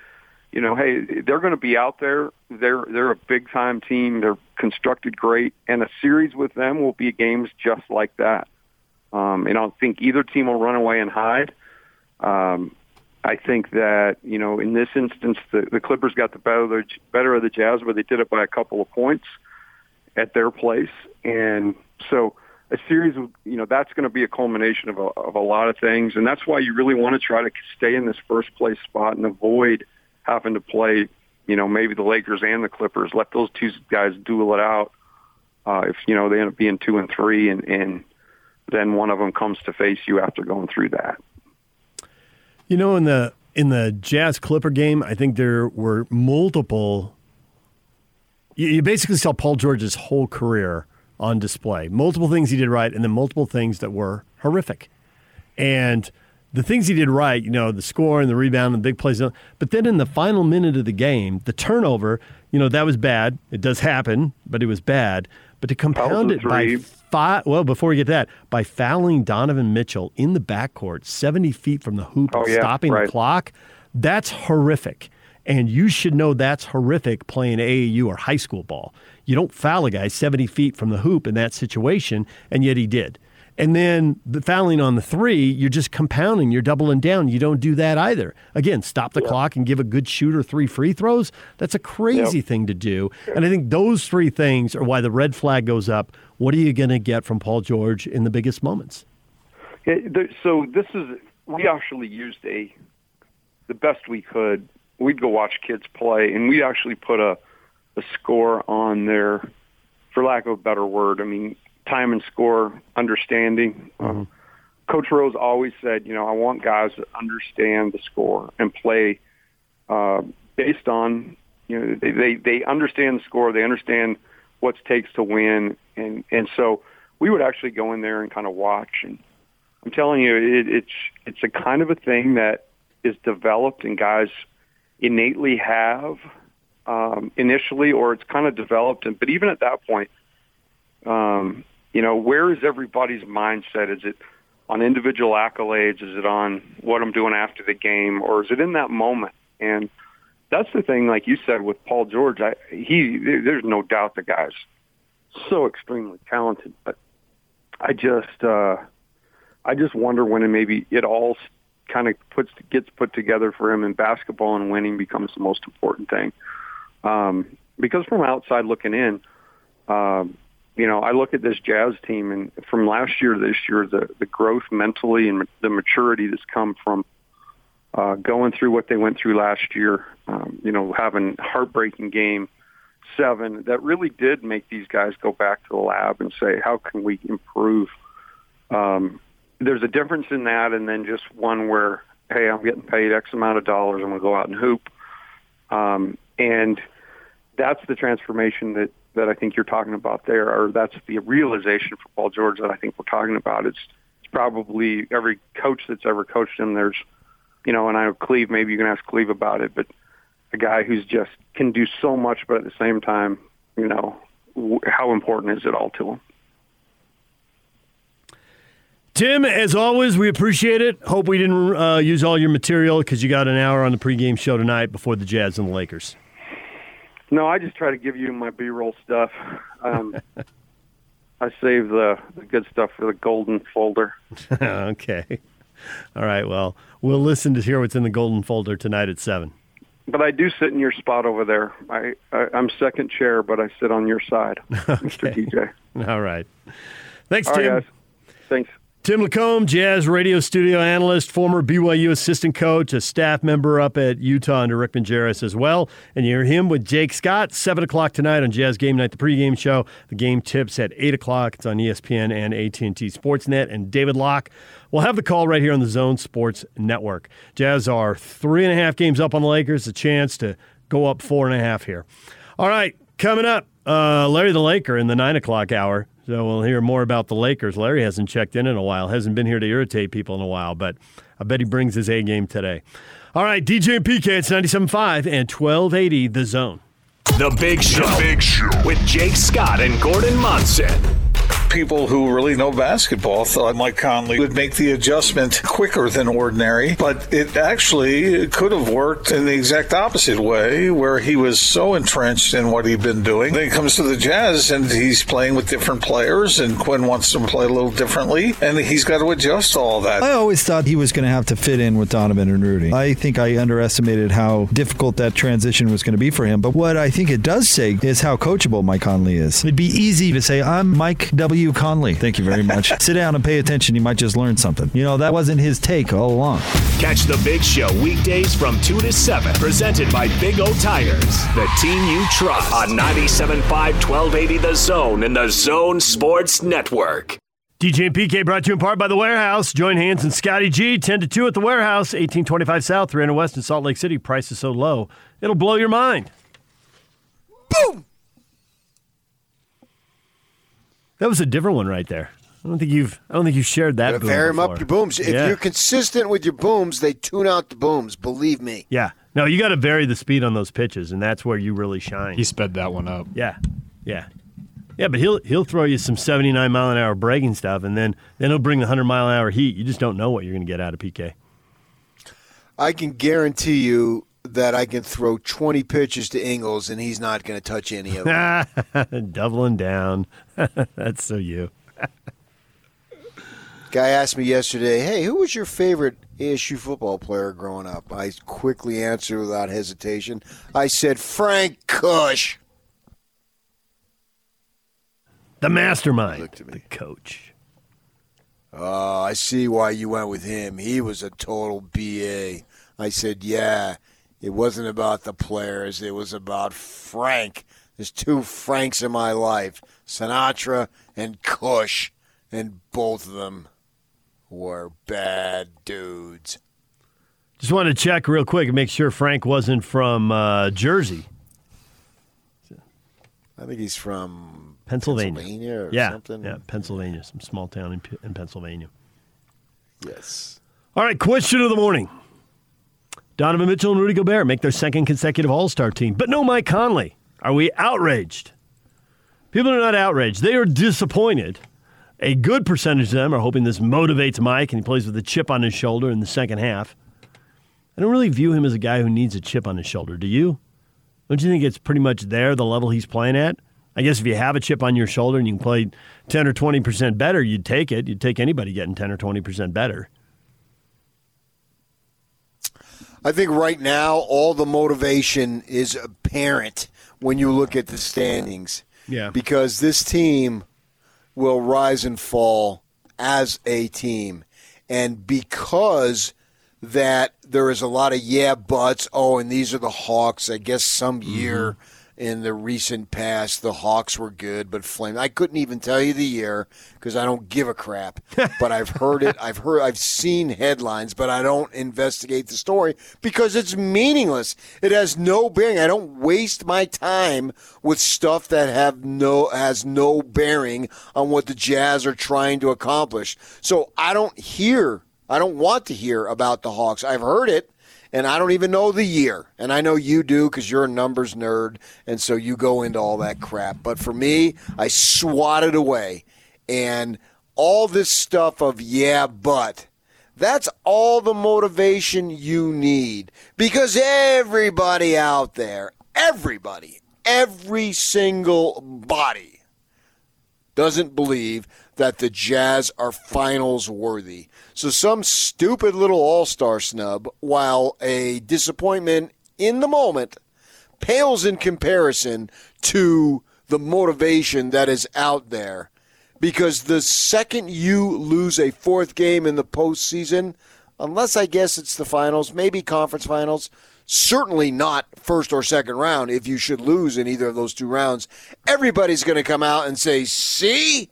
you know, hey, they're going to be out there. They're they're a big time team. They're constructed great, and a series with them will be games just like that. Um, and I don't think either team will run away and hide. Um, I think that you know in this instance the, the Clippers got the better of the better of the Jazz, but they did it by a couple of points at their place, and so a series of you know that's going to be a culmination of a, of a lot of things, and that's why you really want to try to stay in this first place spot and avoid having to play you know maybe the Lakers and the Clippers. Let those two guys duel it out. Uh, if you know they end up being two and three, and, and then one of them comes to face you after going through that. You know, in the in the Jazz Clipper game, I think there were multiple. You, you basically saw Paul George's whole career on display. Multiple things he did right, and then multiple things that were horrific. And the things he did right, you know, the score and the rebound and the big plays. But then in the final minute of the game, the turnover, you know, that was bad. It does happen, but it was bad. But to compound it by five, well, before we get that, by fouling Donovan Mitchell in the backcourt, 70 feet from the hoop, oh, yeah, stopping right. the clock, that's horrific. And you should know that's horrific playing AAU or high school ball. You don't foul a guy 70 feet from the hoop in that situation, and yet he did. And then the fouling on the three, you're just compounding, you're doubling down. You don't do that either. Again, stop the clock and give a good shooter three free throws. That's a crazy thing to do. And I think those three things are why the red flag goes up. What are you going to get from Paul George in the biggest moments? Yeah, so this is we actually used a the best we could. We'd go watch kids play, and we'd actually put a a score on their, for lack of a better word. I mean, time and score understanding. Um, Coach Rose always said, you know, I want guys that understand the score and play uh, based on, you know, they, they they understand the score, they understand what it takes to win, and and so we would actually go in there and kind of watch and I'm telling you, it, it's it's a kind of a thing that is developed and guys innately have um, initially, or it's kind of developed. And but even at that point, um, you know, where is everybody's mindset? Is it on individual accolades? Is it on what I'm doing after the game, or is it in that moment? And that's the thing, like you said with Paul George. I, he, there's no doubt the guy's so extremely talented, but I just. uh I just wonder when it maybe it all kind of puts gets put together for him in basketball and winning becomes the most important thing. Um, because from outside looking in, um, you know, I look at this Jazz team and from last year to this year, the the growth mentally and the maturity that's come from uh, going through what they went through last year. Um, you know, having heartbreaking game seven that really did make these guys go back to the lab and say, how can we improve? Um, there's a difference in that and then just one where, hey, I'm getting paid X amount of dollars. I'm going to go out and hoop. Um, and that's the transformation that, that I think you're talking about there, or that's the realization for Paul George that I think we're talking about. It's, it's probably every coach that's ever coached him. There's, you know, and I know Cleve, maybe you can ask Cleve about it, but a guy who's just can do so much, but at the same time, you know, w- how important is it all to him? Tim, as always, we appreciate it. Hope we didn't uh, use all your material because you got an hour on the pregame show tonight before the Jazz and the Lakers. No, I just try to give you my B-roll stuff. Um, I save the, the good stuff for the golden folder. okay. All right. Well, we'll listen to hear what's in the golden folder tonight at 7. but I do sit in your spot over there. I, I I'm second chair, but I sit on your side, Mr. DJ. All right. Thanks, All right, Tim. guys. Thanks. Tim LaComb, Jazz radio studio analyst, former BYU assistant coach, a staff member up at Utah under Rick Majerus as well. And you hear him with Jake Scott, 7 o'clock tonight on Jazz Game Night, the pregame show. The game tips at 8 o'clock. It's on ESPN and AT&T Sportsnet. And David Locke will have the call right here on the Zone Sports Network. Jazz are three and a half games up on the Lakers, a chance to go up four and a half here. All right, coming up, uh, Larry the Laker in the 9 o'clock hour. So we'll hear more about the Lakers. Larry hasn't checked in in a while, hasn't been here to irritate people in a while, but I bet he brings his A game today. All right, DJ and PK, it's 97.5 and 1280 The Zone. The Big Show. The Big Show with Jake Scott and Gordon Monson. People who really know basketball thought Mike Conley would make the adjustment quicker than ordinary, but it actually could have worked in the exact opposite way, where he was so entrenched in what he'd been doing. Then he comes to the Jazz and he's playing with different players, and Quinn wants to play a little differently, and he's got to adjust all that. I always thought he was going to have to fit in with Donovan and Rudy. I think I underestimated how difficult that transition was going to be for him. But what I think it does say is how coachable Mike Conley is. It'd be easy to say, I'm Mike W. Conley. Thank you very much. Sit down and pay attention. You might just learn something. You know, that wasn't his take all along. Catch the Big Show weekdays from 2 to 7, presented by Big O Tires, the team you trust. On 97.5 1280 The Zone and the Zone Sports Network. DJ and PK brought to you in part by The Warehouse. Join Hans and Scotty G, 10 to 2 at The Warehouse, 1825 South, 300 West in Salt Lake City. Price is so low, it'll blow your mind. Boom! That was a different one right there. I don't think you've I don't think you've shared that. Gotta boom vary 'em up your booms. If yeah. you're consistent with your booms, they tune out the booms. Believe me. Yeah. No, you got to vary the speed on those pitches, and that's where you really shine. He sped that one up. Yeah, yeah, yeah. But he'll he'll throw you some seventy nine mile an hour breaking stuff, and then then he'll bring the hundred mile an hour heat. You just don't know what you're going to get out of PK. I can guarantee you that I can throw 20 pitches to Ingles and he's not going to touch any of them. Doubling down. that's so you. Guy asked me yesterday, "Hey, who was your favorite ASU football player growing up?" I quickly answered without hesitation. I said Frank Kush. The mastermind, the coach. Oh, I see why you went with him. He was a total BA. I said, yeah, it wasn't about the players. It was about Frank. There's two Franks in my life Sinatra and Kush, and both of them were bad dudes. Just wanted to check real quick and make sure Frank wasn't from uh, Jersey, I think he's from Pennsylvania. Pennsylvania or yeah, something. yeah, Pennsylvania, some small town in, P- in Pennsylvania. Yes. All right, question of the morning. Donovan Mitchell and Rudy Gobert make their second consecutive All Star team, but no Mike Conley. Are we outraged? People are not outraged. They are disappointed. A good percentage of them are hoping this motivates Mike and he plays with a chip on his shoulder in the second half. I don't really view him as a guy who needs a chip on his shoulder. Do you? Don't you think it's pretty much there, the level he's playing at? I guess if you have a chip on your shoulder and you can play 10 or 20% better, you'd take it. You'd take anybody getting 10 or 20% better. I think right now all the motivation is apparent when you look at the standings. Yeah. Because this team will rise and fall as a team. And because that there is a lot of yeah buts, oh, and these are the Hawks. I guess some year mm-hmm. In the recent past the Hawks were good, but Flame I couldn't even tell you the year because I don't give a crap. but I've heard it, I've heard I've seen headlines, but I don't investigate the story because it's meaningless. It has no bearing. I don't waste my time with stuff that have no has no bearing on what the Jazz are trying to accomplish. So I don't hear I don't want to hear about the Hawks. I've heard it and I don't even know the year. And I know you do because you're a numbers nerd, and so you go into all that crap. But for me, I swat it away. And all this stuff of, yeah, but. That's all the motivation you need because everybody out there, everybody, every single body doesn't believe that the Jazz are finals worthy. So some stupid little all-star snub, while a disappointment in the moment pales in comparison to the motivation that is out there. Because the second you lose a fourth game in the postseason, unless I guess it's the finals, maybe conference finals, certainly not first or second round if you should lose in either of those two rounds, everybody's going to come out and say, see?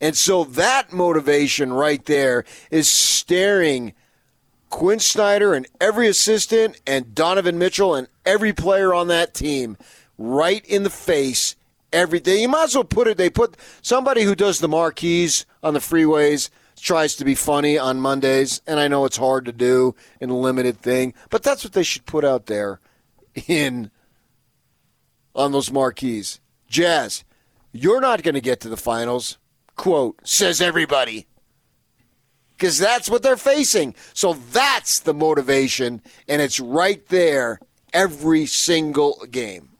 And so that motivation right there is staring Quinn Snyder and every assistant and Donovan Mitchell and every player on that team right in the face every day. You might as well put it, they put somebody who does the marquees on the freeways tries to be funny on Mondays, and I know it's hard to do in a limited thing, but that's what they should put out there in on those marquees. Jazz, you're not going to get to the finals, quote, says everybody. Because that's what they're facing. So that's the motivation, and it's right there every single game.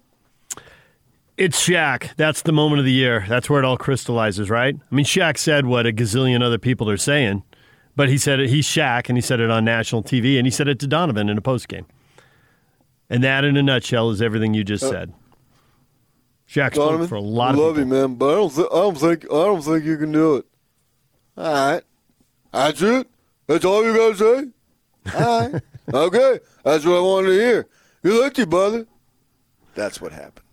It's Shaq. That's the moment of the year. That's where it all crystallizes, right? I mean, Shaq said what a gazillion other people are saying, but he said it, he's Shaq, and he said it on national TV, and he said it to Donovan in a postgame. And that, in a nutshell, is everything you just said. Shaq spoke Donovan, for a lot I of love people. you, man, but I don't, th- I don't think I don't think you can do it. All right, that's it. That's all you got to say. All right, okay, that's what I wanted to hear. You lucky, brother. That's what happened.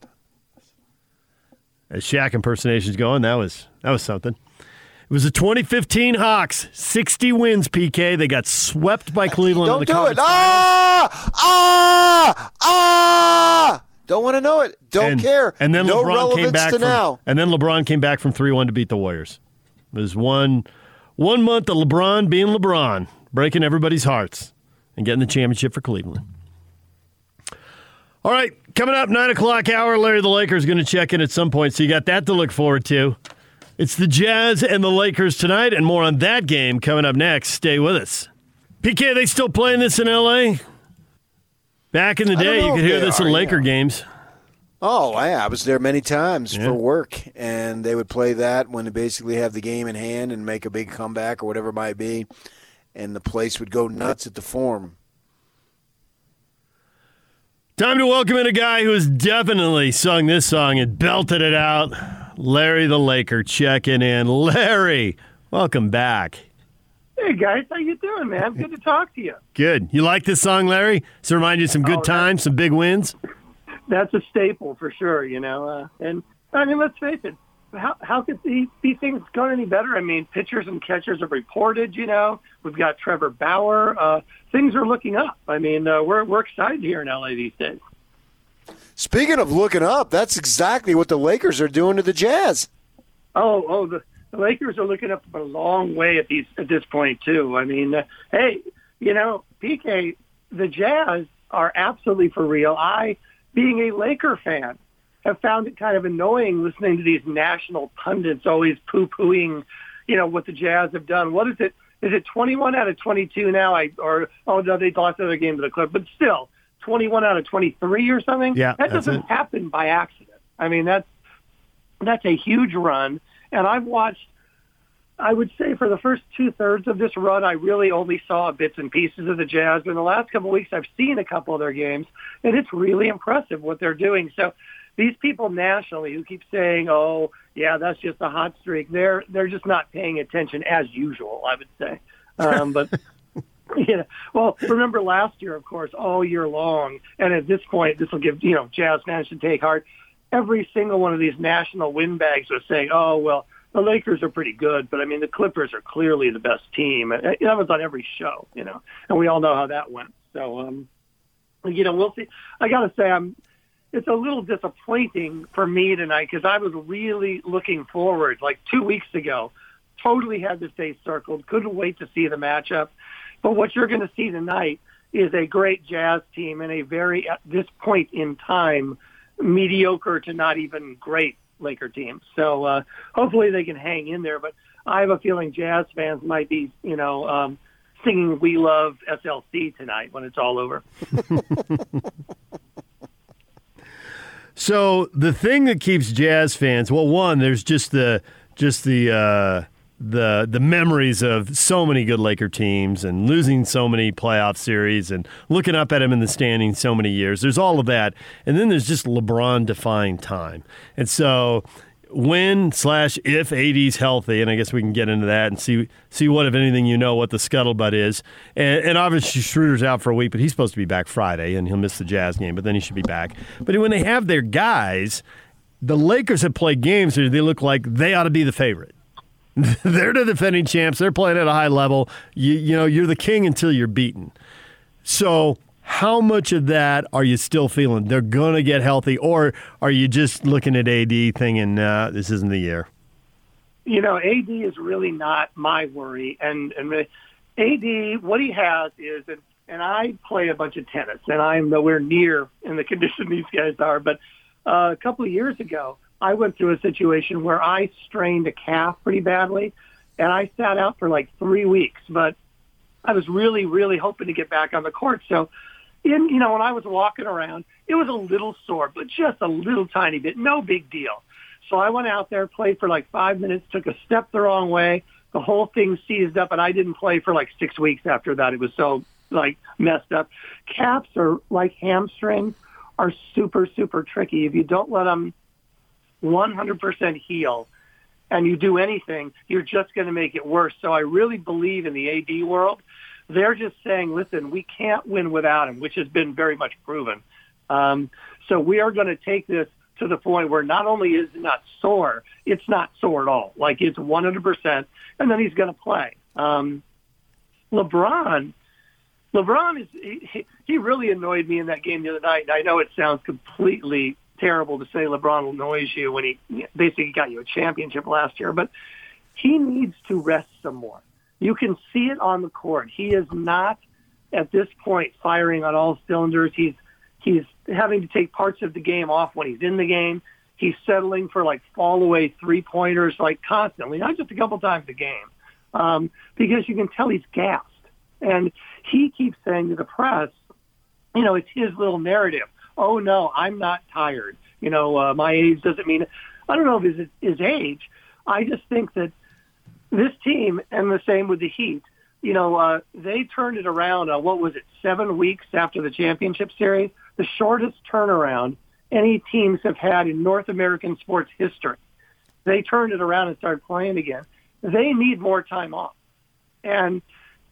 As Shaq impersonations going, that was that was something. It was the 2015 Hawks, 60 wins. PK. They got swept by Cleveland. Don't the do it. conference Ah, ah, ah. Don't want to know it. Don't and, care. And then no LeBron came back to from, now. And then LeBron came back from three one to beat the Warriors. It was one one month of LeBron being LeBron, breaking everybody's hearts and getting the championship for Cleveland. All right, coming up nine o'clock hour. Larry the Lakers going to check in at some point, so you got that to look forward to. It's the Jazz and the Lakers tonight, and more on that game coming up next. Stay with us. PK, they still playing this in LA? Back in the day, you could hear this are, in Laker yeah. games. Oh, yeah, I was there many times Yeah. for work, and they would play that when they basically have the game in hand and make a big comeback or whatever it might be, and the place would go nuts at the Forum. Time to welcome in a guy who has definitely sung this song and belted it out. Larry the Laker checking in. Larry, welcome back. Hey guys, how you doing, man? Good to talk to you. Good. You like this song, Larry? Does it remind you of some good Oh, times, some big wins? That's a staple for sure, you know. Uh, and I mean, let's face it. How how could these, these things go any better? I mean, pitchers and catchers have reported. You know, we've got Trevor Bauer. Uh, things are looking up. I mean, uh, we're we're excited here in LA these days. Speaking of looking up, that's exactly what the Lakers are doing to the Jazz. Oh, oh, the, the Lakers are looking up a long way at these at this point too. I mean, uh, hey, you know, PK, the Jazz are absolutely for real. I, being a Laker fan, have found it kind of annoying listening to these national pundits always poo-pooing, you know, what the Jazz have done. What is it? Is it 21 out of 22 now? I or oh no, they lost another game to the Clippers, but still 21 out of 23 or something. Yeah, that doesn't it. happen by accident. I mean, that's that's a huge run. And I've watched, I would say for the first two thirds of this run, I really only saw bits and pieces of the Jazz. But in the last couple of weeks, I've seen a couple of their games, and it's really impressive what they're doing. So these people nationally who keep saying, "Oh, yeah, that's just a hot streak," they're they're just not paying attention as usual. I would say, um, but. Yeah. Well, remember last year, of course, all year long, and at this point, this will give you know Jazz fans should take heart. Every single one of these national windbags was saying, "Oh well, the Lakers are pretty good, but I mean the Clippers are clearly the best team." And that was on every show, you know, and we all know how that went. So, um, you know, we'll see. I got to say, I'm. It's a little disappointing for me tonight because I was really looking forward. Like two weeks ago, totally had this day circled. Couldn't wait to see the matchup. But what you're going to see tonight is a great Jazz team and a very, at this point in time, mediocre to not even great Laker team. So uh, hopefully they can hang in there. But I have a feeling Jazz fans might be, you know, um, singing "We Love SLC" tonight when it's all over. So the thing that keeps Jazz fans, well, one, there's just the just the uh, the the memories of so many good Laker teams and losing so many playoff series and looking up at him in the standings so many years. There's all of that, and then there's just LeBron defying time, and so when slash if AD's healthy, and I guess we can get into that and see see what if anything you know what the scuttlebutt is. And, and, obviously Schroeder's out for a week, but he's supposed to be back Friday, and he'll miss the Jazz game, but then he should be back. But when they have their guys, the Lakers have played games where they look like they ought to be the favorite. They're the defending champs. They're playing at a high level. You, you know, you're the king until you're beaten. So how much of that are you still feeling? They're going to get healthy, or are you just looking at AD thinking, uh, this isn't the year? You know, AD is really not my worry. And, and AD, what he has is, and, and I play a bunch of tennis, and I'm nowhere near in the condition these guys are, but uh, a couple of years ago, I went through a situation where I strained a calf pretty badly, and I sat out for like three weeks. But I was really, really hoping to get back on the court. So, in you know, when I was walking around, it was a little sore, but just a little tiny bit, no big deal. So I went out there, played for like five minutes, took a step the wrong way, the whole thing seized up, and I didn't play for like six weeks after that. It was so like messed up. Caps are like hamstrings are super, super tricky. If you don't let them 100% heal and you do anything, you're just going to make it worse. So I really believe in the AD world. They're just saying, listen, we can't win without him, which has been very much proven. Um, so we are going to take this to the point where not only is it not sore, it's not sore at all. Like it's 100%, and then he's going to play. Um, LeBron, LeBron is he, he really annoyed me in that game the other night. And I know it sounds completely terrible to say LeBron annoys you when he basically got you a championship last year, but he needs to rest some more. You can see it on the court. He is not at this point firing on all cylinders. He's he's having to take parts of the game off when he's in the game. He's settling for like fall away three pointers like constantly, not just a couple times a game, um, because you can tell he's gassed. And he keeps saying to the press, you know, it's his little narrative. Oh no, I'm not tired. You know, uh, my age doesn't mean. I don't know if it's his age. I just think that this team, and the same with the Heat, you know, uh, they turned it around. Uh, what was it? Seven weeks after the championship series, the shortest turnaround any teams have had in North American sports history. They turned it around and started playing again. They need more time off, and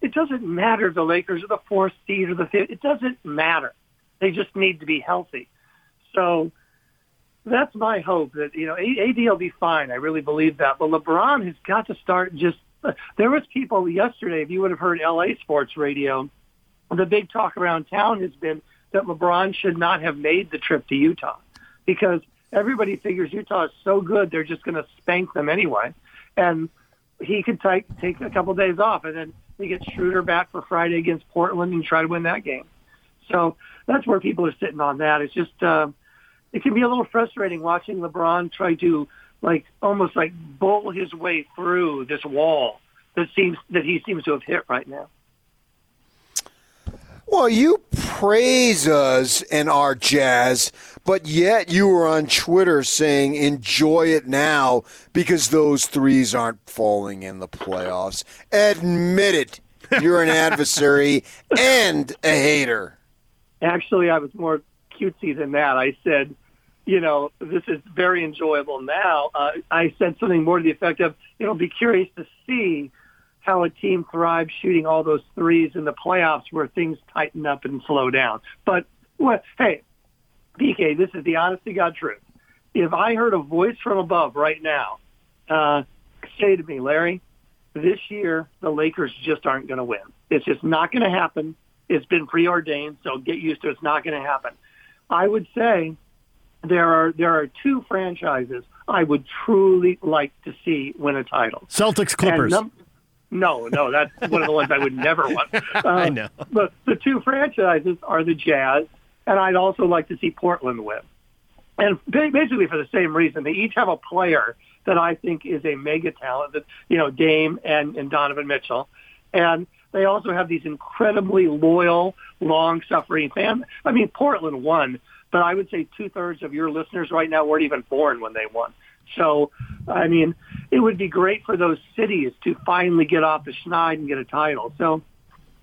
it doesn't matter if the Lakers are the fourth seed or the fifth. It doesn't matter. They just need to be healthy. So that's my hope that, you know, AD will be fine. I really believe that. But LeBron has got to start just, there was people yesterday, if you would have heard LA sports radio, the big talk around town has been that LeBron should not have made the trip to Utah because everybody figures Utah is so good they're just going to spank them anyway. And he could take take a couple days off and then we get Schroeder back for Friday against Portland and try to win that game. So that's where people are sitting on that. It's just uh, it can be a little frustrating watching LeBron try to like almost like bowl his way through this wall that seems that he seems to have hit right now. Well, you praise us and our jazz, but yet you were on Twitter saying enjoy it now because those threes aren't falling in the playoffs. Admit it. You're an adversary and a hater. Actually, I was more cutesy than that. I said, you know, this is very enjoyable now. Uh, I said something more to the effect of, it'll be curious to see how a team thrives shooting all those threes in the playoffs where things tighten up and slow down. But well, hey, PK, this is the honest to God truth. If I heard a voice from above right now uh, say to me, Larry, this year the Lakers just aren't going to win. It's just not going to happen. It's been preordained, so get used to it. It's not going to happen. I would say there are there are two franchises I would truly like to see win a title. Celtics Clippers. Num- no, no, that's one of the ones I would never want. Uh, I know. But the two franchises are the Jazz, and I'd also like to see Portland win. And basically for the same reason, they each have a player that I think is a mega talent, that you know, Dame and, and Donovan Mitchell, and they also have these incredibly loyal, long-suffering fans. I mean, Portland won, but I would say two thirds of your listeners right now weren't even born when they won. So, I mean, it would be great for those cities to finally get off the schneid and get a title. So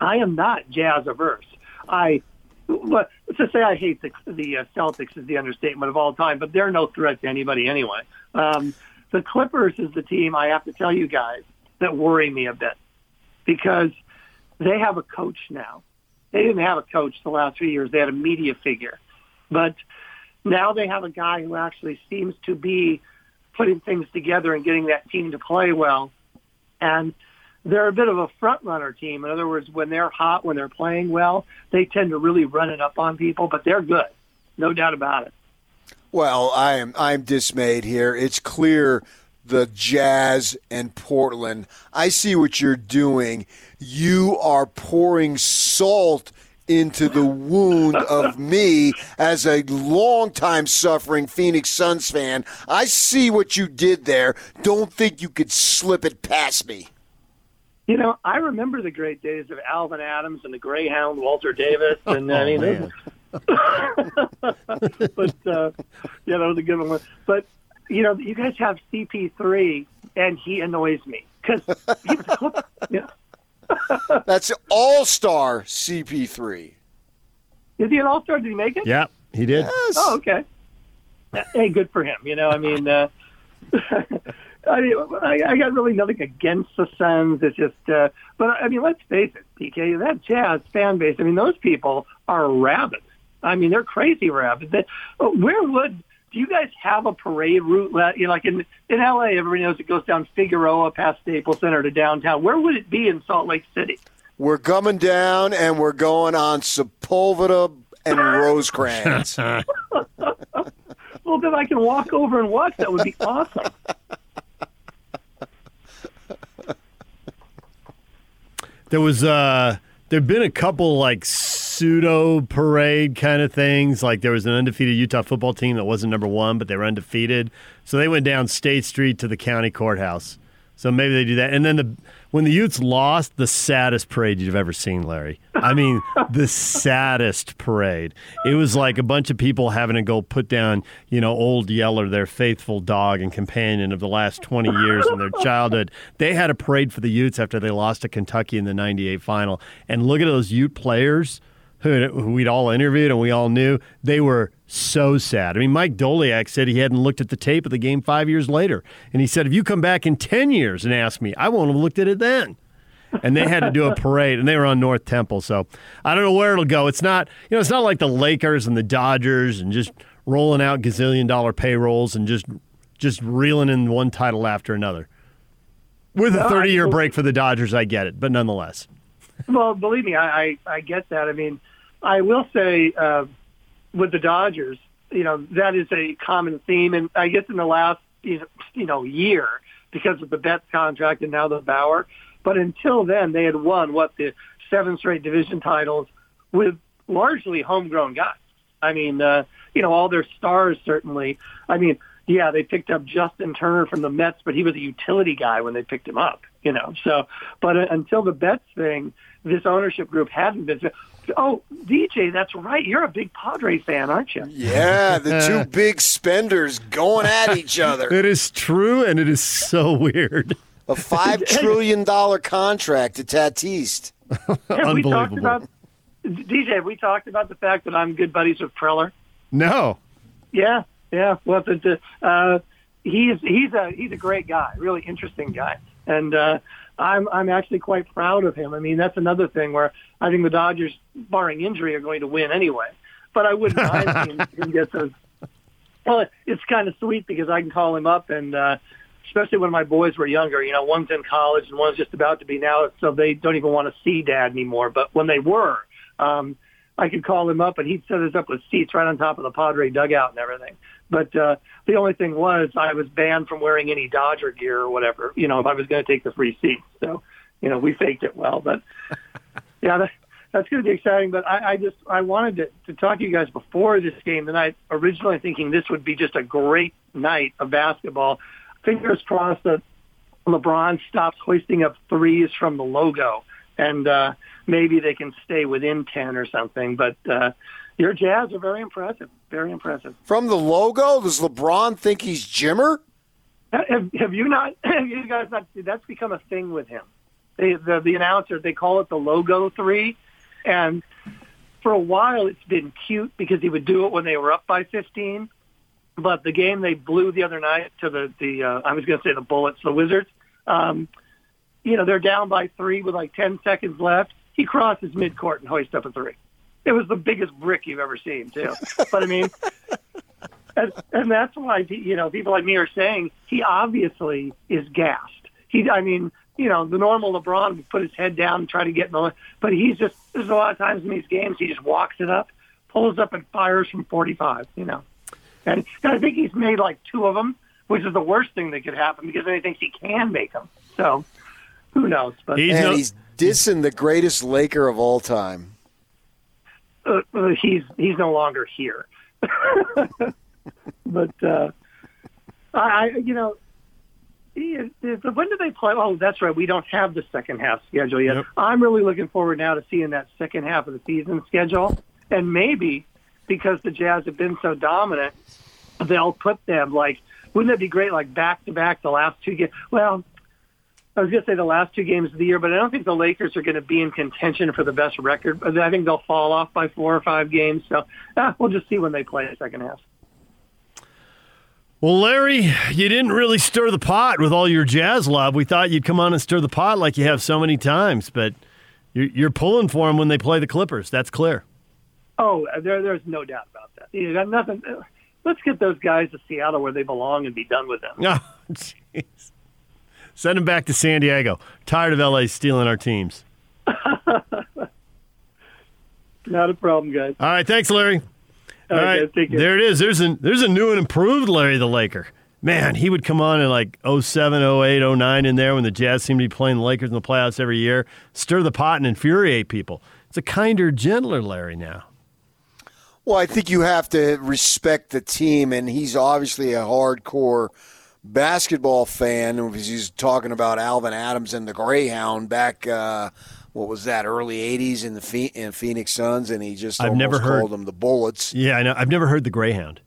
I am not jazz averse. I but to say I hate the, the uh, Celtics is the understatement of all time, but they're no threat to anybody anyway. Um, the Clippers is the team I have to tell you guys that worry me a bit because they have a coach now. They didn't have a coach the last few years. They had a media figure, but now they have a guy who actually seems to be putting things together and getting that team to play well. And they're a bit of a front runner team. In other words, when they're hot, when they're playing well, they tend to really run it up on people, but they're good. No doubt about it. Well, I am I'm dismayed here. It's clear the Jazz and Portland. I see what you're doing. You are pouring salt into the wound of me as a longtime suffering Phoenix Suns fan. I see what you did there. Don't think you could slip it past me. You know, I remember the great days of Alvan Adams and the Greyhound Walter Davis, and I mean, but uh, yeah, that was a good one. But you know, you guys have CP3, and he annoys me because he was a Yeah. That's All Star CP3. Is he an All Star? Did he make it? Yeah, he did. Yes. Oh, okay. Hey, good for him. You know, I mean, uh, I mean, I, I got really nothing against the Suns. It's just, uh, but I mean, let's face it, PK, that Jazz fan base. I mean, those people are rabid. I mean, they're crazy rabid. They, where would do you guys have a parade route? You know, like in in LA, everybody knows it goes down Figueroa past Staples Center to downtown. Where would it be in Salt Lake City? We're coming down and we're going on Sepulveda and Rosecrans. Well, then I can walk over and watch. That would be awesome. There was uh there'd been a couple like pseudo parade kind of things. Like there was an undefeated Utah football team that wasn't number one, but they were undefeated. So they went down State Street to the county courthouse. So maybe they do that. And then the when the Utes lost, the saddest parade you've ever seen, Larry. I mean, the saddest parade. It was like a bunch of people having to go put down, you know, old Yeller, their faithful dog and companion of the last 20 years in their childhood. They had a parade for the Utes after they lost to Kentucky in the 98 final. And look at those Ute players who, we'd all interviewed and we all knew. They were so sad. I mean, Mike Doleac said he hadn't looked at the tape of the game five years later. And he said, if you come back in 10 years and ask me, I won't have looked at it then. And they had to do a parade, and they were on North Temple. So I don't know where it'll go. It's not, you know, it's not like the Lakers and the Dodgers and just rolling out gazillion dollar payrolls and just just reeling in one title after another. With a 30 year break for the Dodgers, I get it, but nonetheless. Well, believe me, I, I, I get that. I mean, I will say uh, with the Dodgers, you know, that is a common theme, and I guess in the last you know, year because of the Betts contract and now the Bauer. But until then, they had won what the seven straight division titles with largely homegrown guys. I mean, uh, you know, all their stars certainly. I mean, yeah, they picked up Justin Turner from the Mets, but he was a utility guy when they picked him up. You know, so but uh, until the Betts thing, this ownership group hadn't been. Oh, DJ, that's right. You're a big Padre fan, aren't you? Yeah, the two big spenders going at each other. It is true, and it is so weird. A five trillion dollar contract to Tatis. Have we talked about DJ? Have we talked about the fact that I'm good buddies with Preller? No. Yeah, yeah. Well, the, the, uh, he's he's a he's a great guy, really interesting guy, and uh, I'm I'm actually quite proud of him. I mean, that's another thing where I think the Dodgers, barring injury, are going to win anyway. But I wouldn't mind seeing him get those. Well, it's kind of sweet because I can call him up and. uh Especially when my boys were younger, you know, one's in college and one's just about to be now, so they don't even want to see dad anymore. But when they were, um, I could call him up and he'd set us up with seats right on top of the Padre dugout and everything. But uh, the only thing was I was banned from wearing any Dodger gear or whatever, you know, if I was going to take the free seats. So, you know, we faked it well. But yeah, that, that's going to be exciting. But I, I just I wanted to, to talk to you guys before this game tonight. Originally thinking this would be just a great night of basketball. Fingers crossed that LeBron stops hoisting up threes from the logo, and uh, maybe they can stay within ten or something. But uh, your Jazz are very impressive. Very impressive. From the logo, does LeBron think he's Jimmer? Have, have you not? Have you guys not? That's become a thing with him. They, the the announcer they call it the logo three, and for a while it's been cute because he would do it when they were up by 15. But the game they blew the other night to the the uh, I was going to say the Bullets, the Wizards. Um, you know they're down by three with like 10 seconds left. He crosses midcourt and hoists up a three. It was the biggest brick you've ever seen too. but I mean, and, and that's why you know people like me are saying he obviously is gassed. He, I mean, you know, the normal LeBron would put his head down and try to get in the, but he's just there's a lot of times in these games he just walks it up, pulls up and fires from 45. You know, and, and I think he's made like two of them, which is the worst thing that could happen because then he thinks he can make them. So who knows? But and no, he's dissing the greatest Laker of all time. Uh, uh he's he's no longer here. but uh, I, you know, when do they play? Oh, that's right. We don't have the second half schedule yet. Yep. I'm really looking forward now to seeing that second half of the season schedule, and maybe because the Jazz have been so dominant, they'll put them like. Wouldn't it be great? Like back to back, the last two games. Well, I was going to say the last two games of the year, but I don't think the Lakers are going to be in contention for the best record. I think they'll fall off by four or five games. So ah, we'll just see when they play the second half. Well, Larry, you didn't really stir the pot with all your jazz love. We thought you'd come on and stir the pot like you have so many times, but you're, you're pulling for them when they play the Clippers. That's clear. Oh, there, there's no doubt about that. You got nothing. Let's get those guys to Seattle where they belong and be done with them. Oh, jeez. Send him back to San Diego. Tired of LA stealing our teams. Not a problem, guys. All right, thanks, Larry. All right, there it is. There's a there's a new and improved Larry the Laker. Man, he would come on in like 07, 08, 09 in there when the Jazz seemed to be playing the Lakers in the playoffs every year, stir the pot and infuriate people. It's a kinder, gentler Larry now. Well, I think you have to respect the team, and he's obviously a hardcore basketball fan. And he's talking about Alvan Adams and the Greyhound back uh, what was that early '80s in the in Phoenix Suns, and he just I've never heard, called them the Bullets. Yeah, I know. I've never heard the Greyhound.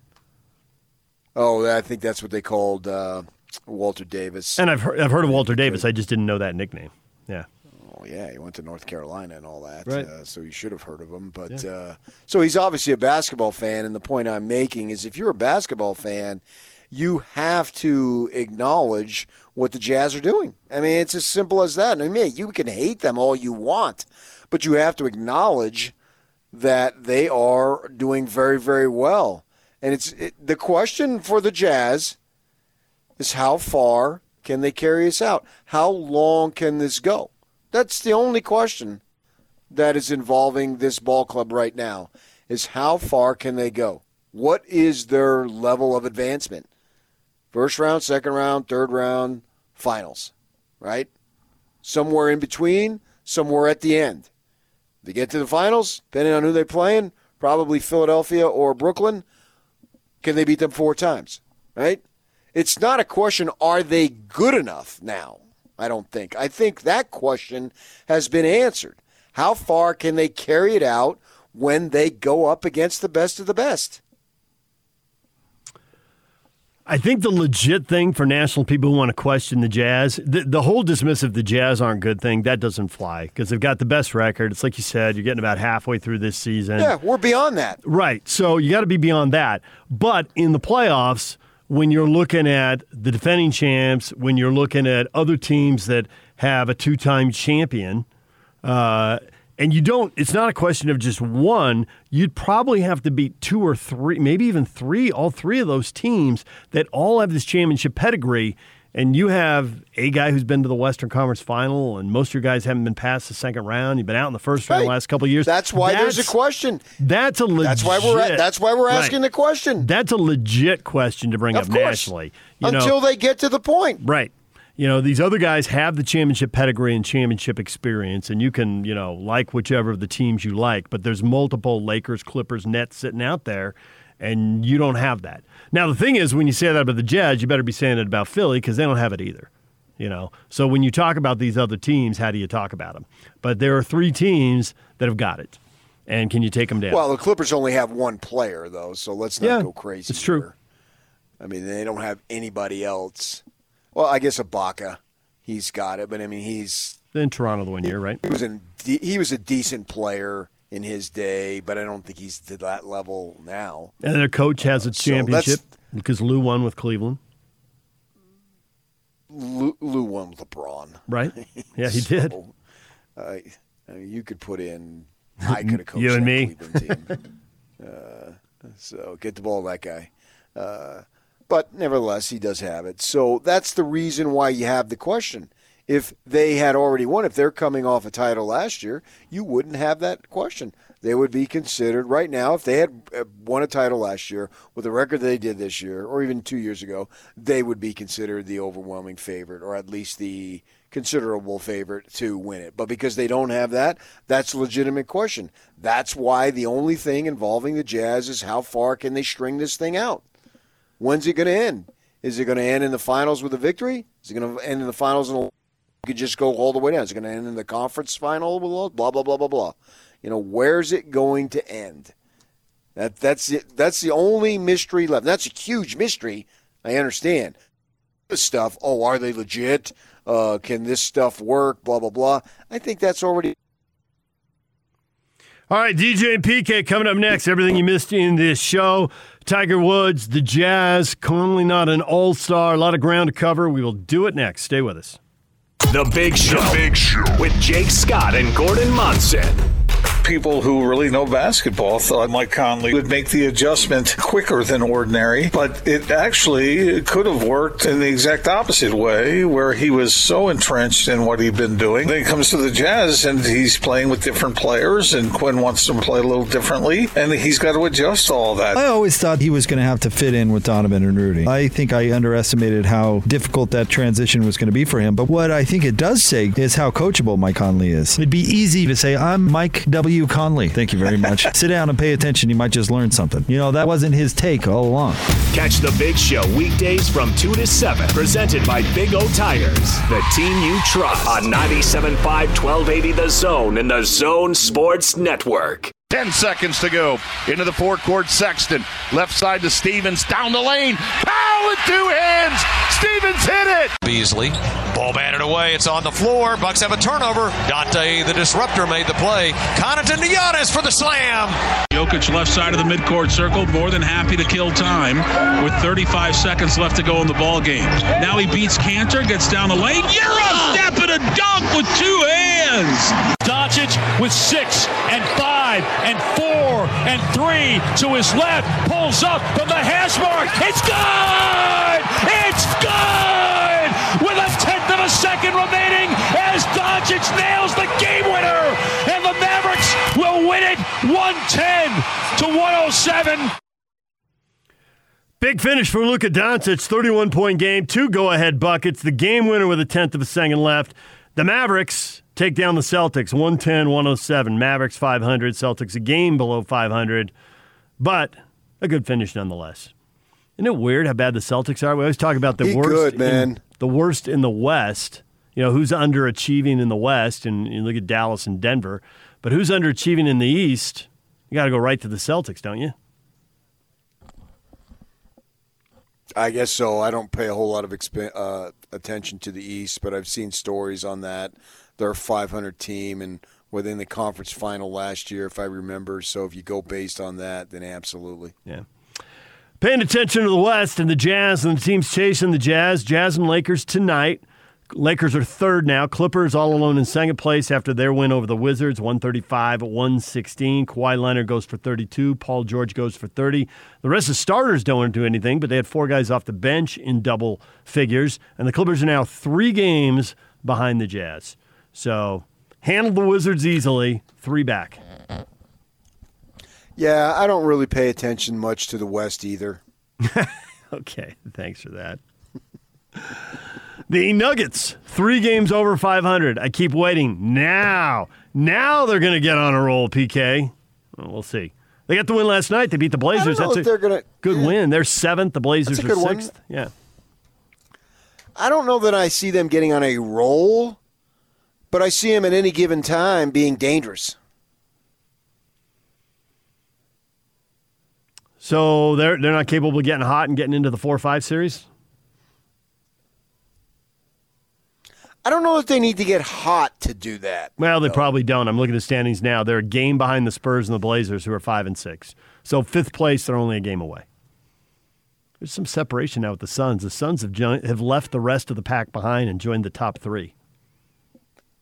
Oh, I think that's what they called uh, Walter Davis. And I've heard, I've heard of Walter Davis. I just didn't know that nickname. Yeah. Oh yeah, he went to North Carolina and all that, right. uh, so you should have heard of him. But yeah. uh, so he's obviously a basketball fan, and the point I'm making is, if you're a basketball fan, you have to acknowledge what the Jazz are doing. I mean, it's as simple as that. I mean, you can hate them all you want, but you have to acknowledge that they are doing very, very well. And it's it, the question for the Jazz is how far can they carry us out? How long can this go? That's the only question that is involving this ball club right now is how far can they go? What is their level of advancement? First round, second round, third round, finals, right? Somewhere in between, somewhere at the end. They get to the finals, depending on who they're playing, probably Philadelphia or Brooklyn. Can they beat them four times, right? It's not a question, are they good enough now? I don't think. I think that question has been answered. How far can they carry it out when they go up against the best of the best? I think the legit thing for national people who want to question the Jazz, the, the whole dismissive the Jazz aren't good thing, that doesn't fly because they've got the best record. It's like you said, you're getting about halfway through this season. Yeah, we're beyond that. Right. So you got to be beyond that. But in the playoffs, when you're looking at the defending champs, when you're looking at other teams that have a two time champion, uh, and you don't it's not a question of just one you'd probably have to beat two or three maybe even three all three of those teams that all have this championship pedigree and you have a guy who's been to the Western Conference Final, and most of your guys haven't been past the second round. You've been out in the first round the last couple of years. That's why that's, there's a question. That's a legit. That's why we're that's why we're asking right. the question. That's a legit question to bring of up course. nationally. You Until know, they get to the point, right? You know these other guys have the championship pedigree and championship experience and you can you know like whichever of the teams you like but there's multiple lakers clippers nets sitting out there and you don't have that. Now the thing is when you say that about the jazz you better be saying it about philly because they don't have it either you know? So when you talk about these other teams how do you talk about them but there are three teams that have got it and can you take them down? Well the clippers only have one player though so let's not yeah, go crazy it's true. I mean, they don't have anybody else Well, I guess Ibaka, he's got it, but I mean he's in Toronto the one year, right? He was in, he was a decent player in his day, but I don't think he's to that level now. And their coach has a So championship that's- because Lue won with Cleveland, Lue, Lue won with LeBron, right? Yeah, he did. Uh, I mean, you could put in. I could have coached You and me. Cleveland team. uh, so get the ball to that guy. Uh, but nevertheless, he does have it. So that's the reason why you have the question. If they had already won, if they're coming off a title last year, you wouldn't have that question. They would be considered right now. If they had uh, won a title last year with the record they did this year, or even two years ago, they would be considered the overwhelming favorite, or at least the considerable favorite to win it. But because they don't have that, that's a legitimate question. That's why the only thing involving the Jazz is how far can they string this thing out? When's it going to end? Is it going to end in the finals with a victory? Is it going to end in the finals and you could just go all the way down? Is it going to end in the conference final with blah blah blah blah blah? You know, where's it going to end? That that's it. That's the only mystery left. That's a huge mystery. I understand this stuff. Oh, are they legit? Uh, can this stuff work? Blah blah blah. I think that's already All right, DJ and PK coming up next. Everything you missed in this show. Tiger Woods, the Jazz, currently not an all star. A lot of ground to cover. We will do it next. Stay with us. The Big Show. Big Show with Jake Scott and Gordon Monson. People who really know basketball thought Mike Conley would make the adjustment quicker than ordinary, but it actually could have worked in the exact opposite way, where he was so entrenched in what he'd been doing. Then he comes to the Jazz and he's playing with different players, and Quinn wants him to play a little differently, and he's got to adjust all that. I always thought he was going to have to fit in with Donovan and Rudy. I think I underestimated how difficult that transition was going to be for him. But what I think it does say is how coachable Mike Conley is. It'd be easy to say, I'm Mike W. Conley. Thank you very much. Sit down and pay attention. You might just learn something. You know, that wasn't his take all along. Catch the Big Show weekdays from 2 to 7. Presented by Big O Tires, the team you trust. On 97.5 1280 The Zone and The Zone Sports Network. 10 seconds to go into the forecourt. Sexton, left side to Stevens, down the lane. Powell with two hands. Stevens hit it. Beasley, ball batted away. It's on the floor. Bucks have a turnover. Donte, the disruptor, made the play. Connaughton to Giannis for the slam. Jokic left side of the midcourt circle, more than happy to kill time with 35 seconds left to go in the ball game. Now he beats Kanter, gets down the lane. Euro step and a dunk with two hands. Doncic with six and five and four and three to his left. Pulls up from the hash mark. It's good! It's good! With a tenth of a second remaining as Doncic nails the game winner. And the Mavericks will win it 110 to 107. Big finish for Luka Doncic, 31 point game, two go ahead buckets, the game winner with a tenth of a second left. The Mavericks take down the Celtics, 110 107. Mavericks 500, Celtics a game below 500, but a good finish nonetheless. Isn't it weird how bad the Celtics are? We always talk about the Be worst, good, in- man. the worst in the West. You know who's underachieving in the West, and you look at Dallas and Denver. But who's underachieving in the East? You got to go right to the Celtics, don't you? I guess so. I don't pay a whole lot of exp- uh, attention to the East, but I've seen stories on that. They're a 500 team and within the conference final last year, if I remember. So if you go based on that, then absolutely. Yeah. Paying attention to the West and the Jazz and the teams chasing the Jazz. Jazz and Lakers tonight. Lakers are third now. Clippers all alone in second place after their win over the Wizards, 135 116. Kawhi Leonard goes for 32. Paul George goes for 30. The rest of the starters don't do anything, but they had four guys off the bench in double figures. And the Clippers are now three games behind the Jazz. So handled the Wizards easily, three back. Yeah, I don't really pay attention much to the West either. Okay, thanks for that. the Nuggets, three games over 500. I keep waiting. Now, now they're going to get on a roll, PK. Well, we'll see. They got the win last night. They beat the Blazers. That's a they're gonna- good win. They're seventh. The Blazers are good one. sixth. Yeah. I don't know that I see them getting on a roll, but I see them at any given time being dangerous. So they're they're not capable of getting hot and getting into the four or five series. I don't know if they need to get hot to do that. Well, they probably don't. I'm looking at the standings now. They're a game behind the Spurs and the Blazers, who are five and six. So fifth place, they're only a game away. There's some separation now with the Suns. The Suns have joined, have left the rest of the pack behind and joined the top three.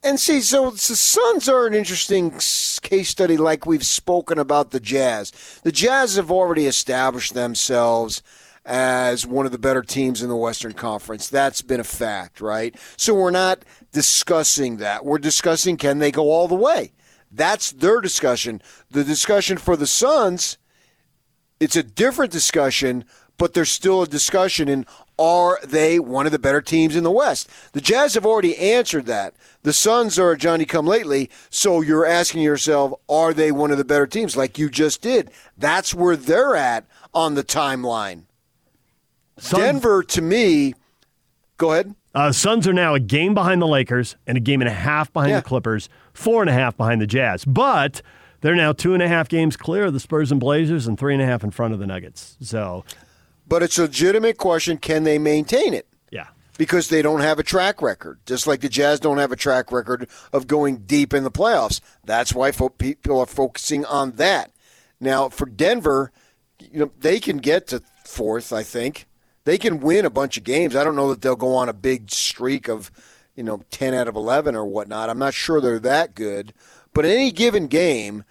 And see, so the Suns are an interesting case study, like we've spoken about the Jazz. The Jazz have already established themselves as one of the better teams in the Western Conference. That's been a fact, right? So we're not discussing that. We're discussing can they go all the way? That's their discussion. The discussion for the Suns, it's a different discussion, but there's still a discussion in are they one of the better teams in the West? The Jazz have already answered that. The Suns are a Johnny come lately, so you're asking yourself, are they one of the better teams like you just did? That's where they're at on the timeline. Suns, Denver, to me, go ahead. Uh, Suns are now a game behind the Lakers and a game and a half behind yeah. the Clippers, four and a half behind the Jazz. But they're now two and a half games clear of the Spurs and Blazers and three and a half in front of the Nuggets. So, but it's a legitimate question: Can they maintain it? Yeah, because they don't have a track record, just like the Jazz don't have a track record of going deep in the playoffs. That's why fo- people are focusing on that. Now, for Denver, you know they can get to fourth, I think they can win a bunch of games. I don't know that they'll go on a big streak of, you know, 10 out of 11 or whatnot. I'm not sure they're that good. But in any given game,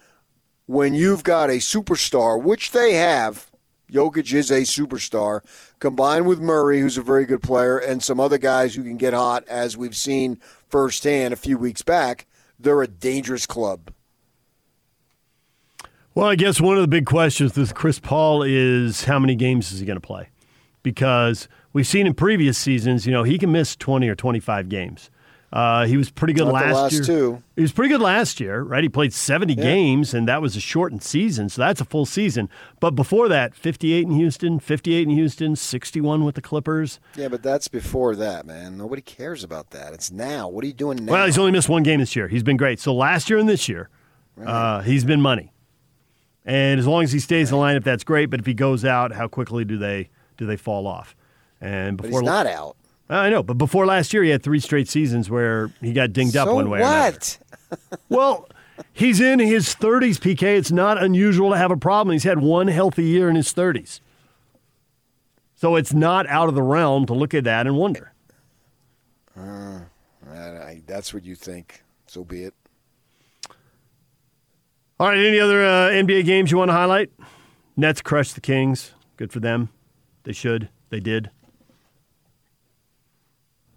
when you've got a superstar, which they have, Jokic is a superstar, combined with Murray, who's a very good player, and some other guys who can get hot, as we've seen firsthand a few weeks back, they're a dangerous club. Well, I guess one of the big questions with Chris Paul is how many games is he going to play? Because we've seen in previous seasons, you know, he can miss 20 or 25 games. Uh, he was pretty good last, last, year. Two. He was pretty good last year, right? He played 70 yeah. games, and that was a shortened season, so that's a full season. But before that, 58 in Houston, 58 in Houston, 61 with the Clippers. Yeah, but that's before that, man. Nobody cares about that. It's now. What are you doing now? Well, he's only missed one game this year. He's been great. So last year and this year, right. uh, he's been money. And as long as he stays right. in the lineup, that's great. But if he goes out, how quickly do they – do they fall off? And before but he's not out. I know, but before last year, he had three straight seasons where he got dinged so up one way what? or another. So what? Well, he's in his 30s, PK. It's not unusual to have a problem. He's had one healthy year in his 30s. So it's not out of the realm to look at that and wonder. Uh, I, that's what you think. So be it. All right. Any other uh, NBA games you want to highlight? Nets crushed the Kings. Good for them. They should. They did.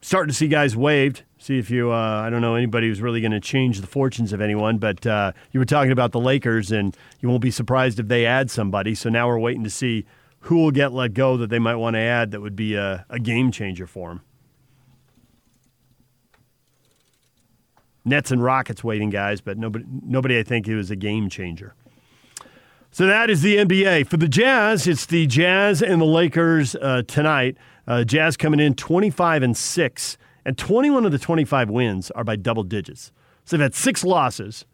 Starting to see guys waived. See if you, uh, I don't know anybody who's really going to change the fortunes of anyone, but uh, you were talking about the Lakers, and you won't be surprised if they add somebody. So now we're waiting to see who will get let go that they might want to add that would be a, a game changer for them. Nets and Rockets waiting guys, but nobody, nobody I think it was a game changer. So that is the NBA. For the Jazz, it's the Jazz and the Lakers uh, tonight. Uh, Jazz coming in 25 and 6, and 21 of the 25 wins are by double digits. So they've had six losses.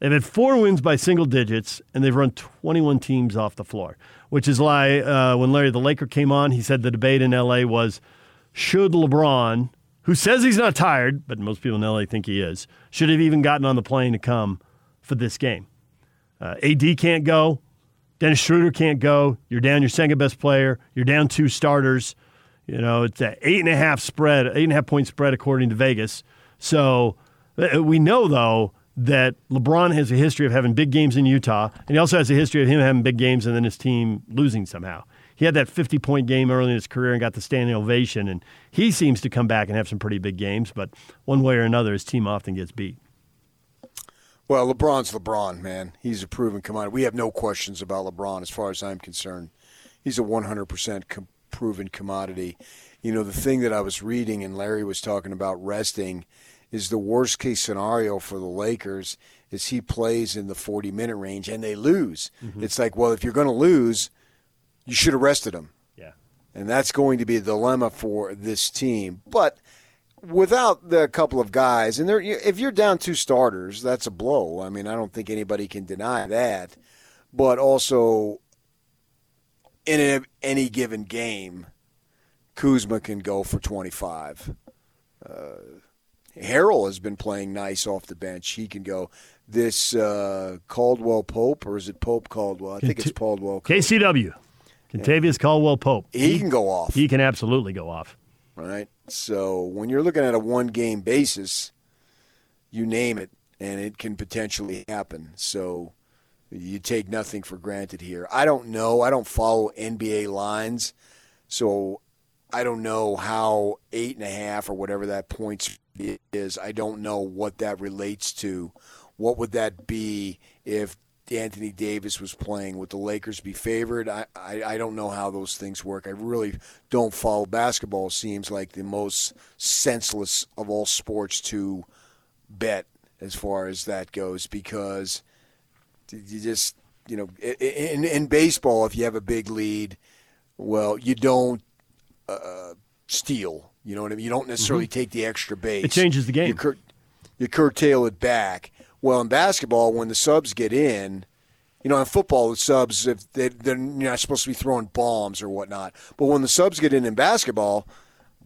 They've had four wins by single digits, and they've run 21 teams off the floor, which is why uh, when Larry the Laker came on, he said the debate in LA was should LeBron, who says he's not tired, but most people in LA think he is, should have even gotten on the plane to come for this game. Uh, AD can't go. Dennis Schroeder can't go. You're down your second best player. You're down two starters. You know, it's an eight and a half spread, eight and a half point spread according to Vegas. So uh, we know, though, that LeBron has a history of having big games in Utah, and he also has a history of him having big games and then his team losing somehow. He had that 50 point game early in his career and got the standing ovation, and he seems to come back and have some pretty big games, but one way or another, his team often gets beat. Well, LeBron's LeBron, man. He's a proven commodity. We have no questions about LeBron as far as I'm concerned. He's a 100% com- proven commodity. You know, the thing that I was reading and Larry was talking about resting is the worst case scenario for the Lakers is he plays in the 40 minute range and they lose. Mm-hmm. It's like, well, if you're going to lose, you should have rested him. Yeah. And that's going to be a dilemma for this team. But without the couple of guys, and there, if you're down two starters, that's a blow. I mean, I don't think anybody can deny that. But also, in a, any given game, Kuzma can go for 25. Uh, Harrell has been playing nice off the bench. He can go. This uh, Caldwell Pope, or is it Pope Caldwell? I think it's Caldwell. KCW. Kentavious Caldwell Pope. He can go off. He can absolutely go off. right? So when you're looking at a one game basis, you name it, and it can potentially happen. So you take nothing for granted here. I don't know. I don't follow NBA lines, so I don't know how eight and a half or whatever that points is. I don't know what that relates to. What would that be if Anthony Davis was playing? Would the Lakers be favored? I, I, I don't know how those things work. I really don't follow basketball. It seems like the most senseless of all sports to bet as far as that goes because you just you know in in baseball if you have a big lead well you don't uh, steal you know what I mean you don't necessarily Mhm. take the extra base It changes the game. you, cur- you curtail it back well in basketball when the subs get in you know in football the subs if they, they're not supposed to be throwing bombs or whatnot but when the subs get in in basketball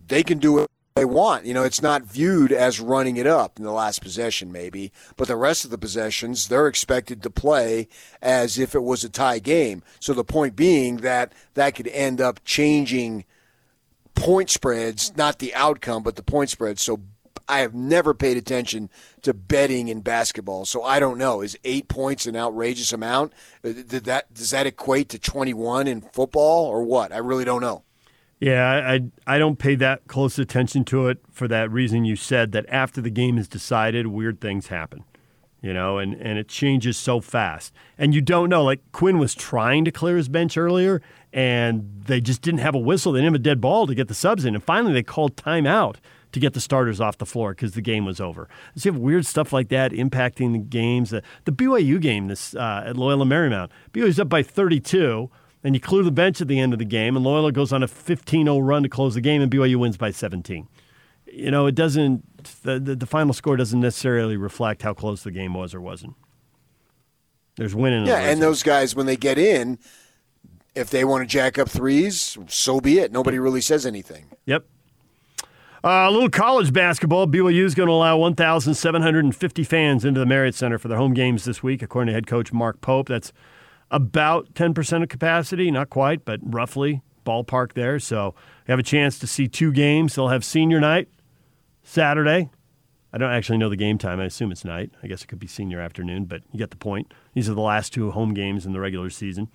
they can do it they want. You know, it's not viewed as running it up in the last possession, maybe, but the rest of the possessions, they're expected to play as if it was a tie game. So the point being that that could end up changing point spreads, not the outcome, but the point spread. So I have never paid attention to betting in basketball, so I don't know. Is eight points an outrageous amount? Uh, Did that does that equate to twenty one in football or what? I really don't know. Yeah, I, I I don't pay that close attention to it for that reason you said that after the game is decided, weird things happen. You know, and, and it changes so fast. And you don't know. Like Quinn was trying to clear his bench earlier, and they just didn't have a whistle. They didn't have a dead ball to get the subs in. And finally, they called timeout to get the starters off the floor because the game was over. So you have weird stuff like that impacting the games. The, the BYU game this uh, at Loyola Marymount, BYU's up by 32 and you clear the bench at the end of the game, and Loyola goes on a 15 0 run to close the game, and BYU wins by 17. You know, it doesn't, the, the, the final score doesn't necessarily reflect how close the game was or wasn't. There's winning Yeah, and those guys when they get in, if they want to jack up threes, so be it. Nobody really says anything. Yep. Uh, a little college basketball. BYU is going to allow 1,750 fans into the Marriott Center for their home games this week, according to head coach Mark Pope. That's about 10% of capacity, not quite, but roughly ballpark there. So you have a chance to see two games. They'll have senior night Saturday. I don't actually know the game time. I assume it's night. I guess it could be senior afternoon, but you get the point. These are the last two home games in the regular season.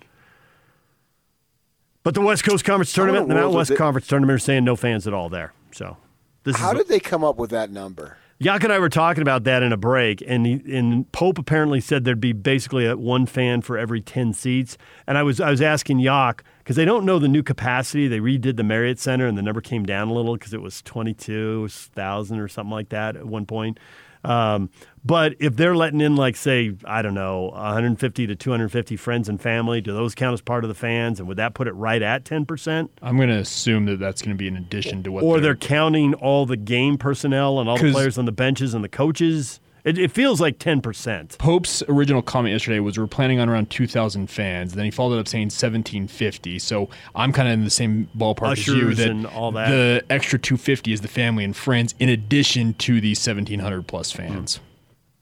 But the West Coast Conference the tournament, the world Mountain West Conference tournament, are saying no fans at all there. So this How is did they come up with that number? Yock and I were talking about that in a break, and he, and Pope apparently said there'd be basically a, one fan for every ten seats. And I was I was asking Yock because they don't know the new capacity. They redid the Marriott Center, and the number came down a little because it was twenty two thousand or something like that at one point. Um, but if they're letting in like say I don't know 150 to 250 friends and family, do those count as part of the fans? And would that put it right at 10 percent? I'm going to assume that that's going to be in addition to what or they're they're counting all the game personnel and all the players on the benches and the coaches. It, it feels like ten percent. Pope's original comment yesterday was we're planning on around 2,000 fans. Then he followed it up saying 1,750. So I'm kind of in the same ballpark as you. That and all that. The extra 250 is the family and friends in addition to the 1,700 plus hmm. fans.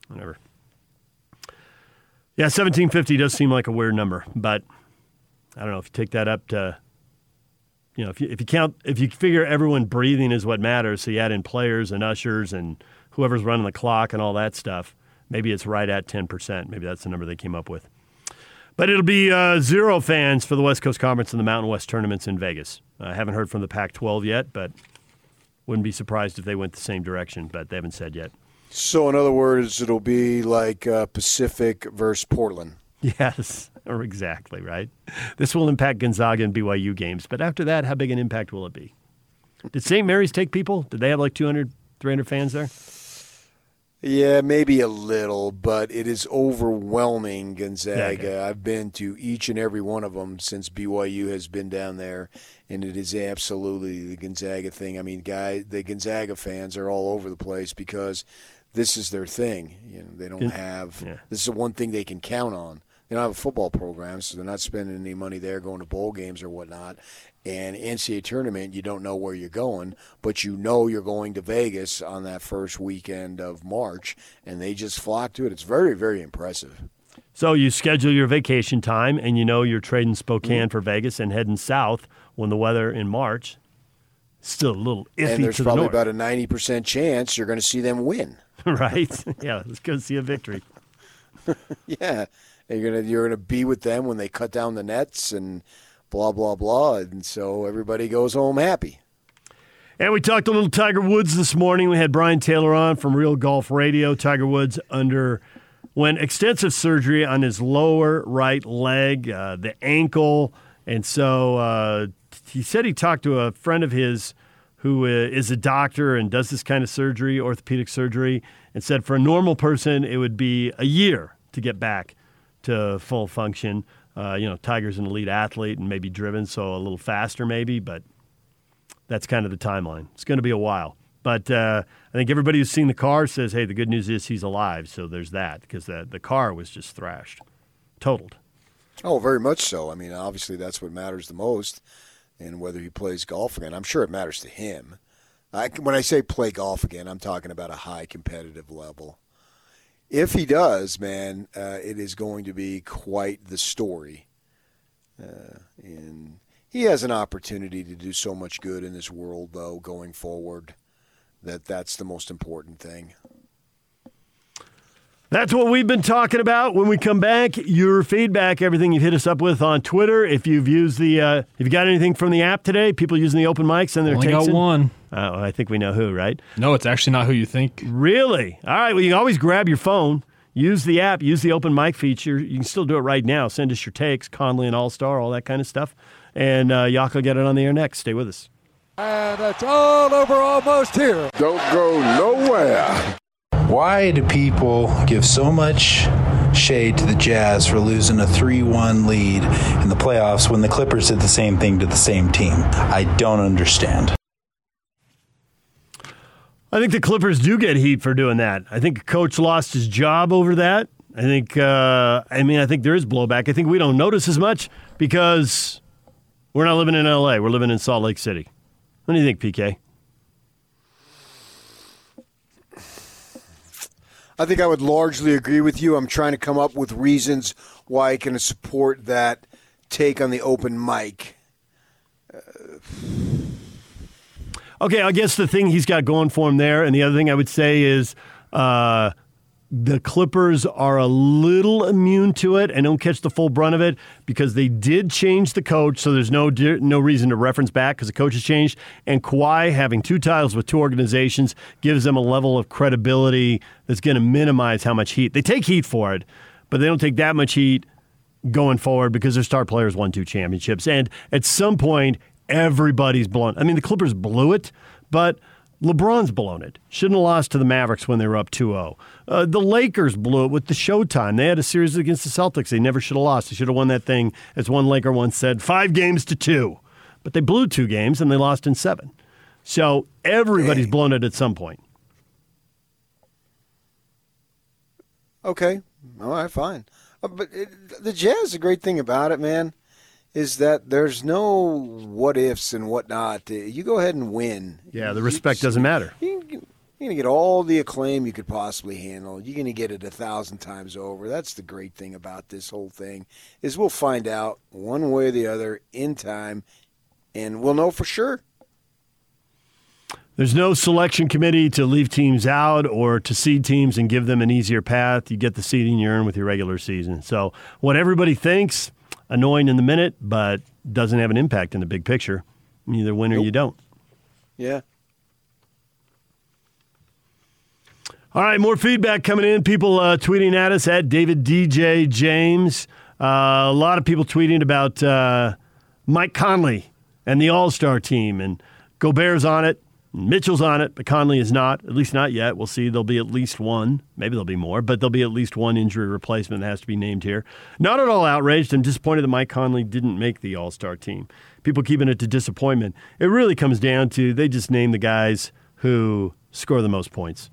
Whatever. Yeah, seventeen fifty does seem like a weird number, but I don't know if you take that up to, you know, if you if you count if you figure everyone breathing is what matters, so you add in players and ushers and whoever's running the clock and all that stuff, maybe it's right at ten percent. Maybe that's the number they came up with. But it'll be uh, zero fans for the West Coast Conference and the Mountain West tournaments in Vegas. I haven't heard from the Pac-12 yet, but wouldn't be surprised if they went the same direction. But they haven't said yet. So in other words, it'll be like uh, Pacific versus Portland. Yes, or exactly right. This will impact Gonzaga and BYU games, but after that, how big an impact will it be? Did St. Mary's take people? Did they have like 200, 300 fans there? Yeah, maybe a little, but it is overwhelming Gonzaga. Okay. I've been to each and every one of them since BYU has been down there, and it is absolutely the Gonzaga thing. I mean, guy, the Gonzaga fans are all over the place because this is their thing. You know, they don't have. yeah. This is the one thing they can count on. They don't have a football program, so they're not spending any money there going to bowl games or whatnot. And NCAA tournament, you don't know where you're going, but you know you're going to Vegas on that first weekend of March, and they just flock to it. It's very, very impressive. So you schedule your vacation time, and you know you're trading Spokane Mm-hmm. for Vegas and heading south when the weather in March still a little iffy and there's to the probably north. about a 90% chance you're going to see them win. right? yeah, let's go see a victory. yeah, and you're gonna you're gonna be with them when they cut down the nets and blah blah blah, and so everybody goes home happy. And we talked a little Tiger Woods this morning. We had Brian Taylor on from Real Golf Radio. Tiger Woods under underwent extensive surgery on his lower right leg, uh, the ankle, and so uh, he said he talked to a friend of his who uh, a doctor and does this kind of surgery, orthopedic surgery, and said for a normal person it would be a year to get back to full function. Uh, you know, Tiger's an elite athlete and maybe driven, so a little faster maybe, but that's kind of the timeline. It's going to be a while. But uh, I think everybody who's seen the car says, hey, the good news is he's alive. So there's that because the, the car was just thrashed, totaled. Oh, very much so. I mean, obviously that's what matters the most, and whether he plays golf again, I'm sure it matters to him. I, when I say play golf again, I'm talking about a high competitive level. If he does, man, uh, it is going to be quite the story. Uh, and he has an opportunity to do so much good in this world, though, going forward. That that's the most important thing. That's what we've been talking about. When we come back, your feedback, everything you've hit us up with on Twitter. If you've used the, uh, if you got anything from the app today, people using the open mics send their Only takes got in. one. Oh, I think we know who, right? No, it's actually not who you think. Really? All right. Well, you can always grab your phone, use the app, use the open mic feature. You can still do it right now. Send us your takes, Conley and All Star, all that kind of stuff. And uh, Yock will get it on the air next. Stay with us. And it's all over almost here. Don't go nowhere. Why do people give so much shade to the Jazz for losing a 3 1 lead in the playoffs when the Clippers did the same thing to the same team? I don't understand. I think the Clippers do get heat for doing that. I think coach lost his job over that. I think, uh, I mean, I think there is blowback. I think we don't notice as much because we're not living in LA. We're living in Salt Lake City. What do you think, PK? I think I would largely agree with you. I'm trying to come up with reasons why I can support that take on the open mic. Okay, I guess the thing he's got going for him there, and the other thing I would say is uh, the Clippers are a little immune to it and don't catch the full brunt of it because they did change the coach, so there's no no reason to reference back because the coach has changed. And Kawhi having two titles with two organizations gives them a level of credibility that's going to minimize how much heat they take heat for it, but they don't take that much heat going forward because their star players won two championships. And at some point, everybody's blown. I mean, the Clippers blew it, but LeBron's blown it. Shouldn't have lost to the Mavericks when they were up 2 0. Uh, the Lakers blew it with the Showtime. They had a series against the Celtics. They never should have lost. They should have won that thing, as one Laker once said, five games to two. But they blew two games and they lost in seven. So everybody's blown it at some point. Okay, all right, fine. Uh, but it, the Jazz, the great thing about it, man, is that there's no what ifs and whatnot. You go ahead and win. Yeah, the respect doesn't matter. You're going to get all the acclaim you could possibly handle. You're going to get it a thousand times over. That's the great thing about this whole thing is we'll find out one way or the other in time, and we'll know for sure. There's no selection committee to leave teams out or to seed teams and give them an easier path. You get the seeding you earn with your regular season. So, what everybody thinks, annoying in the minute, but doesn't have an impact in the big picture. You either win or you don't. Yeah. All right, more feedback coming in. People uh, tweeting at us at David DJ James. Uh, a lot of people tweeting about uh, Mike Conley and the All Star team, and Gobert's on it. Mitchell's on it, but Conley is not, at least not yet. We'll see. There'll be at least one. Maybe there'll be more, but there'll be at least one injury replacement that has to be named here. Not at all outraged. I'm disappointed that Mike Conley didn't make the All Star team. People keeping it to disappointment. It really comes down to they just name the guys who score the most points.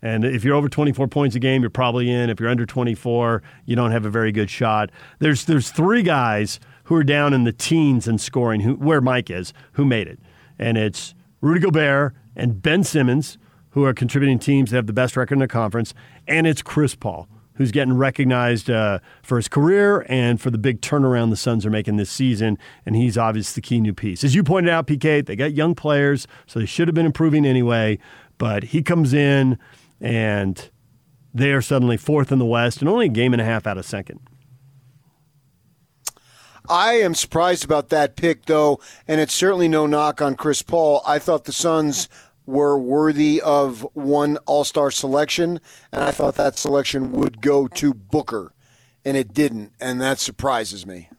And if you're over 24 points a game, you're probably in. If you're under 24, you don't have a very good shot. There's there's three guys who are down in the teens in scoring, who, where Mike is, who made it. And it's Rudy Gobert and Ben Simmons, who are contributing teams that have the best record in the conference. And it's Chris Paul, who's getting recognized uh, for his career and for the big turnaround the Suns are making this season. And he's obviously the key new piece. As you pointed out, PK, they got young players, so they should have been improving anyway. But he comes in and they are suddenly fourth in the West and only a game and a half out of second. I am surprised about that pick, though, and it's certainly no knock on Chris Paul. I thought the Suns were worthy of one All Star selection, and I thought that selection would go to Booker, and it didn't, and that surprises me.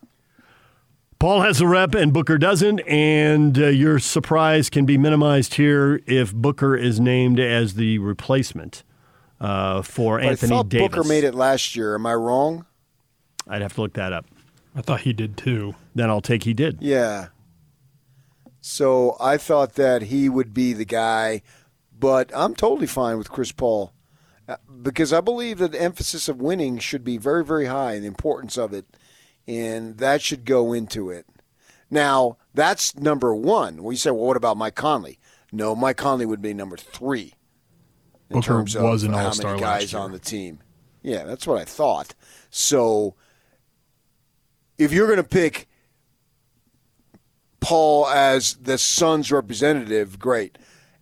Paul has a rep and Booker doesn't, and uh, your surprise can be minimized here if Booker is named as the replacement uh, for But Anthony I thought Davis. Booker made it last year. Am I wrong? I'd have to look that up. I thought he did too. Then I'll take he did. Yeah. So I thought that he would be the guy, but I'm totally fine with Chris Paul uh, because I believe that the emphasis of winning should be very, very high and the importance of it, and that should go into it. Now, that's number one. We say, well, what about Mike Conley? No, Mike Conley would be number three in Booker terms of was an how many guys on the team. Yeah, that's what I thought. So if you're going to pick Paul as the Suns representative, great.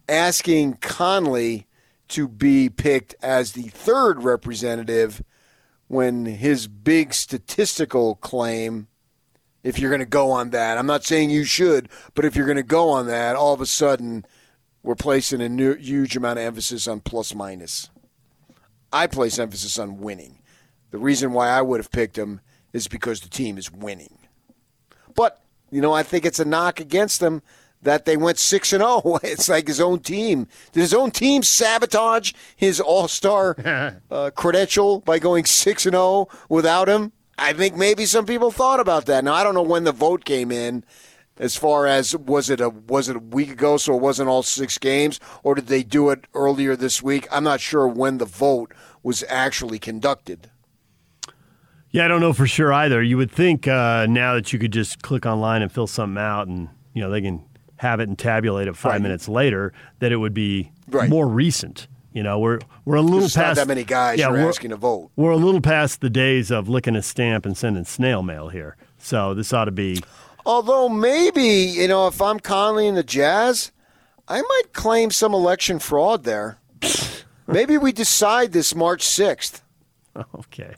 Asking Conley to be picked as the third representative when his big statistical claim, if you're going to go on that, I'm not saying you should, but if you're going to go on that, all of a sudden we're placing a new, huge amount of emphasis on plus minus. I place emphasis on winning. The reason why I would have picked him is because the team is winning. But you know, I think it's a knock against them that they went six and zero. It's like his own team. Did his own team sabotage his All Star uh, credential by going six and zero without him? I think maybe some people thought about that. Now I don't know when the vote came in. As far as was it a was it a week ago, so it wasn't all six games, or did they do it earlier this week? I'm not sure when the vote was actually conducted. Yeah, I don't know for sure either. You would think uh, now that you could just click online and fill something out, and you know they can have it and tabulate it five Right. minutes later, that it would be Right. more recent. You know, we're we're a little There's not past that many guys yeah, are asking to vote. We're a little past the days of licking a stamp and sending snail mail here. So this ought to be Although maybe you know, if I'm Conley and the Jazz, I might claim some election fraud there. maybe we decide this March sixth. okay.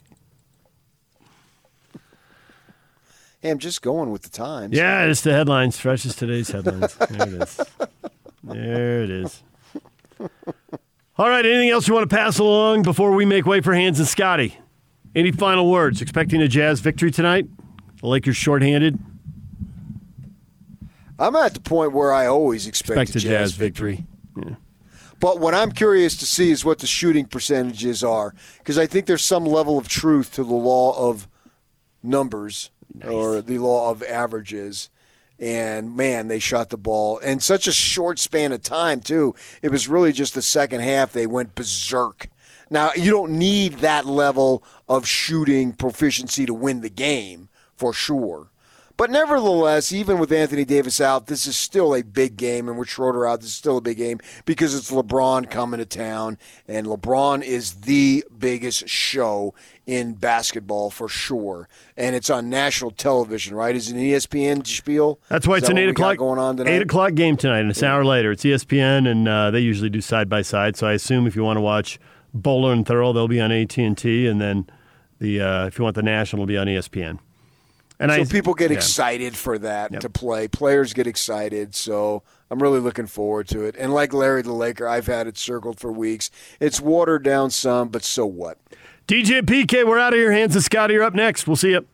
Hey, I'm just going with the times. Yeah, it's the headlines. Fresh as today's headlines. There it is. There it is. All right. Anything else you want to pass along before we make way for Hans and Scotty? Any final words? Expecting a Jazz victory tonight? The Lakers shorthanded. I'm at the point where I always expect, Expect a Jazz, Jazz victory. victory. But what I'm curious to see is what the shooting percentages are, because I think there's some level of truth to the law of numbers or the law of averages. And man, they shot the ball in such a short span of time too. It was really just the second half they went berserk. Now you don't need that level of shooting proficiency to win the game for sure. But nevertheless, even with Anthony Davis out, this is still a big game, and with Schroeder out, this is still a big game because it's LeBron coming to town, and LeBron is the biggest show in basketball for sure, and it's on national television, right? Is it an ESPN spiel? That's why it's that an eight o'clock going on tonight. Eight o'clock game tonight, and it's an hour later. It's ESPN, and uh, they usually do side by side. So I assume if you want to watch Boler and Thurl, they'll be on AT and T, and then the uh, if you want the national, it'll be on ESPN. And so I, people get yeah. excited for that to play. Players get excited, so I'm really looking forward to it. And like Larry the Laker, I've had it circled for weeks. It's watered down some, but so what? DJ PK, we're out of here. Hans and Scotty you're up next. We'll see you.